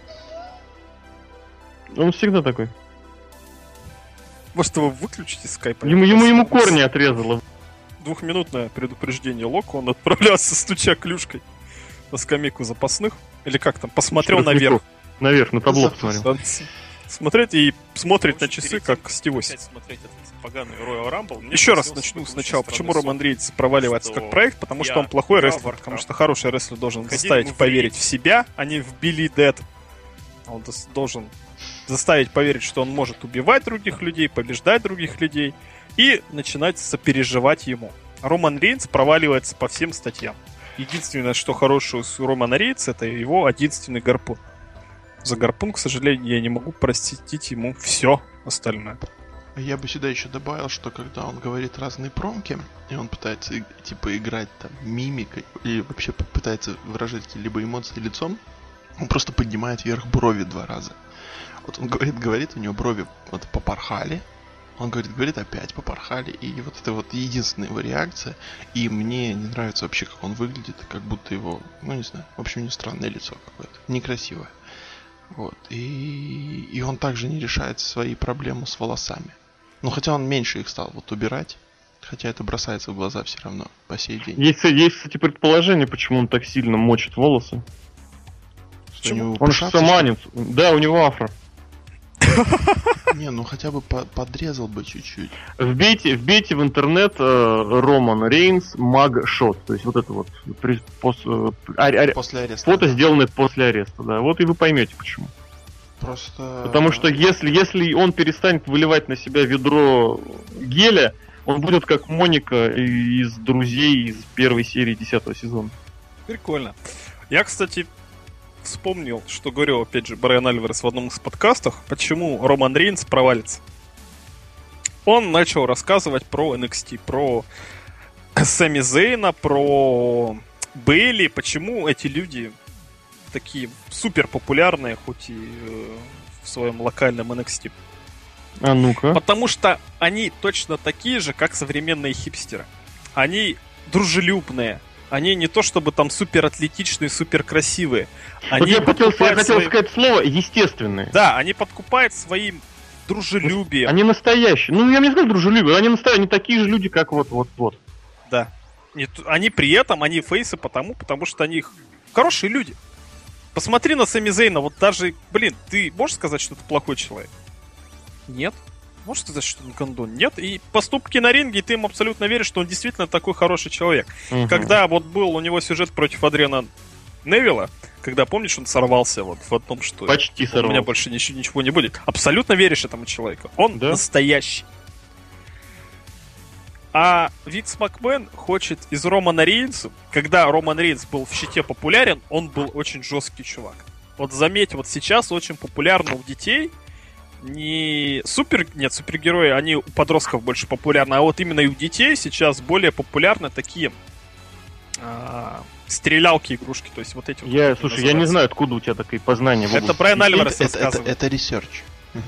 Он всегда такой. Может его выключить из скайпа? Ему, ему, ему корни отрезало двухминутное предупреждение Локу, он отправлялся, стуча клюшкой на скамейку запасных. Или как там, посмотрел наверх. Наверх, на табло посмотрел. Смотреть и смотрит на часы, как Стивоси. Еще раз начну сначала. Почему Роман Рейдс проваливается как проект? Потому что он плохой рестлер. Потому что хороший рестлер должен заставить поверить в себя, а не в Билли Дед. Он должен заставить поверить, что он может убивать других людей, побеждать других людей и начинать сопереживать ему. Роман Рейнс проваливается по всем статьям. Единственное, что хорошего у Романа Рейнса, это его единственный гарпун. За гарпун, к сожалению, я не могу простить ему все остальное. Я бы сюда еще добавил, что когда он говорит разные промки, и он пытается типа играть там мимикой, или вообще пытается выражать какие-либо эмоции лицом, он просто поднимает вверх брови два раза. Вот он говорит, говорит, у него брови вот попорхали, он говорит, говорит, опять попорхали, и вот это вот единственная его реакция, и мне не нравится вообще, как он выглядит, как будто его, ну не знаю, в общем, не странное лицо какое-то, некрасивое. Вот, и, и он также не решает свои проблемы с волосами. Ну, хотя он меньше их стал вот убирать, хотя это бросается в глаза все равно по сей день. Есть, есть кстати, предположение, почему он так сильно мочит волосы. Почему? Он же саманец. Да, у него афро. Не, ну хотя бы подрезал бы чуть-чуть. Вбейте, вбейте в интернет э, Роман Рейнс Маг Шот. То есть вот это вот при, пос, э, а, после ареста. Фото, да. сделанное после ареста, да. Вот и вы поймете почему. Просто. Потому что если, если он перестанет выливать на себя ведро геля, он будет как Моника из друзей из первой серии десятого сезона. Прикольно. Я, кстати, вспомнил, что говорил, опять же, Брайан Альварес в одном из подкастов, почему Роман Рейнс провалится. Он начал рассказывать про NXT, про Сами Зейна, про Бейли, почему эти люди такие супер популярные, хоть и э, в своем локальном NXT. А ну-ка. Потому что они точно такие же, как современные хипстеры. Они дружелюбные, они не то чтобы там супер атлетичные, супер красивые. Они вот я хотел, я хотел свои... сказать слово естественные. Да, они подкупают своим дружелюбием. Они настоящие. Ну, я не скажу дружелюбие, они настоящие, они такие же люди, как вот, вот, вот. Да. Нет, они при этом, они фейсы потому, потому что они хорошие люди. Посмотри на Сами Зейна, вот даже, блин, ты можешь сказать, что ты плохой человек? Нет. Можешь сказать, что он гондон? Нет. И поступки на ринге, ты им абсолютно веришь, что он действительно такой хороший человек. Угу. Когда вот был у него сюжет против Адриана Невилла, когда, помнишь, он сорвался вот в том, что Почти сорвался. у меня больше ничего, ничего не будет. Абсолютно веришь этому человеку. Он да? настоящий. А Винс Макмэн хочет из Романа Рейнса, когда Роман Рейнс был в щите популярен, он был очень жесткий чувак. Вот заметь, вот сейчас очень популярно у детей не супер, нет, супергерои, они у подростков больше популярны, а вот именно и у детей сейчас более популярны такие а, стрелялки игрушки, то есть вот эти. Я, вот, слушай, называются. я не знаю, откуда у тебя такие познания. Это Брайан Альварес это, это, это, это research. Угу.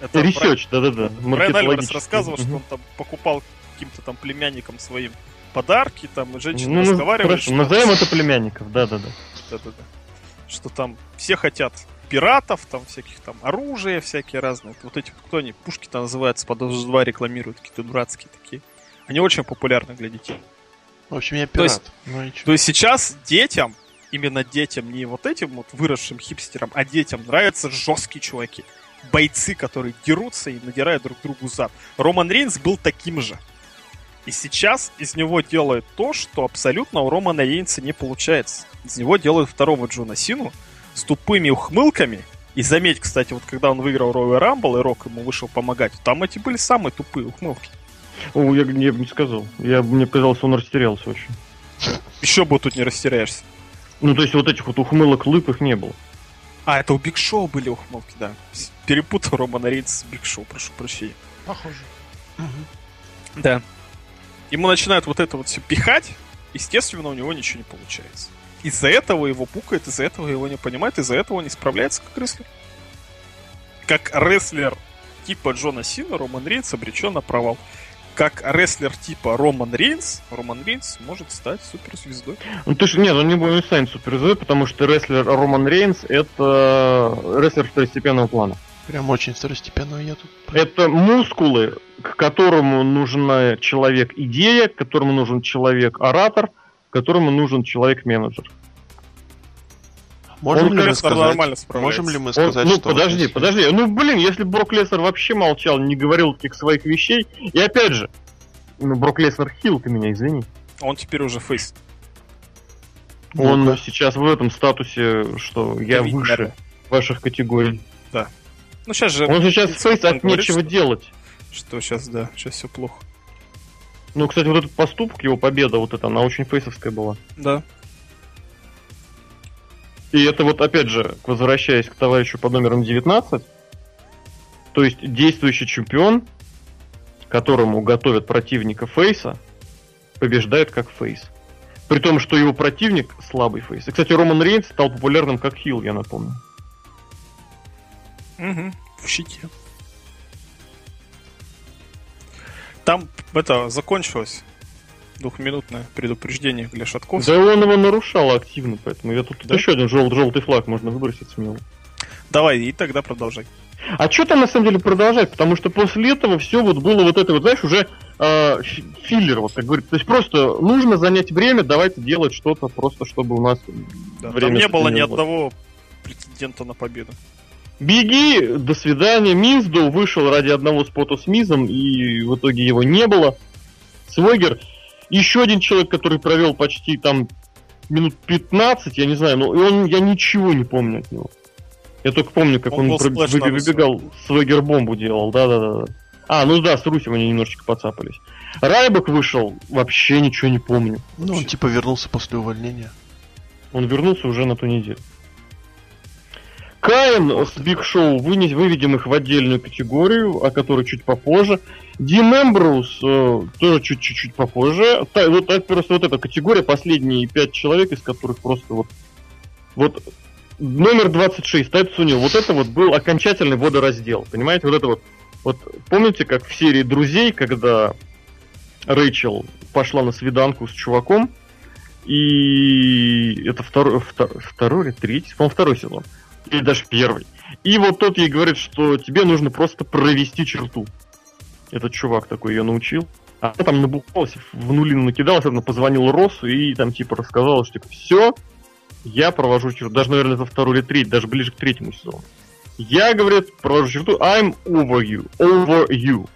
Это research, да-да-да. Брайан Альварес рассказывал, что он там покупал каким-то там племянникам своим подарки, там, и женщины ну, разговаривали. Хорошо, что... назовем это племянников, да-да-да. Да-да-да. Что там все хотят пиратов, там всяких там оружия всякие разные. Вот эти, кто они, пушки-то называются, по 2 рекламируют, какие-то дурацкие такие. Они очень популярны для детей. В общем, я пират. То есть, ну, то есть сейчас детям, именно детям, не вот этим вот выросшим хипстерам, а детям нравятся жесткие чуваки. Бойцы, которые дерутся и надирают друг другу зад. Роман Рейнс был таким же. И сейчас из него делают то, что абсолютно у Романа Рейнса не получается. Из него делают второго Джона Сину, с тупыми ухмылками. И заметь, кстати, вот когда он выиграл Royal Rumble и Рок ему вышел помогать, там эти были самые тупые ухмылки. О, я, я бы не сказал. Я, мне казалось, он растерялся очень. Еще бы тут не растеряешься. Ну, то есть вот этих вот ухмылок лып их не было. А, это у Биг Шоу были ухмылки, да. Перепутал Романа Рейнса с Биг Шоу, прошу прощения. Похоже. Угу. Да. Ему начинают вот это вот все пихать, естественно, у него ничего не получается из-за этого его букают, из-за этого его не понимает, из-за этого не справляется как рестлер. Как рестлер типа Джона Сина, Роман Рейнс обречен на провал. Как рестлер типа Роман Рейнс, Роман Рейнс может стать суперзвездой. Ну ты же нет, он не будет станет суперзвездой, потому что рестлер Роман Рейнс это рестлер второстепенного плана. Прям очень второстепенного я тут. Это мускулы, к которому нужен человек идея, к которому нужен человек оратор, которому нужен человек-менеджер. Можем, ли мы, сказать, можем ли мы сказать, Он, ну, что... подожди, подожди. Ну, блин, если Брок Леснер вообще молчал, не говорил таких своих вещей, и опять же, ну, Брок Леснер хил, ты меня извини. Он теперь уже фейс. Он ну сейчас в этом статусе, что я Видно. выше ваших категорий. Да. Ну, сейчас же... Он сейчас фейс от нечего что, делать. Что сейчас, да, сейчас все плохо. Ну, кстати, вот этот поступок, его победа, вот эта, она очень фейсовская была. Да. И это вот, опять же, возвращаясь к товарищу под номером 19, то есть действующий чемпион которому готовят противника Фейса, побеждает как Фейс. При том, что его противник слабый Фейс. И, кстати, Роман Рейнс стал популярным как Хилл, я напомню. Угу, в щите. Там это закончилось двухминутное предупреждение для Шатковского. Да он его нарушал активно, поэтому я тут, да? еще один жел- желтый флаг можно выбросить смело. Давай, и тогда продолжай. А что там на самом деле продолжать? Потому что после этого все вот было вот это вот, знаешь, уже э, филлер, вот как говорится. То есть просто нужно занять время, давайте делать что-то просто, чтобы у нас да, время... Там не было ни одного претендента на победу. Беги, до свидания. Миздоу вышел ради одного спота с Мизом, и в итоге его не было. Свойгер, еще один человек, который провел почти там минут 15, я не знаю, но он, я ничего не помню от него. Я только помню, как он, он про- вы- выбегал, свойгер бомбу делал, да-да-да. А, ну да, с Русем они немножечко подцапались. Райбок вышел, вообще ничего не помню. Ну, он типа вернулся после увольнения. Он вернулся уже на ту неделю. Каин с Биг Шоу вынес, выведем их в отдельную категорию, о которой чуть попозже. Дин Эмброуз э, тоже чуть-чуть попозже. Та, вот это просто вот эта категория, последние пять человек, из которых просто вот вот номер 26, Тайт Сунил, вот это вот был окончательный водораздел, понимаете, вот это вот вот помните, как в серии «Друзей», когда Рэйчел пошла на свиданку с чуваком, и это второй, второй, второй или третий, по-моему, второй сезон или даже первый. И вот тот ей говорит, что тебе нужно просто провести черту. Этот чувак такой ее научил. А она там набухалась, в нулину накидалась, она позвонила Росу и там типа рассказала, что типа все, я провожу черту. Даже, наверное, это второй или третий, даже ближе к третьему сезону. Я, говорит, провожу черту, I'm over you, over you.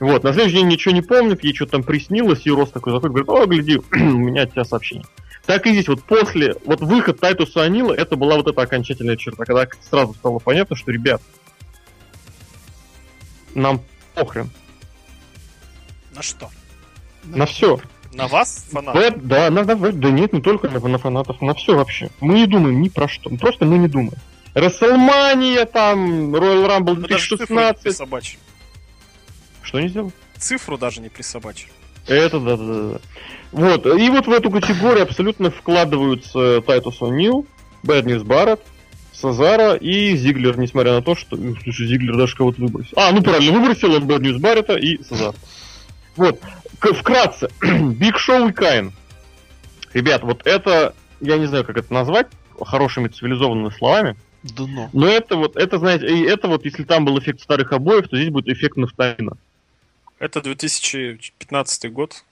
Вот, на следующий день ничего не помнит, ей что-то там приснилось, и Рос такой заходит, говорит, о, гляди, у меня от тебя сообщение. Так и здесь вот после, вот выход Тайтуса Анила, это была вот эта окончательная черта, когда сразу стало понятно, что, ребят, нам похрен. На что? На, на все. На вас, фанатов? Да, на, на, да нет, не только на, на фанатов, на все вообще. Мы не думаем ни про что, просто мы не думаем. Рестлмания, там, Royal Rumble 2016. Что не сделал? Цифру даже не присобачил. Это да, да, да. Вот, и вот в эту категорию абсолютно вкладываются Тайтус О'Нил, Ньюс Барретт, Сезаро и Зиглер, несмотря на то, что... Слушай, Зиглер даже кого-то выбросил. А, ну правильно, выбросил он Бэд Ньюс Барретта и Сезаро. Вот, вкратце, Биг Шоу и Кайн. Ребят, вот это, я не знаю, как это назвать, хорошими цивилизованными словами. Да но. Но это вот, это, знаете, и это вот, если там был эффект старых обоев, то здесь будет эффект нафталина. Это 2015 год,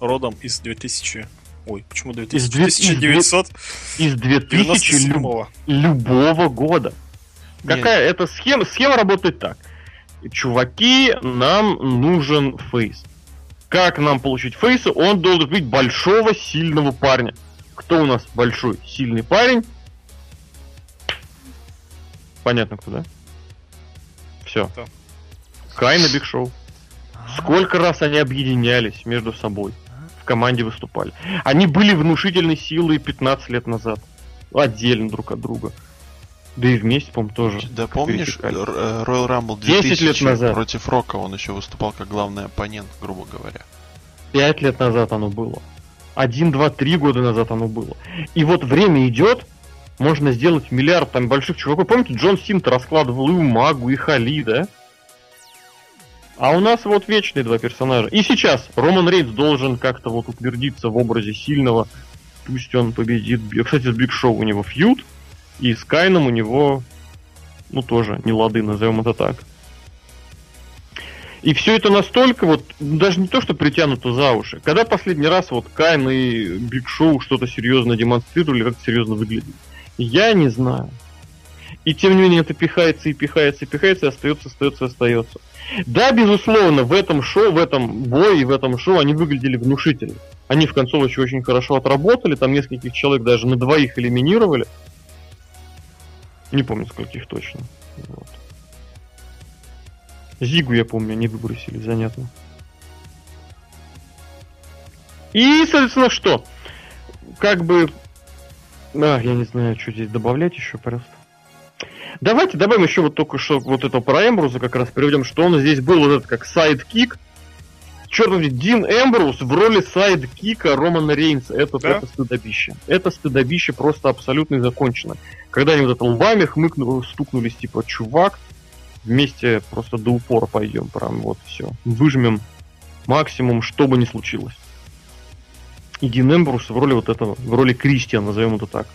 родом из 2000... Ой, почему 2000? Из 1900? Из 2000 люб... любого года. Нет. Какая это схема? Схема работает так. Чуваки, нам нужен face. Как нам получить фейса? Он должен быть большого, сильного парня. Кто у нас большой, сильный парень? Понятно кто, да? Все. Кейн и Биг Шоу. Сколько раз они объединялись между собой, в команде выступали. Они были внушительной силой 15 лет назад. Отдельно друг от друга. Да и вместе, по-моему, тоже. Да помнишь, э, Royal Rumble 2000 10 лет назад. против Рока он еще выступал как главный оппонент, грубо говоря. 5 лет назад оно было. 1, 2, 3 года назад оно было. И вот время идет, можно сделать миллиард там больших чуваков. Помните, Джон Синт раскладывал и Магу, и Хали, да? А у нас вот вечные два персонажа. И сейчас Роман Рейнс должен как-то вот утвердиться в образе сильного. Пусть он победит. Кстати, с Биг Шоу у него фьюд. И с Кайном у него, ну тоже, не лады, назовем это так. И все это настолько вот, даже не то, что притянуто за уши. Когда последний раз вот Кайн и Биг Шоу что-то серьезно демонстрировали, как серьезно выглядит? Я не знаю. И тем не менее это пихается и пихается и пихается, и остается, остается, остается. Да, безусловно, в этом шоу, в этом бое в этом шоу они выглядели внушительно. Они в концовочке очень хорошо отработали, там нескольких человек даже на двоих элиминировали. Не помню, скольких точно. Вот. Зигги, я помню, они выбросили, занятно. И, соответственно, что? Как бы... А, я не знаю, что здесь добавлять еще просто. Давайте добавим еще вот только что вот это про Эмброуза как раз приведем, что он здесь был вот этот как сайдкик. Черт возьми, Дин Эмброус в роли сайдкика Романа Рейнса. Это, да? это стыдобище. Это стыдобище просто абсолютно закончено. Когда они вот это лбами хмыкнули, стукнулись, типа, чувак, вместе просто до упора пойдем, прям вот все. Выжмем максимум, что бы ни случилось. И Дин Эмброус в роли вот этого, в роли Кристиана, назовем это так.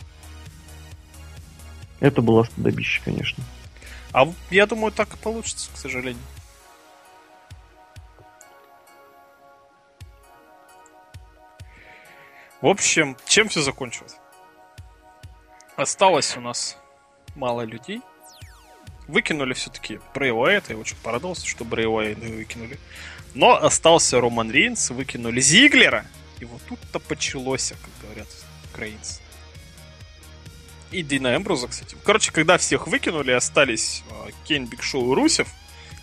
Это было стыдобище, конечно. А я думаю, так и получится, к сожалению. В общем, чем все закончилось? Осталось у нас мало людей. Выкинули все-таки Брэй Уайта. Я очень порадовался, что Брэй Уайта выкинули. Но остался Роман Рейнс, выкинули Зиглера. И вот тут-то почалось, как говорят украинцы. И Дина Эмбруза, кстати. Короче, когда всех выкинули, остались э, Кейн, Биг Шоу и Русев.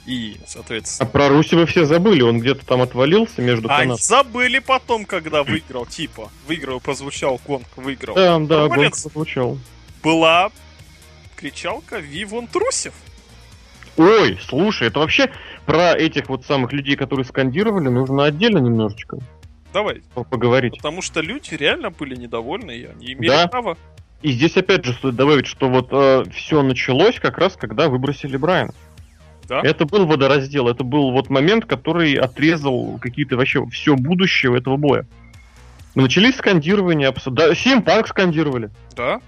И, соответственно... А про Русева все забыли, он где-то там отвалился между А канат. забыли потом, когда выиграл, типа, выиграл, прозвучал гонг, выиграл. Да, да, гонг прозвучал. Была кричалка Вивон Трусев. Ой, слушай, это вообще про этих вот самых людей, которые скандировали, нужно отдельно немножечко. Давай. Поговорить. Потому что люди реально были недовольны, и они имели да. право. И здесь опять же стоит добавить, что вот э, все началось как раз, когда выбросили Брайана. Да? Это был водораздел, это был вот момент, который отрезал какие-то вообще все будущее этого боя. Начались скандирования, да, Симпанк скандировали. Да.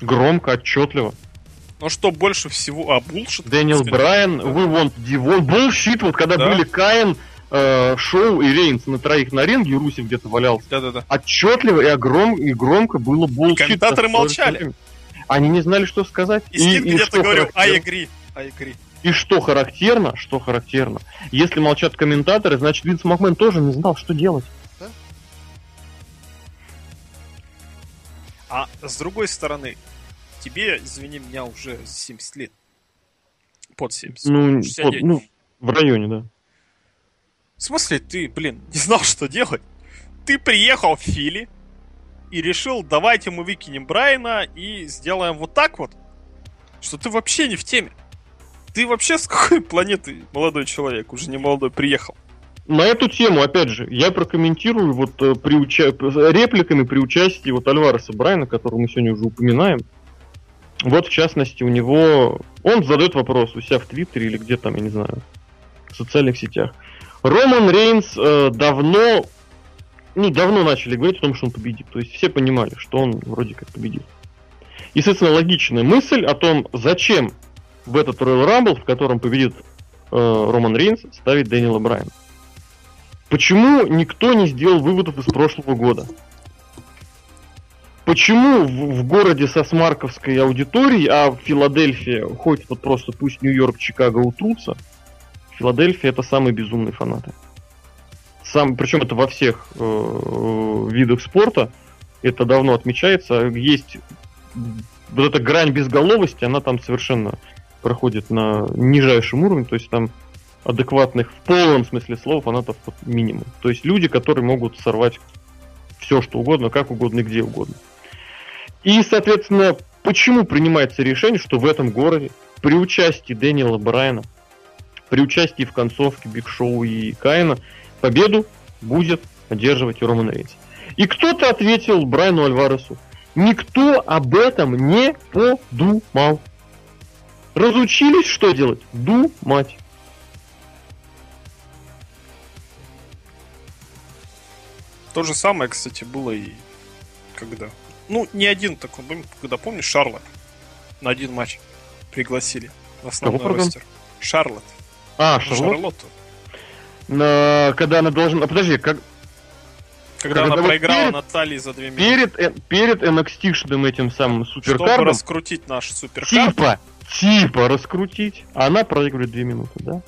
Громко, отчетливо. Ну что больше всего... А, булшит? Дэниел Брайан, да. we want Дивон. Булшит, вот когда да. были Каин, э, Шоу и Рейнс на троих на ринге, и где-то валялся. Да-да-да. Отчетливо и, огром, и громко было булшит. Комментаторы молчали. Они не знали, что сказать. И, и, и где-то говорил, I agree, I agree. И что характерно, что характерно, если молчат комментаторы, значит Винс Макмен тоже не знал, что делать. Да? А с другой стороны, тебе, извини меня, уже 70 лет. Под 70. Ну, под, ну в районе, да. В смысле, ты, блин, не знал, что делать? Ты приехал в Фили и решил, давайте мы выкинем Брайана и сделаем вот так вот, что ты вообще не в теме. Ты вообще с какой планеты, молодой человек, уже не молодой, приехал? На эту тему, опять же, я прокомментирую вот э, при уча... репликами при участии вот Альвареса Брайна, которого мы сегодня уже упоминаем. Вот, в частности, у него... Он задает вопрос у себя в Твиттере или где там, я не знаю, в социальных сетях. Роман Рейнс э, давно... Ну, давно начали говорить о том, что он победит. То есть все понимали, что он вроде как победит. И, соответственно, логичная мысль о том, зачем в этот Royal Rumble, в котором победит э, Роман Рейнс, ставить Дэниела Брайана. Почему никто не сделал выводов из прошлого года? Почему в, в городе со смарковской аудиторией, а в Филадельфии, хоть вот просто пусть Нью-Йорк, Чикаго утрутся, Филадельфия это самые безумные фанаты. Сам, причем это во всех э, видах спорта, это давно отмечается. Есть вот эта грань безголовости, она там совершенно проходит на нижайшем уровне, то есть там адекватных в полном смысле слова фанатов минимум. То есть люди, которые могут сорвать все, что угодно, как угодно и где угодно. И, соответственно, почему принимается решение, что в этом городе при участии Дэниела Брайана, при участии в концовке Биг Шоу и Каина победу будет одерживать Роман Рейнс. И кто-то ответил Брайану Альваресу, никто об этом не подумал. Разучились что делать? Думать. То же самое, кстати, было и когда... Ну, не один такой, когда помнишь, Шарлот на один матч пригласили в основной Кого ростер. Шарлот. А, Шарлот? Шарлотту. На... Когда она должна... А, подожди, как... Когда, когда она проиграла перед, Натальи за две минуты. Перед, э, перед NXT-шным этим самым суперкардом... Чтобы раскрутить наш суперкард. Типа, типа раскрутить, а она проигрывает 2 минуты, да?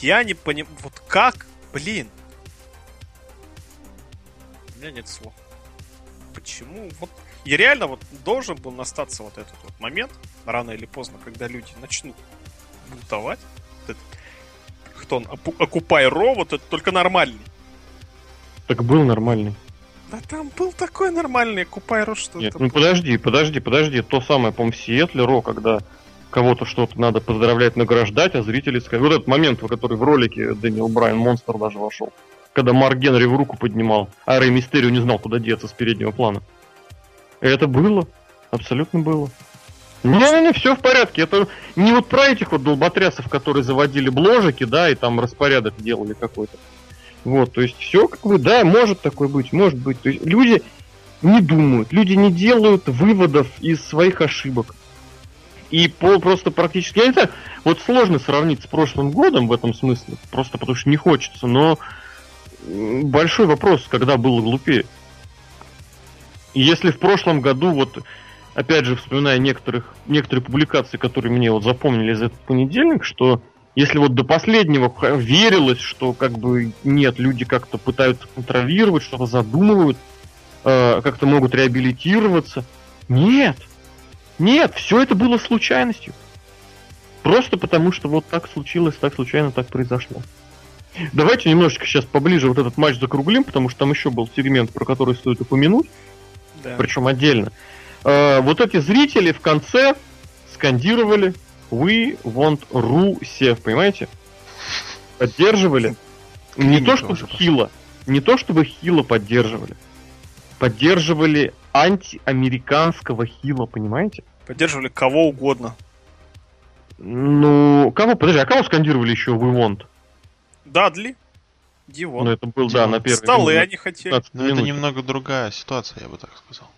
Я не понимаю, вот как, блин. У меня нет слов. Почему? Вот и реально вот должен был настаться вот этот вот момент, рано или поздно, когда люди начнут бунтовать. Вот этот, кто он, Окупай Ро, вот это только нормальный. Так был нормальный. Да там был такой нормальный Купайро, что Нет, ну подожди, подожди, подожди. То самое, по-моему, в Сиэтле, Ро, когда кого-то что-то надо поздравлять, награждать, а зрители скажут... Вот этот момент, в который в ролике Дэниел Брайан Монстр даже вошел. Когда Марк Генри в руку поднимал, а Рэй Мистерио не знал, куда деться с переднего плана. Это было. Абсолютно было. Не-не-не, все в порядке. Это не вот про этих вот долботрясов, которые заводили бложики, да, и там распорядок делали какой-то. Вот, то есть все как бы, да, может такое быть, может быть. То есть люди не думают, люди не делают выводов из своих ошибок. И по, просто практически, знаю, вот сложно сравнить с прошлым годом в этом смысле, просто потому что не хочется, но большой вопрос, когда было глупее. Если в прошлом году, вот, опять же, вспоминая некоторых, некоторые публикации, которые мне вот запомнили за этот понедельник, что если вот до последнего верилось, что как бы нет, люди как-то пытаются контролировать, что-то задумывают, э, как-то могут реабилитироваться. Нет, нет, все это было случайностью. Просто потому, что вот так случилось, так случайно так произошло. Давайте немножечко сейчас поближе вот этот матч закруглим, потому что там еще был сегмент, про который стоит упомянуть. Да. Причем отдельно. Э, вот эти зрители в конце скандировали We want Rusev, понимаете? Поддерживали. Не то, чтобы Хила. Не то, чтобы Хила поддерживали. Поддерживали антиамериканского Хила, понимаете? Поддерживали кого угодно. Ну, кого? Подожди, а кого скандировали еще We want? Дадли. Дивон. Ну, это был, Дивон. да, на первый. Столы минут, они хотели. Но это немного другая ситуация, я бы так сказал.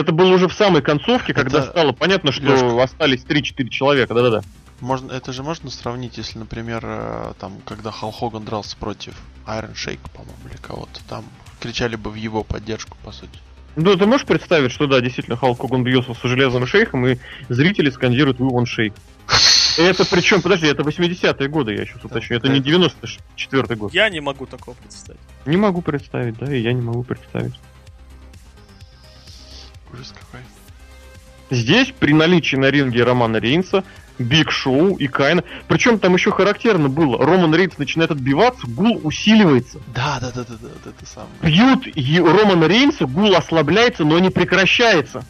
Это было уже в самой концовке, когда это... стало понятно, что Лёшка. остались 3-4 человека, да-да-да. Можно, это же можно сравнить, если, например, э, там, когда Хал Хоган дрался против Iron Shake, по-моему, или кого-то, там кричали бы в его поддержку, по сути. Ну, ты можешь представить, что да, действительно, Халк Хоган бьется с железным шейхом, и зрители скандируют «We want shake». Это причем, подожди, это 80-е годы, я сейчас уточню. Это не 94-й год. Я не могу такого представить. Не могу представить, да, и я не могу представить. Ужас какой. Здесь, при наличии на ринге Романа Рейнса, Биг Шоу и Кайна. Причем там еще характерно было. Роман Рейнс начинает отбиваться, гул усиливается. Да, да, да, да, да, это самое. Бьют Романа Рейнса, гул ослабляется, но не прекращается.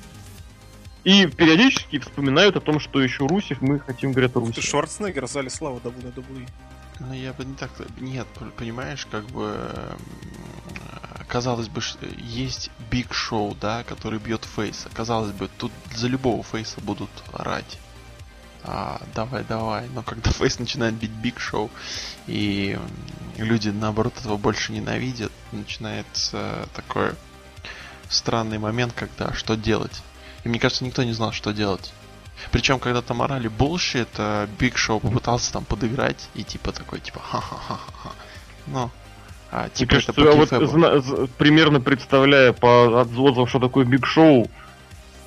И периодически вспоминают о том, что еще Русев, мы хотим, говорят, Русев. Шварценеггер зали славы WWE. Ну, я бы не так... Нет, понимаешь, как бы... Казалось бы, есть Биг Шоу, да, который бьет Фейса. Казалось бы, тут за любого Фейса будут орать. А, давай, давай. Но когда Фейс начинает бить Биг Шоу, и люди, наоборот, этого больше ненавидят, начинается такой странный момент, когда что делать. И мне кажется, никто не знал, что делать. Причем, когда там орали bullshit, Биг Шоу попытался там подыграть и типа такой, типа, ха-ха-ха-ха. Ну, а, типа Мне кажется, это вот зна- примерно представляя по отзывам, что такое Биг Шоу,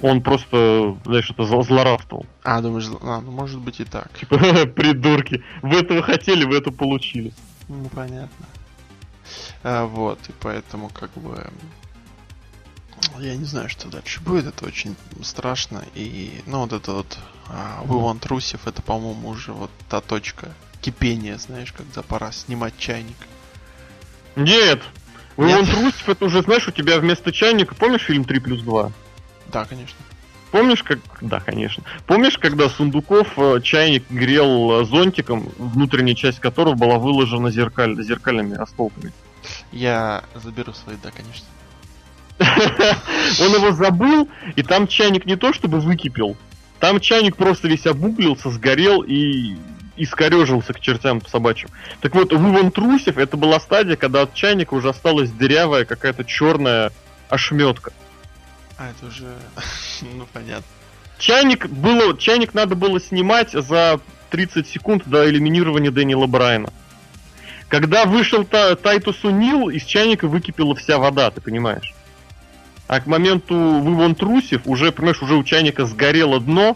он просто, знаешь, это злорадствовал. А, думаешь, а, ну может быть и так. Типа, придурки, вы этого хотели, вы это получили. Ну, понятно. А, вот, и поэтому, как бы, я не знаю, что дальше будет. Это очень страшно. И, ну, вот это вот uh, We Want Русев, это, по-моему, уже вот та точка кипения, знаешь, когда пора снимать чайник. Нет! We Нет? Want Русев, это уже, знаешь, у тебя вместо чайника, помнишь фильм 3 плюс 2? Да, конечно. Помнишь, как... Да, конечно. Помнишь, когда Сундуков э, чайник грел э, зонтиком, внутренняя часть которого была выложена зеркаль... зеркальными осколками? Я заберу свои, да, конечно. Он его забыл, и там чайник не то чтобы выкипел, там чайник просто весь обуглился, сгорел и искорежился к чертям собачьим. Так вот, вывон трусев это была стадия, когда от чайника уже осталась дырявая какая-то черная ошметка. А, это уже... ну, понятно. Чайник было... Чайник надо было снимать за 30 секунд до элиминирования Дэниела Брайана. Когда вышел та, Тайтус Унил, из чайника выкипела вся вода, ты понимаешь? А к моменту вывон трусев уже, понимаешь, уже у чайника сгорело дно,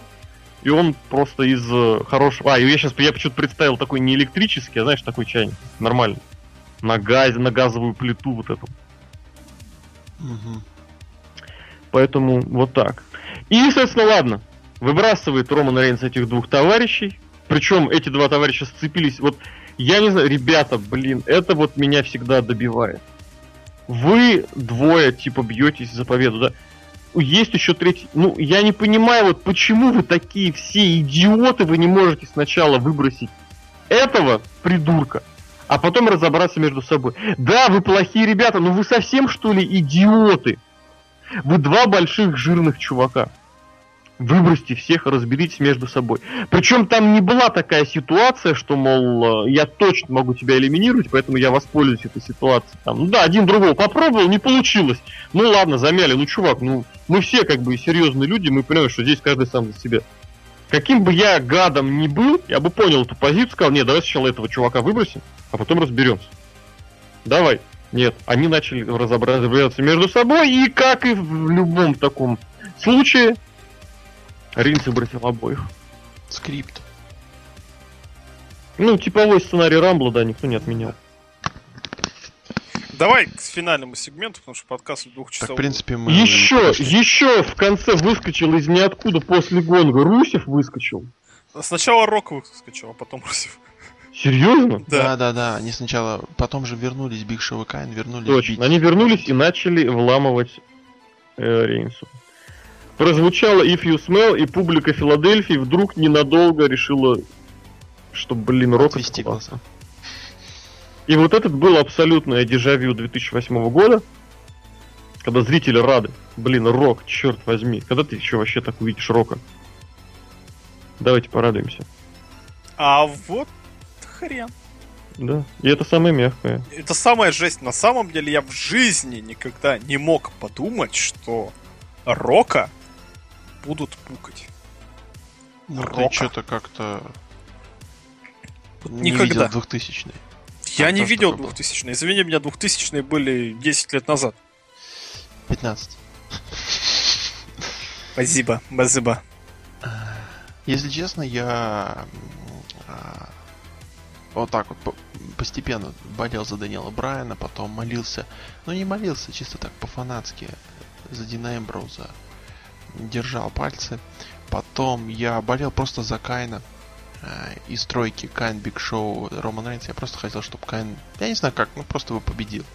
и он просто из э, хорошего... А, я сейчас я почему-то представил такой не электрический, а знаешь, такой чайник. Нормальный. На газе, на газовую плиту вот эту. Угу. Поэтому вот так. И, соответственно, ладно. Выбрасывает Роман Рейнс этих двух товарищей. Причем эти два товарища сцепились. Вот, я не знаю, ребята, блин, это вот меня всегда добивает. Вы двое, типа, бьетесь за победу, да? Есть еще третий. Ну, я не понимаю, вот почему вы такие все идиоты, вы не можете сначала выбросить этого придурка, а потом разобраться между собой. Да, вы плохие ребята, но вы совсем что ли идиоты? Вы два больших жирных чувака. Выбросьте всех, разберитесь между собой. Причем там не была такая ситуация, что, мол, э, я точно могу тебя элиминировать, поэтому я воспользуюсь этой ситуацией. Там, ну да, один другого попробовал, не получилось. Ну ладно, замяли. Ну, чувак, ну мы все как бы серьезные люди, мы понимаем, что здесь каждый сам за себя. Каким бы я гадом ни был, я бы понял эту позицию, сказал, нет, давай сначала этого чувака выбросим, а потом разберемся. Давай. Нет, они начали разбираться между собой, и как и в любом таком случае, Рейнс выбросил обоих. Скрипт. Ну, типовой сценарий Рамбла, да, никто не отменял. Давай к финальному сегменту, потому что подкаст двух часов. Так, в принципе, мы... Еще, еще в конце выскочил из ниоткуда после гонга. Русев выскочил. Сначала Рок выскочил, а потом Русев. Серьезно? Да. да, да, да. Они сначала, потом же вернулись Биг Шоу и Кайн, вернулись. Точно. Бить. Они вернулись и начали вламывать э, Рейнсу. Прозвучало If You Smell, и публика Филадельфии вдруг ненадолго решила, что, блин, рок Отвести глаза. И вот этот был абсолютное дежавю 2008 года, когда зрители рады. Блин, рок, черт возьми. Когда ты еще вообще так увидишь рока? Давайте порадуемся. А вот хрен. Да, и это самое мягкое. Это самая жесть. На самом деле я в жизни никогда не мог подумать, что Рока будут пукать. Ну, ты что-то как-то не Никогда. видел 2000 Я а не видел 2000 Извини меня, 2000 были 10 лет назад. 15. Спасибо, спасибо. Если честно, я вот так вот постепенно болел за Даниэла Брайана, потом молился, ну не молился, чисто так по-фанатски за Дина Эмброуза. Держал пальцы. Потом я болел просто за Кайна э, из тройки Кайн, Биг Шоу, Роман Рейнс. Я просто хотел, чтобы Кайн, я не знаю как, ну просто его победил.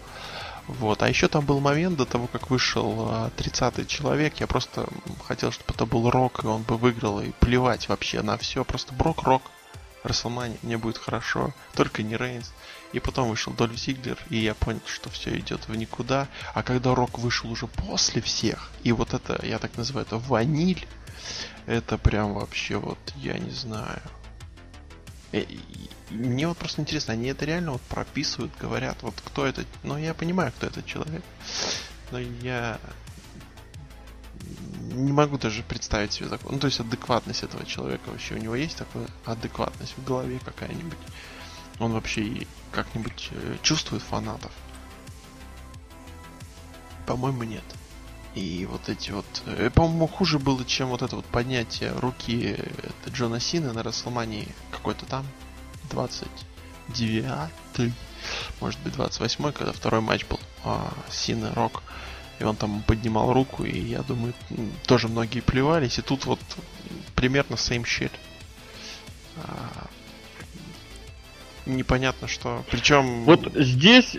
Вот. А еще там был момент до того, как вышел 30-й человек, я просто хотел, чтобы это был Рок, и он бы выиграл, и плевать вообще на все. Просто Брок, Рок, Рестлмания, мне будет хорошо, только не Рейнс. И потом вышел Дольф Зиглер, и я понял, что все идет в никуда. А когда Рок вышел уже после всех, и вот это, я так называю, это ваниль, это прям вообще вот, я не знаю. И, мне вот просто интересно, они это реально вот прописывают, говорят, вот кто это, ну я понимаю, кто этот человек, но я не могу даже представить себе такое. Ну, то есть адекватность этого человека вообще. У него есть такая адекватность в голове какая-нибудь? Он вообще как-нибудь э, чувствует фанатов? По-моему, нет. И вот эти вот... Э, по-моему, хуже было, чем вот это вот поднятие руки это Джона Сина на Расселмании какой-то там 29 может быть 28 когда второй матч был а, Сина Рок и он там поднимал руку, и я думаю, тоже многие плевались, и тут вот примерно same shit. А, непонятно что. Причем... Вот здесь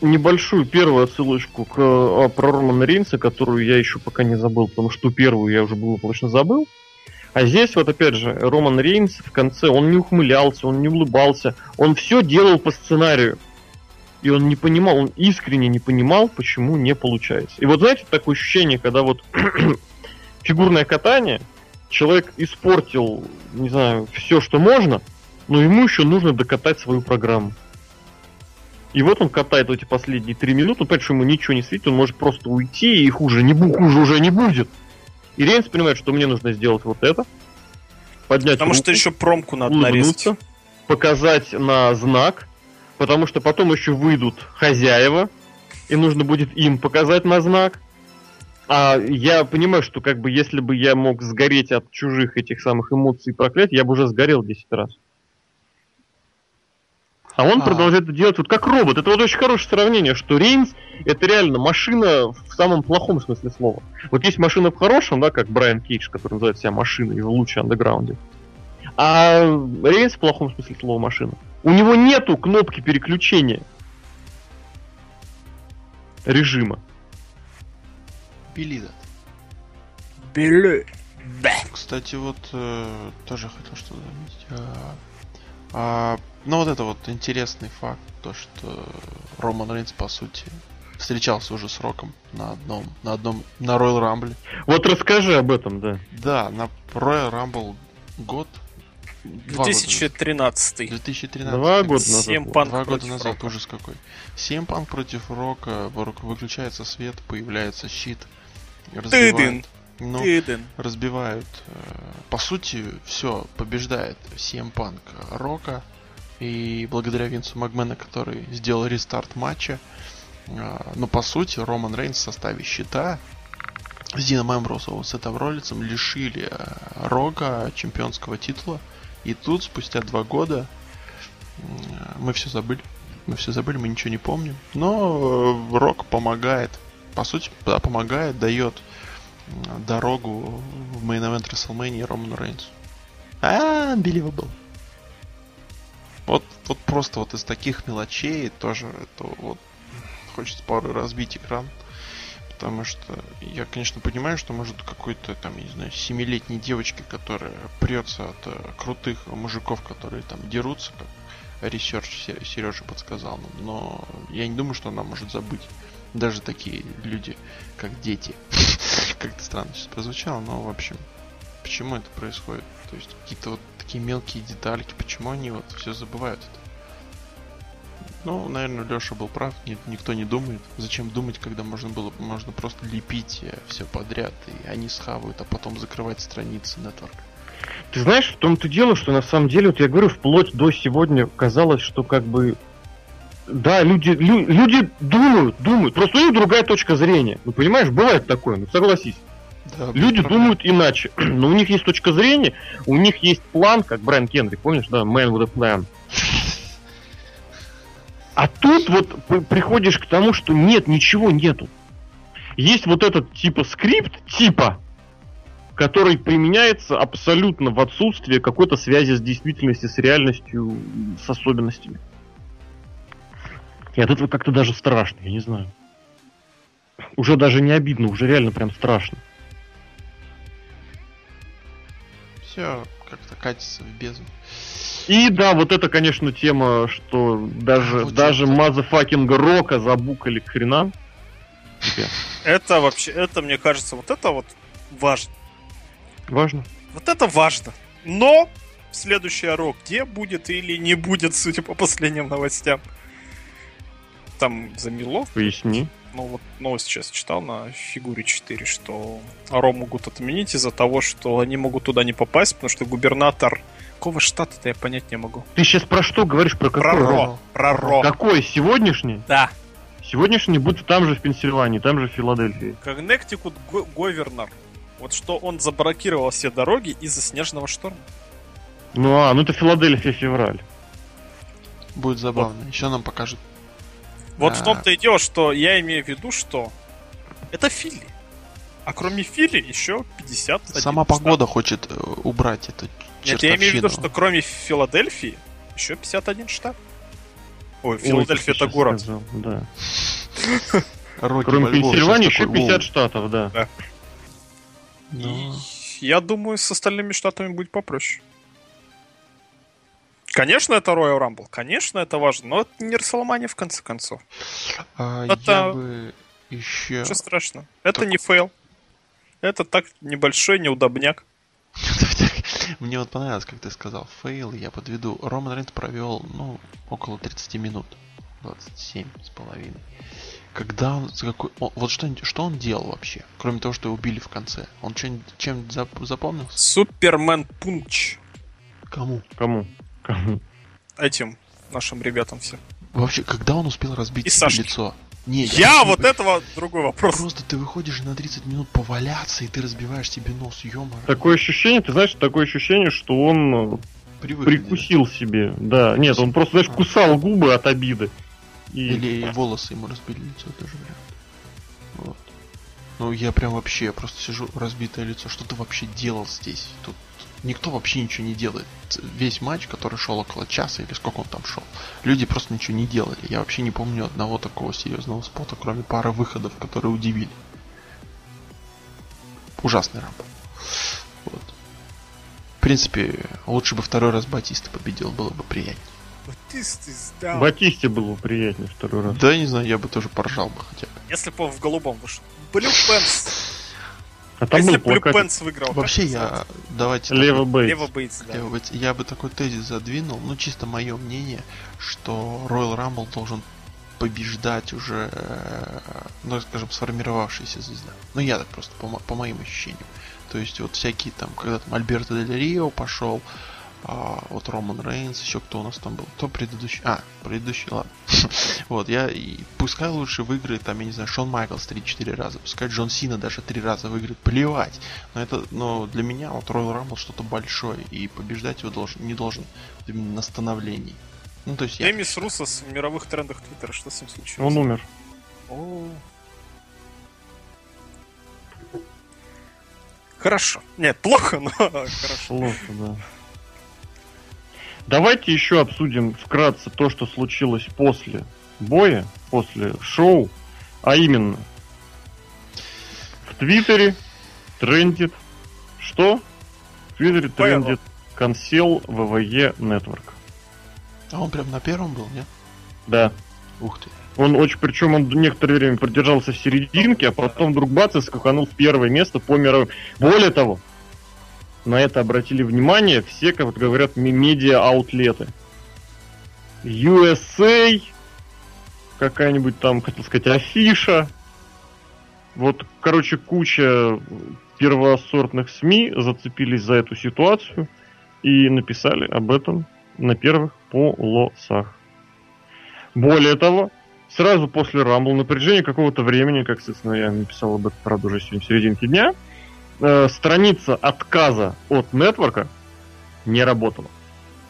небольшую первую отсылочку к а, про Романа Рейнса, которую я еще пока не забыл, потому что первую я уже благополучно забыл. А здесь вот опять же Роман Рейнс в конце, он не ухмылялся, он не улыбался, он все делал по сценарию и он не понимал, он искренне не понимал, почему не получается. И вот знаете, такое ощущение, когда вот фигурное катание, человек испортил, не знаю, все, что можно, но ему еще нужно докатать свою программу. И вот он катает эти последние три минуты, он понимает, что ему ничего не светит, он может просто уйти, и хуже, не, хуже уже не будет. И Рейнс понимает, что мне нужно сделать вот это. Поднять Потому руку, что еще промку надо нарезать. Показать на знак, потому что потом еще выйдут хозяева, и нужно будет им показать на знак. А я понимаю, что как бы если бы я мог сгореть от чужих этих самых эмоций и проклятий, я бы уже сгорел 10 раз. А он а. продолжает это делать вот как робот. Это вот очень хорошее сравнение, что Рейнс это реально машина в самом плохом смысле слова. Вот есть машина в хорошем, да, как Брайан Кейдж, который называет себя машиной в лучшем андеграунде. А Рейнс в плохом смысле слова машина. У него нету кнопки переключения. режима. Белиза. Белы. Кстати, вот э, тоже хотел что заметить. А, а, ну вот это вот интересный факт, то что Роман Рейнс по сути встречался уже с Роком на одном, на одном, на Royal Rumble. Вот расскажи об этом, да. Да, на Royal Rumble год 2013. 2013. Два года назад. 7 панк Два года назад, Рока. ужас какой. 7 панк против Рока, выключается свет, появляется щит. Тыдын. Ну, Тыдын. разбивают. э, По сути, все, побеждает 7 панк Рока. И благодаря Винсу Макмена, который сделал рестарт матча. э, Но по сути, Роман Рейнс в составе щита с Дином Эмбросом, с Роллинсом лишили э, Рога чемпионского титула. И тут, спустя два года, мы все забыли. Мы все забыли, мы ничего не помним. Но э, Рок помогает. По сути, да, помогает, дает дорогу в мейн-эвент WrestleMania Роману Рейнсу. А, unbelievable. Вот, вот просто вот из таких мелочей тоже это вот хочется пару разбить экран. Потому что я, конечно, понимаю, что может какой-то там, не знаю, семилетней девочке, которая прется от э, крутых мужиков, которые там дерутся, как research Сережа подсказал нам, но я не думаю, что она может забыть. Даже такие люди, как дети. Как-то странно сейчас прозвучало, но в общем, почему это происходит? То есть какие-то вот такие мелкие детальки, почему они вот все забывают это? Ну, наверное, Леша был прав, ни- никто не думает. Зачем думать, когда можно было можно просто лепить все подряд, и они схавают, а потом закрывать страницы нетворка. Ты знаешь, в том-то дело, что на самом деле, вот я говорю, вплоть до сегодня казалось, что как бы да, люди, лю- люди думают, думают. Просто у них другая точка зрения. Ну, понимаешь, бывает такое, ну согласись. Да, Люди думают иначе. Но у них есть точка зрения, у них есть план, как Брайан Кендрик, помнишь, да, Man with a Plan. А тут вот при- приходишь к тому, что нет, ничего нету. Есть вот этот типа скрипт, типа, который применяется абсолютно в отсутствие какой-то связи с действительностью, с реальностью, с особенностями. И от этого как-то даже страшно, я не знаю. Уже даже не обидно, уже реально прям страшно. Все как-то катится в бездну. И да, вот это, конечно, тема, что даже, А, вот даже это. motherfucking'а рока забу́кали к хренам. Это вообще, это, мне кажется, вот это вот важно. Важно. Вот это важно. Но следующий Аро где будет или не будет, судя по последним новостям. Там замело. Поясни. Ну вот новость сейчас читал на фигуре 4, что Аро могут отменить из-за того, что они могут туда не попасть, потому что губернатор... Какого штата-то я понять не могу. Ты сейчас про что говоришь? Про Про какой рок? Ро. Про Ро. Какой? Сегодняшний? Да. Сегодняшний будет там же в Пенсильвании, там же в Филадельфии. Коннектикут Го- Говернор. Вот что он заблокировал все дороги из-за снежного шторма. Ну а, ну это Филадельфия февраль. Будет забавно. Еще нам покажут. Вот А. в том-то и дело, что я имею в виду, что это Филли. А кроме Филли еще 50. Сама погода хочет э, убрать эту Нет, я имею в виду, что кроме Филадельфии еще 51 штат. Ой, Ой, Филадельфия ты это город. сказал, Да. Рокки Кроме Пенсильвании еще такой, 50 «Воу». штатов, да. Ну, Я думаю, с остальными штатами будет попроще. Конечно, это Royal Rumble, конечно, это важно, но это не Рестлмания в конце концов. а, Это- я бы еще... Ничего страшного. Это Так. не fail. Это так небольшой неудобняк. Мне вот понравилось, как ты сказал, fail, я подведу. Роман Рейнс провел, ну, около 30 минут. 27 с половиной. Когда он, какой, он- вот что, что он делал вообще? Кроме того, что его убили в конце. Он чем, чем зап- запомнился? Superman Punch. Кому? Кому? Кому? Этим нашим ребятам все. Вообще, когда он успел разбить И себе лицо? Не, Я не вот по- этого другой вопрос. Просто ты выходишь на 30 минут поваляться, и ты разбиваешь себе нос, ё Такое ощущение, ты знаешь, такое ощущение, что он э, Привык. прикусил себе. Да, нет, он просто, знаешь, кусал губы от обиды. И Или волосы ему разбили лицо, тоже вариант. Вот. Ну, я прям вообще просто сижу, разбитое лицо. Что ты вообще делал здесь? Тут никто вообще ничего не делает. Весь матч, который шел около часа или сколько он там шел, люди просто ничего не делали. Я вообще не помню одного такого серьезного спота, кроме пары выходов, которые удивили. Ужасный рамп. Вот. В принципе, лучше бы второй раз Батиста победил, было бы приятнее. Батисте было бы приятнее второй раз. Да, не знаю, я бы тоже поржал бы хотя бы. Если бы он в голубом вышел. Блю Пенс а там Если Пенс выиграл. Вообще я... Давайте... Лево Бейтс. Лево Бейтс, да. Лево Бейтс. Я бы такой тезис задвинул, ну чисто мое мнение, что Royal Rumble должен побеждать уже, э, ну, скажем, сформировавшаяся звезда. Ну, я так просто, по, по моим ощущениям. То есть, вот всякие там, когда там Альберто Дель Рио пошел, а, вот Роман Рейнс, еще кто у нас там был, то предыдущий, а, предыдущий, ладно. вот, я, и пускай лучше выиграет, там, я не знаю, Шон Майклс 3-4 раза, пускай Джон Сина даже 3 раза выиграет, плевать. Но это, но для меня вот Royal Rumble что-то большое, и побеждать его должен, не должен именно на становлении. Ну, то есть я... Эмис Русос в мировых трендах Твиттера, что с ним случилось? Он умер. О. Хорошо. Нет, плохо, но хорошо. Плохо, да. Давайте еще обсудим вкратце то, что случилось после боя, после шоу, а именно в Твиттере трендит что? В Твиттере трендит консел ВВЕ Network. А он прям на первом был, нет? Да. Ух ты. Он очень, причем он некоторое время продержался в серединке, а потом вдруг бац и скаканул в первое место по мировым. Более того, на это обратили внимание все, как говорят, медиа-аутлеты. USA, какая-нибудь там, хотел сказать, афиша. Вот, короче, куча первосортных СМИ зацепились за эту ситуацию и написали об этом на первых полосах. Более того, сразу после Рамбл напряжение какого-то времени, как, собственно, я написал об этом, правда, уже сегодня в серединке дня, э, страница отказа от нетворка не работала.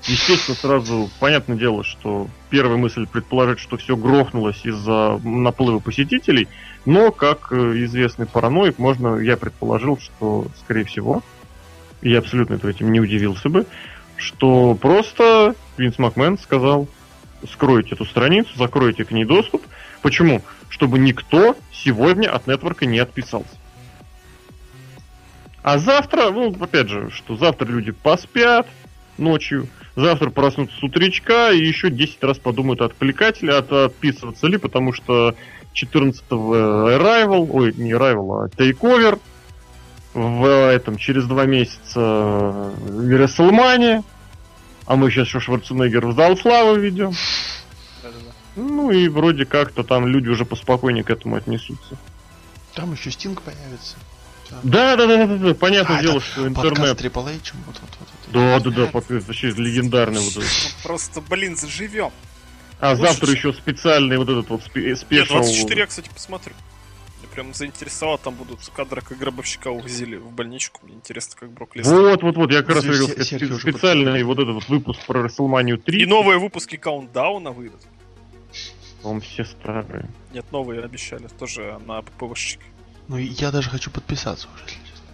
Естественно, сразу понятное дело, что первая мысль предположить, что все грохнулось из-за наплыва посетителей, но, как э, известный параноик, можно, я предположил, что, скорее всего, я абсолютно этим не удивился бы, что просто Винс Макмен сказал, скройте эту страницу, закройте к ней доступ. Почему? Чтобы никто сегодня от нетворка не отписался. А завтра, ну, опять же, что завтра люди поспят ночью, завтра проснутся с утречка и еще 10 раз подумают, откликать ли, от, отписываться ли, потому что 14-го Arrival, ой, не Arrival, а Takeover, в этом, через два месяца WrestleMania, а мы сейчас еще Шварценеггер в зал славы ведем. Ну и вроде как-то там люди уже поспокойнее к этому отнесутся. Там еще Стинг появится. Да, да, да, да, да, понятное а, дело, что интернет. Triple H, вот, вот, вот, да, да, да, подкаст вообще легендарный вот этот. Просто, блин, заживем. А Слушай, завтра еще специальный вот этот вот спешл. Нет, 24 я, кстати, посмотрю. Я прям заинтересовал, там будут кадры, как гробовщика увозили в больничку. Мне интересно, как Брок Леснер. Вот, вот, вот, я как раз говорил, специальный вот этот вот выпуск про WrestleMania 3. И новые выпуски каунтдауна выйдут. по все старые. Нет, новые обещали, тоже на ППВшечке. Ну, я даже хочу подписаться уже, если честно.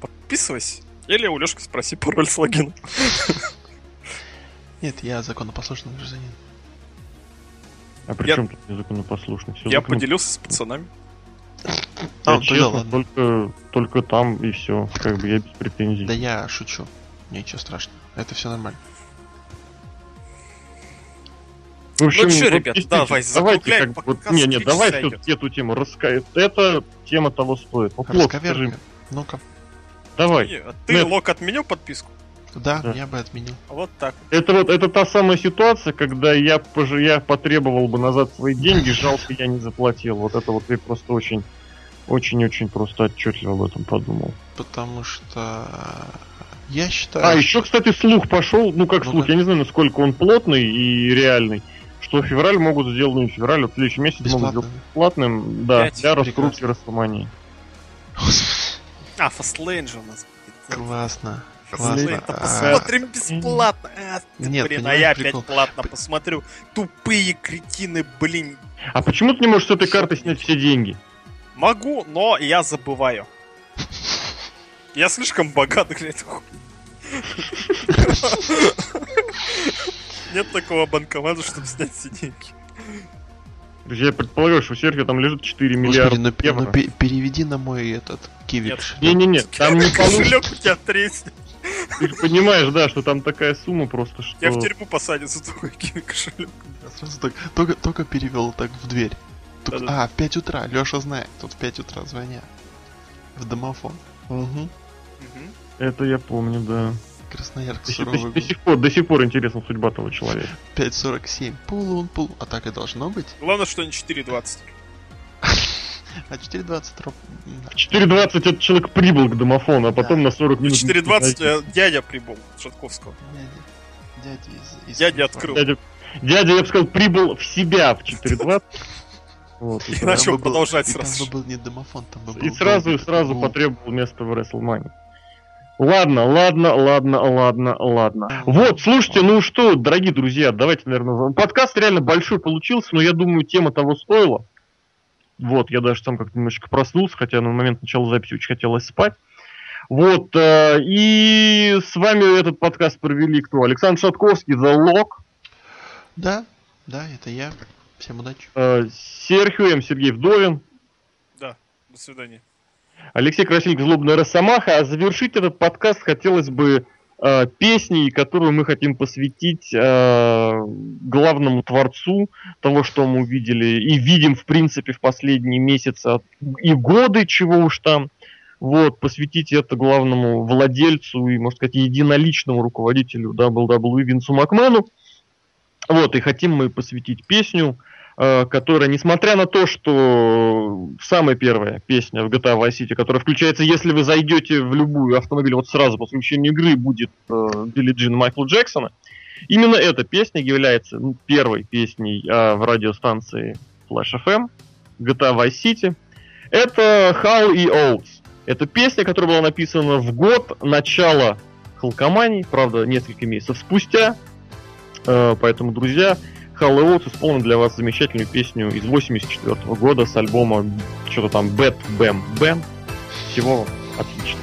Подписывайся. Или у Лешка спроси пароль с логином. Нет, я законопослушный гражданин. А при я... чем тут незаконопослушный? Все я поделился с пацанами. А, я, честно, да, только, только там и все. Как бы я без претензий. Да я шучу. Ничего страшного. Это все нормально. В общем, ну что, вот, ребят, давай, давайте как бы, вот, не, не, давай все эту тему рассказать. Это тема того стоит. Вот, Лок, скажи. Ну-ка. Давай. Не, а ты, Нет. Лок, отменил подписку? Да, да, я бы отменил. Вот так. Это вот это та самая ситуация, когда я, пож... я потребовал бы назад свои деньги, жалко, я не заплатил. Вот это вот я просто очень, очень-очень просто отчетливо об этом подумал. Потому что я считаю. А, еще, кстати, слух пошел, ну как ну, слух, да. я не знаю, насколько он плотный и реальный что февраль могут сделать, ну, февраль, вот следующий месяц могут сделать бесплатным, да, для раскрутки Растомании. А, Fastlane же у нас будет. Классно. Классно. А, посмотрим бесплатно. А, Нет, блин, а я опять платно посмотрю. Тупые кретины, блин. А почему ты не можешь с этой карты снять все деньги? Могу, но я забываю. Я слишком богат для этого. Нет такого банкомата, чтобы снять все деньги. Я предполагаю, что у Серхио там лежит 4 миллиарда ну, евро. Ну, переведи на мой этот киви Не-не-не, там не Кошелек у тебя треснет. Ты же понимаешь, да, что там такая сумма просто, что... Я в тюрьму посадят за твой киви кошелек. Сразу так, только, только перевел так в дверь. Тут, а, в 5 утра, Леша знает, тут в 5 утра звонят. В домофон. Угу. Это я помню, да. Красноярск до, суровый до, до, сих пор, до сих пор интересна судьба того человека. 5.47. Пулун, пул. А так и должно быть. Главное, что не 4.20. А 4.20 троп... 4.20 этот человек прибыл к домофону, а потом на 40 минут... 4.20 э, дядя прибыл, Шатковского. Дядя, дядя из... из дядя открыл. Дядя, дядя, я бы сказал, прибыл в себя в 4.20. Вот, и начал продолжать сразу. Там был не домофон, там был И сразу, сразу потребовал место в WrestleMania. Ладно, ладно, ладно, ладно, ладно. Вот, слушайте, ну что, дорогие друзья, давайте, наверное, подкаст реально большой получился, но я думаю, тема того стоила. Вот, я даже сам как-то немножечко проснулся, хотя на момент начала записи очень хотелось спать. Вот, э, и с вами этот подкаст провели кто? Александр Шатковский, The Lock. Да, да, это я. Всем удачи. Э, Серхио М. Сергей Вдовин. Да, до свидания. Алексей Красильник, Злобная Росомаха. А завершить этот подкаст хотелось бы э, песней, которую мы хотим посвятить э, главному творцу того, что мы увидели и видим, в принципе, в последние месяцы и годы, чего уж там. Вот, посвятить это главному владельцу и, можно сказать, единоличному руководителю WWE Винсу Макмену. Вот, и хотим мы посвятить песню которая, несмотря на то, что самая первая песня в GTA Vice City, которая включается, если вы зайдете в любую автомобиль, вот сразу по включению игры будет э, Билли Джин Майкла Джексона, именно эта песня является ну, первой песней э, в радиостанции Flash FM, GTA Vice City. Это How и Oates. Это песня, которая была написана в год начала Халкомании, правда, несколько месяцев спустя. Э, поэтому, друзья, Hall Oates исполнил для вас замечательную песню из 84 года с альбома что-то там Bad Bam Bam. Всего отлично.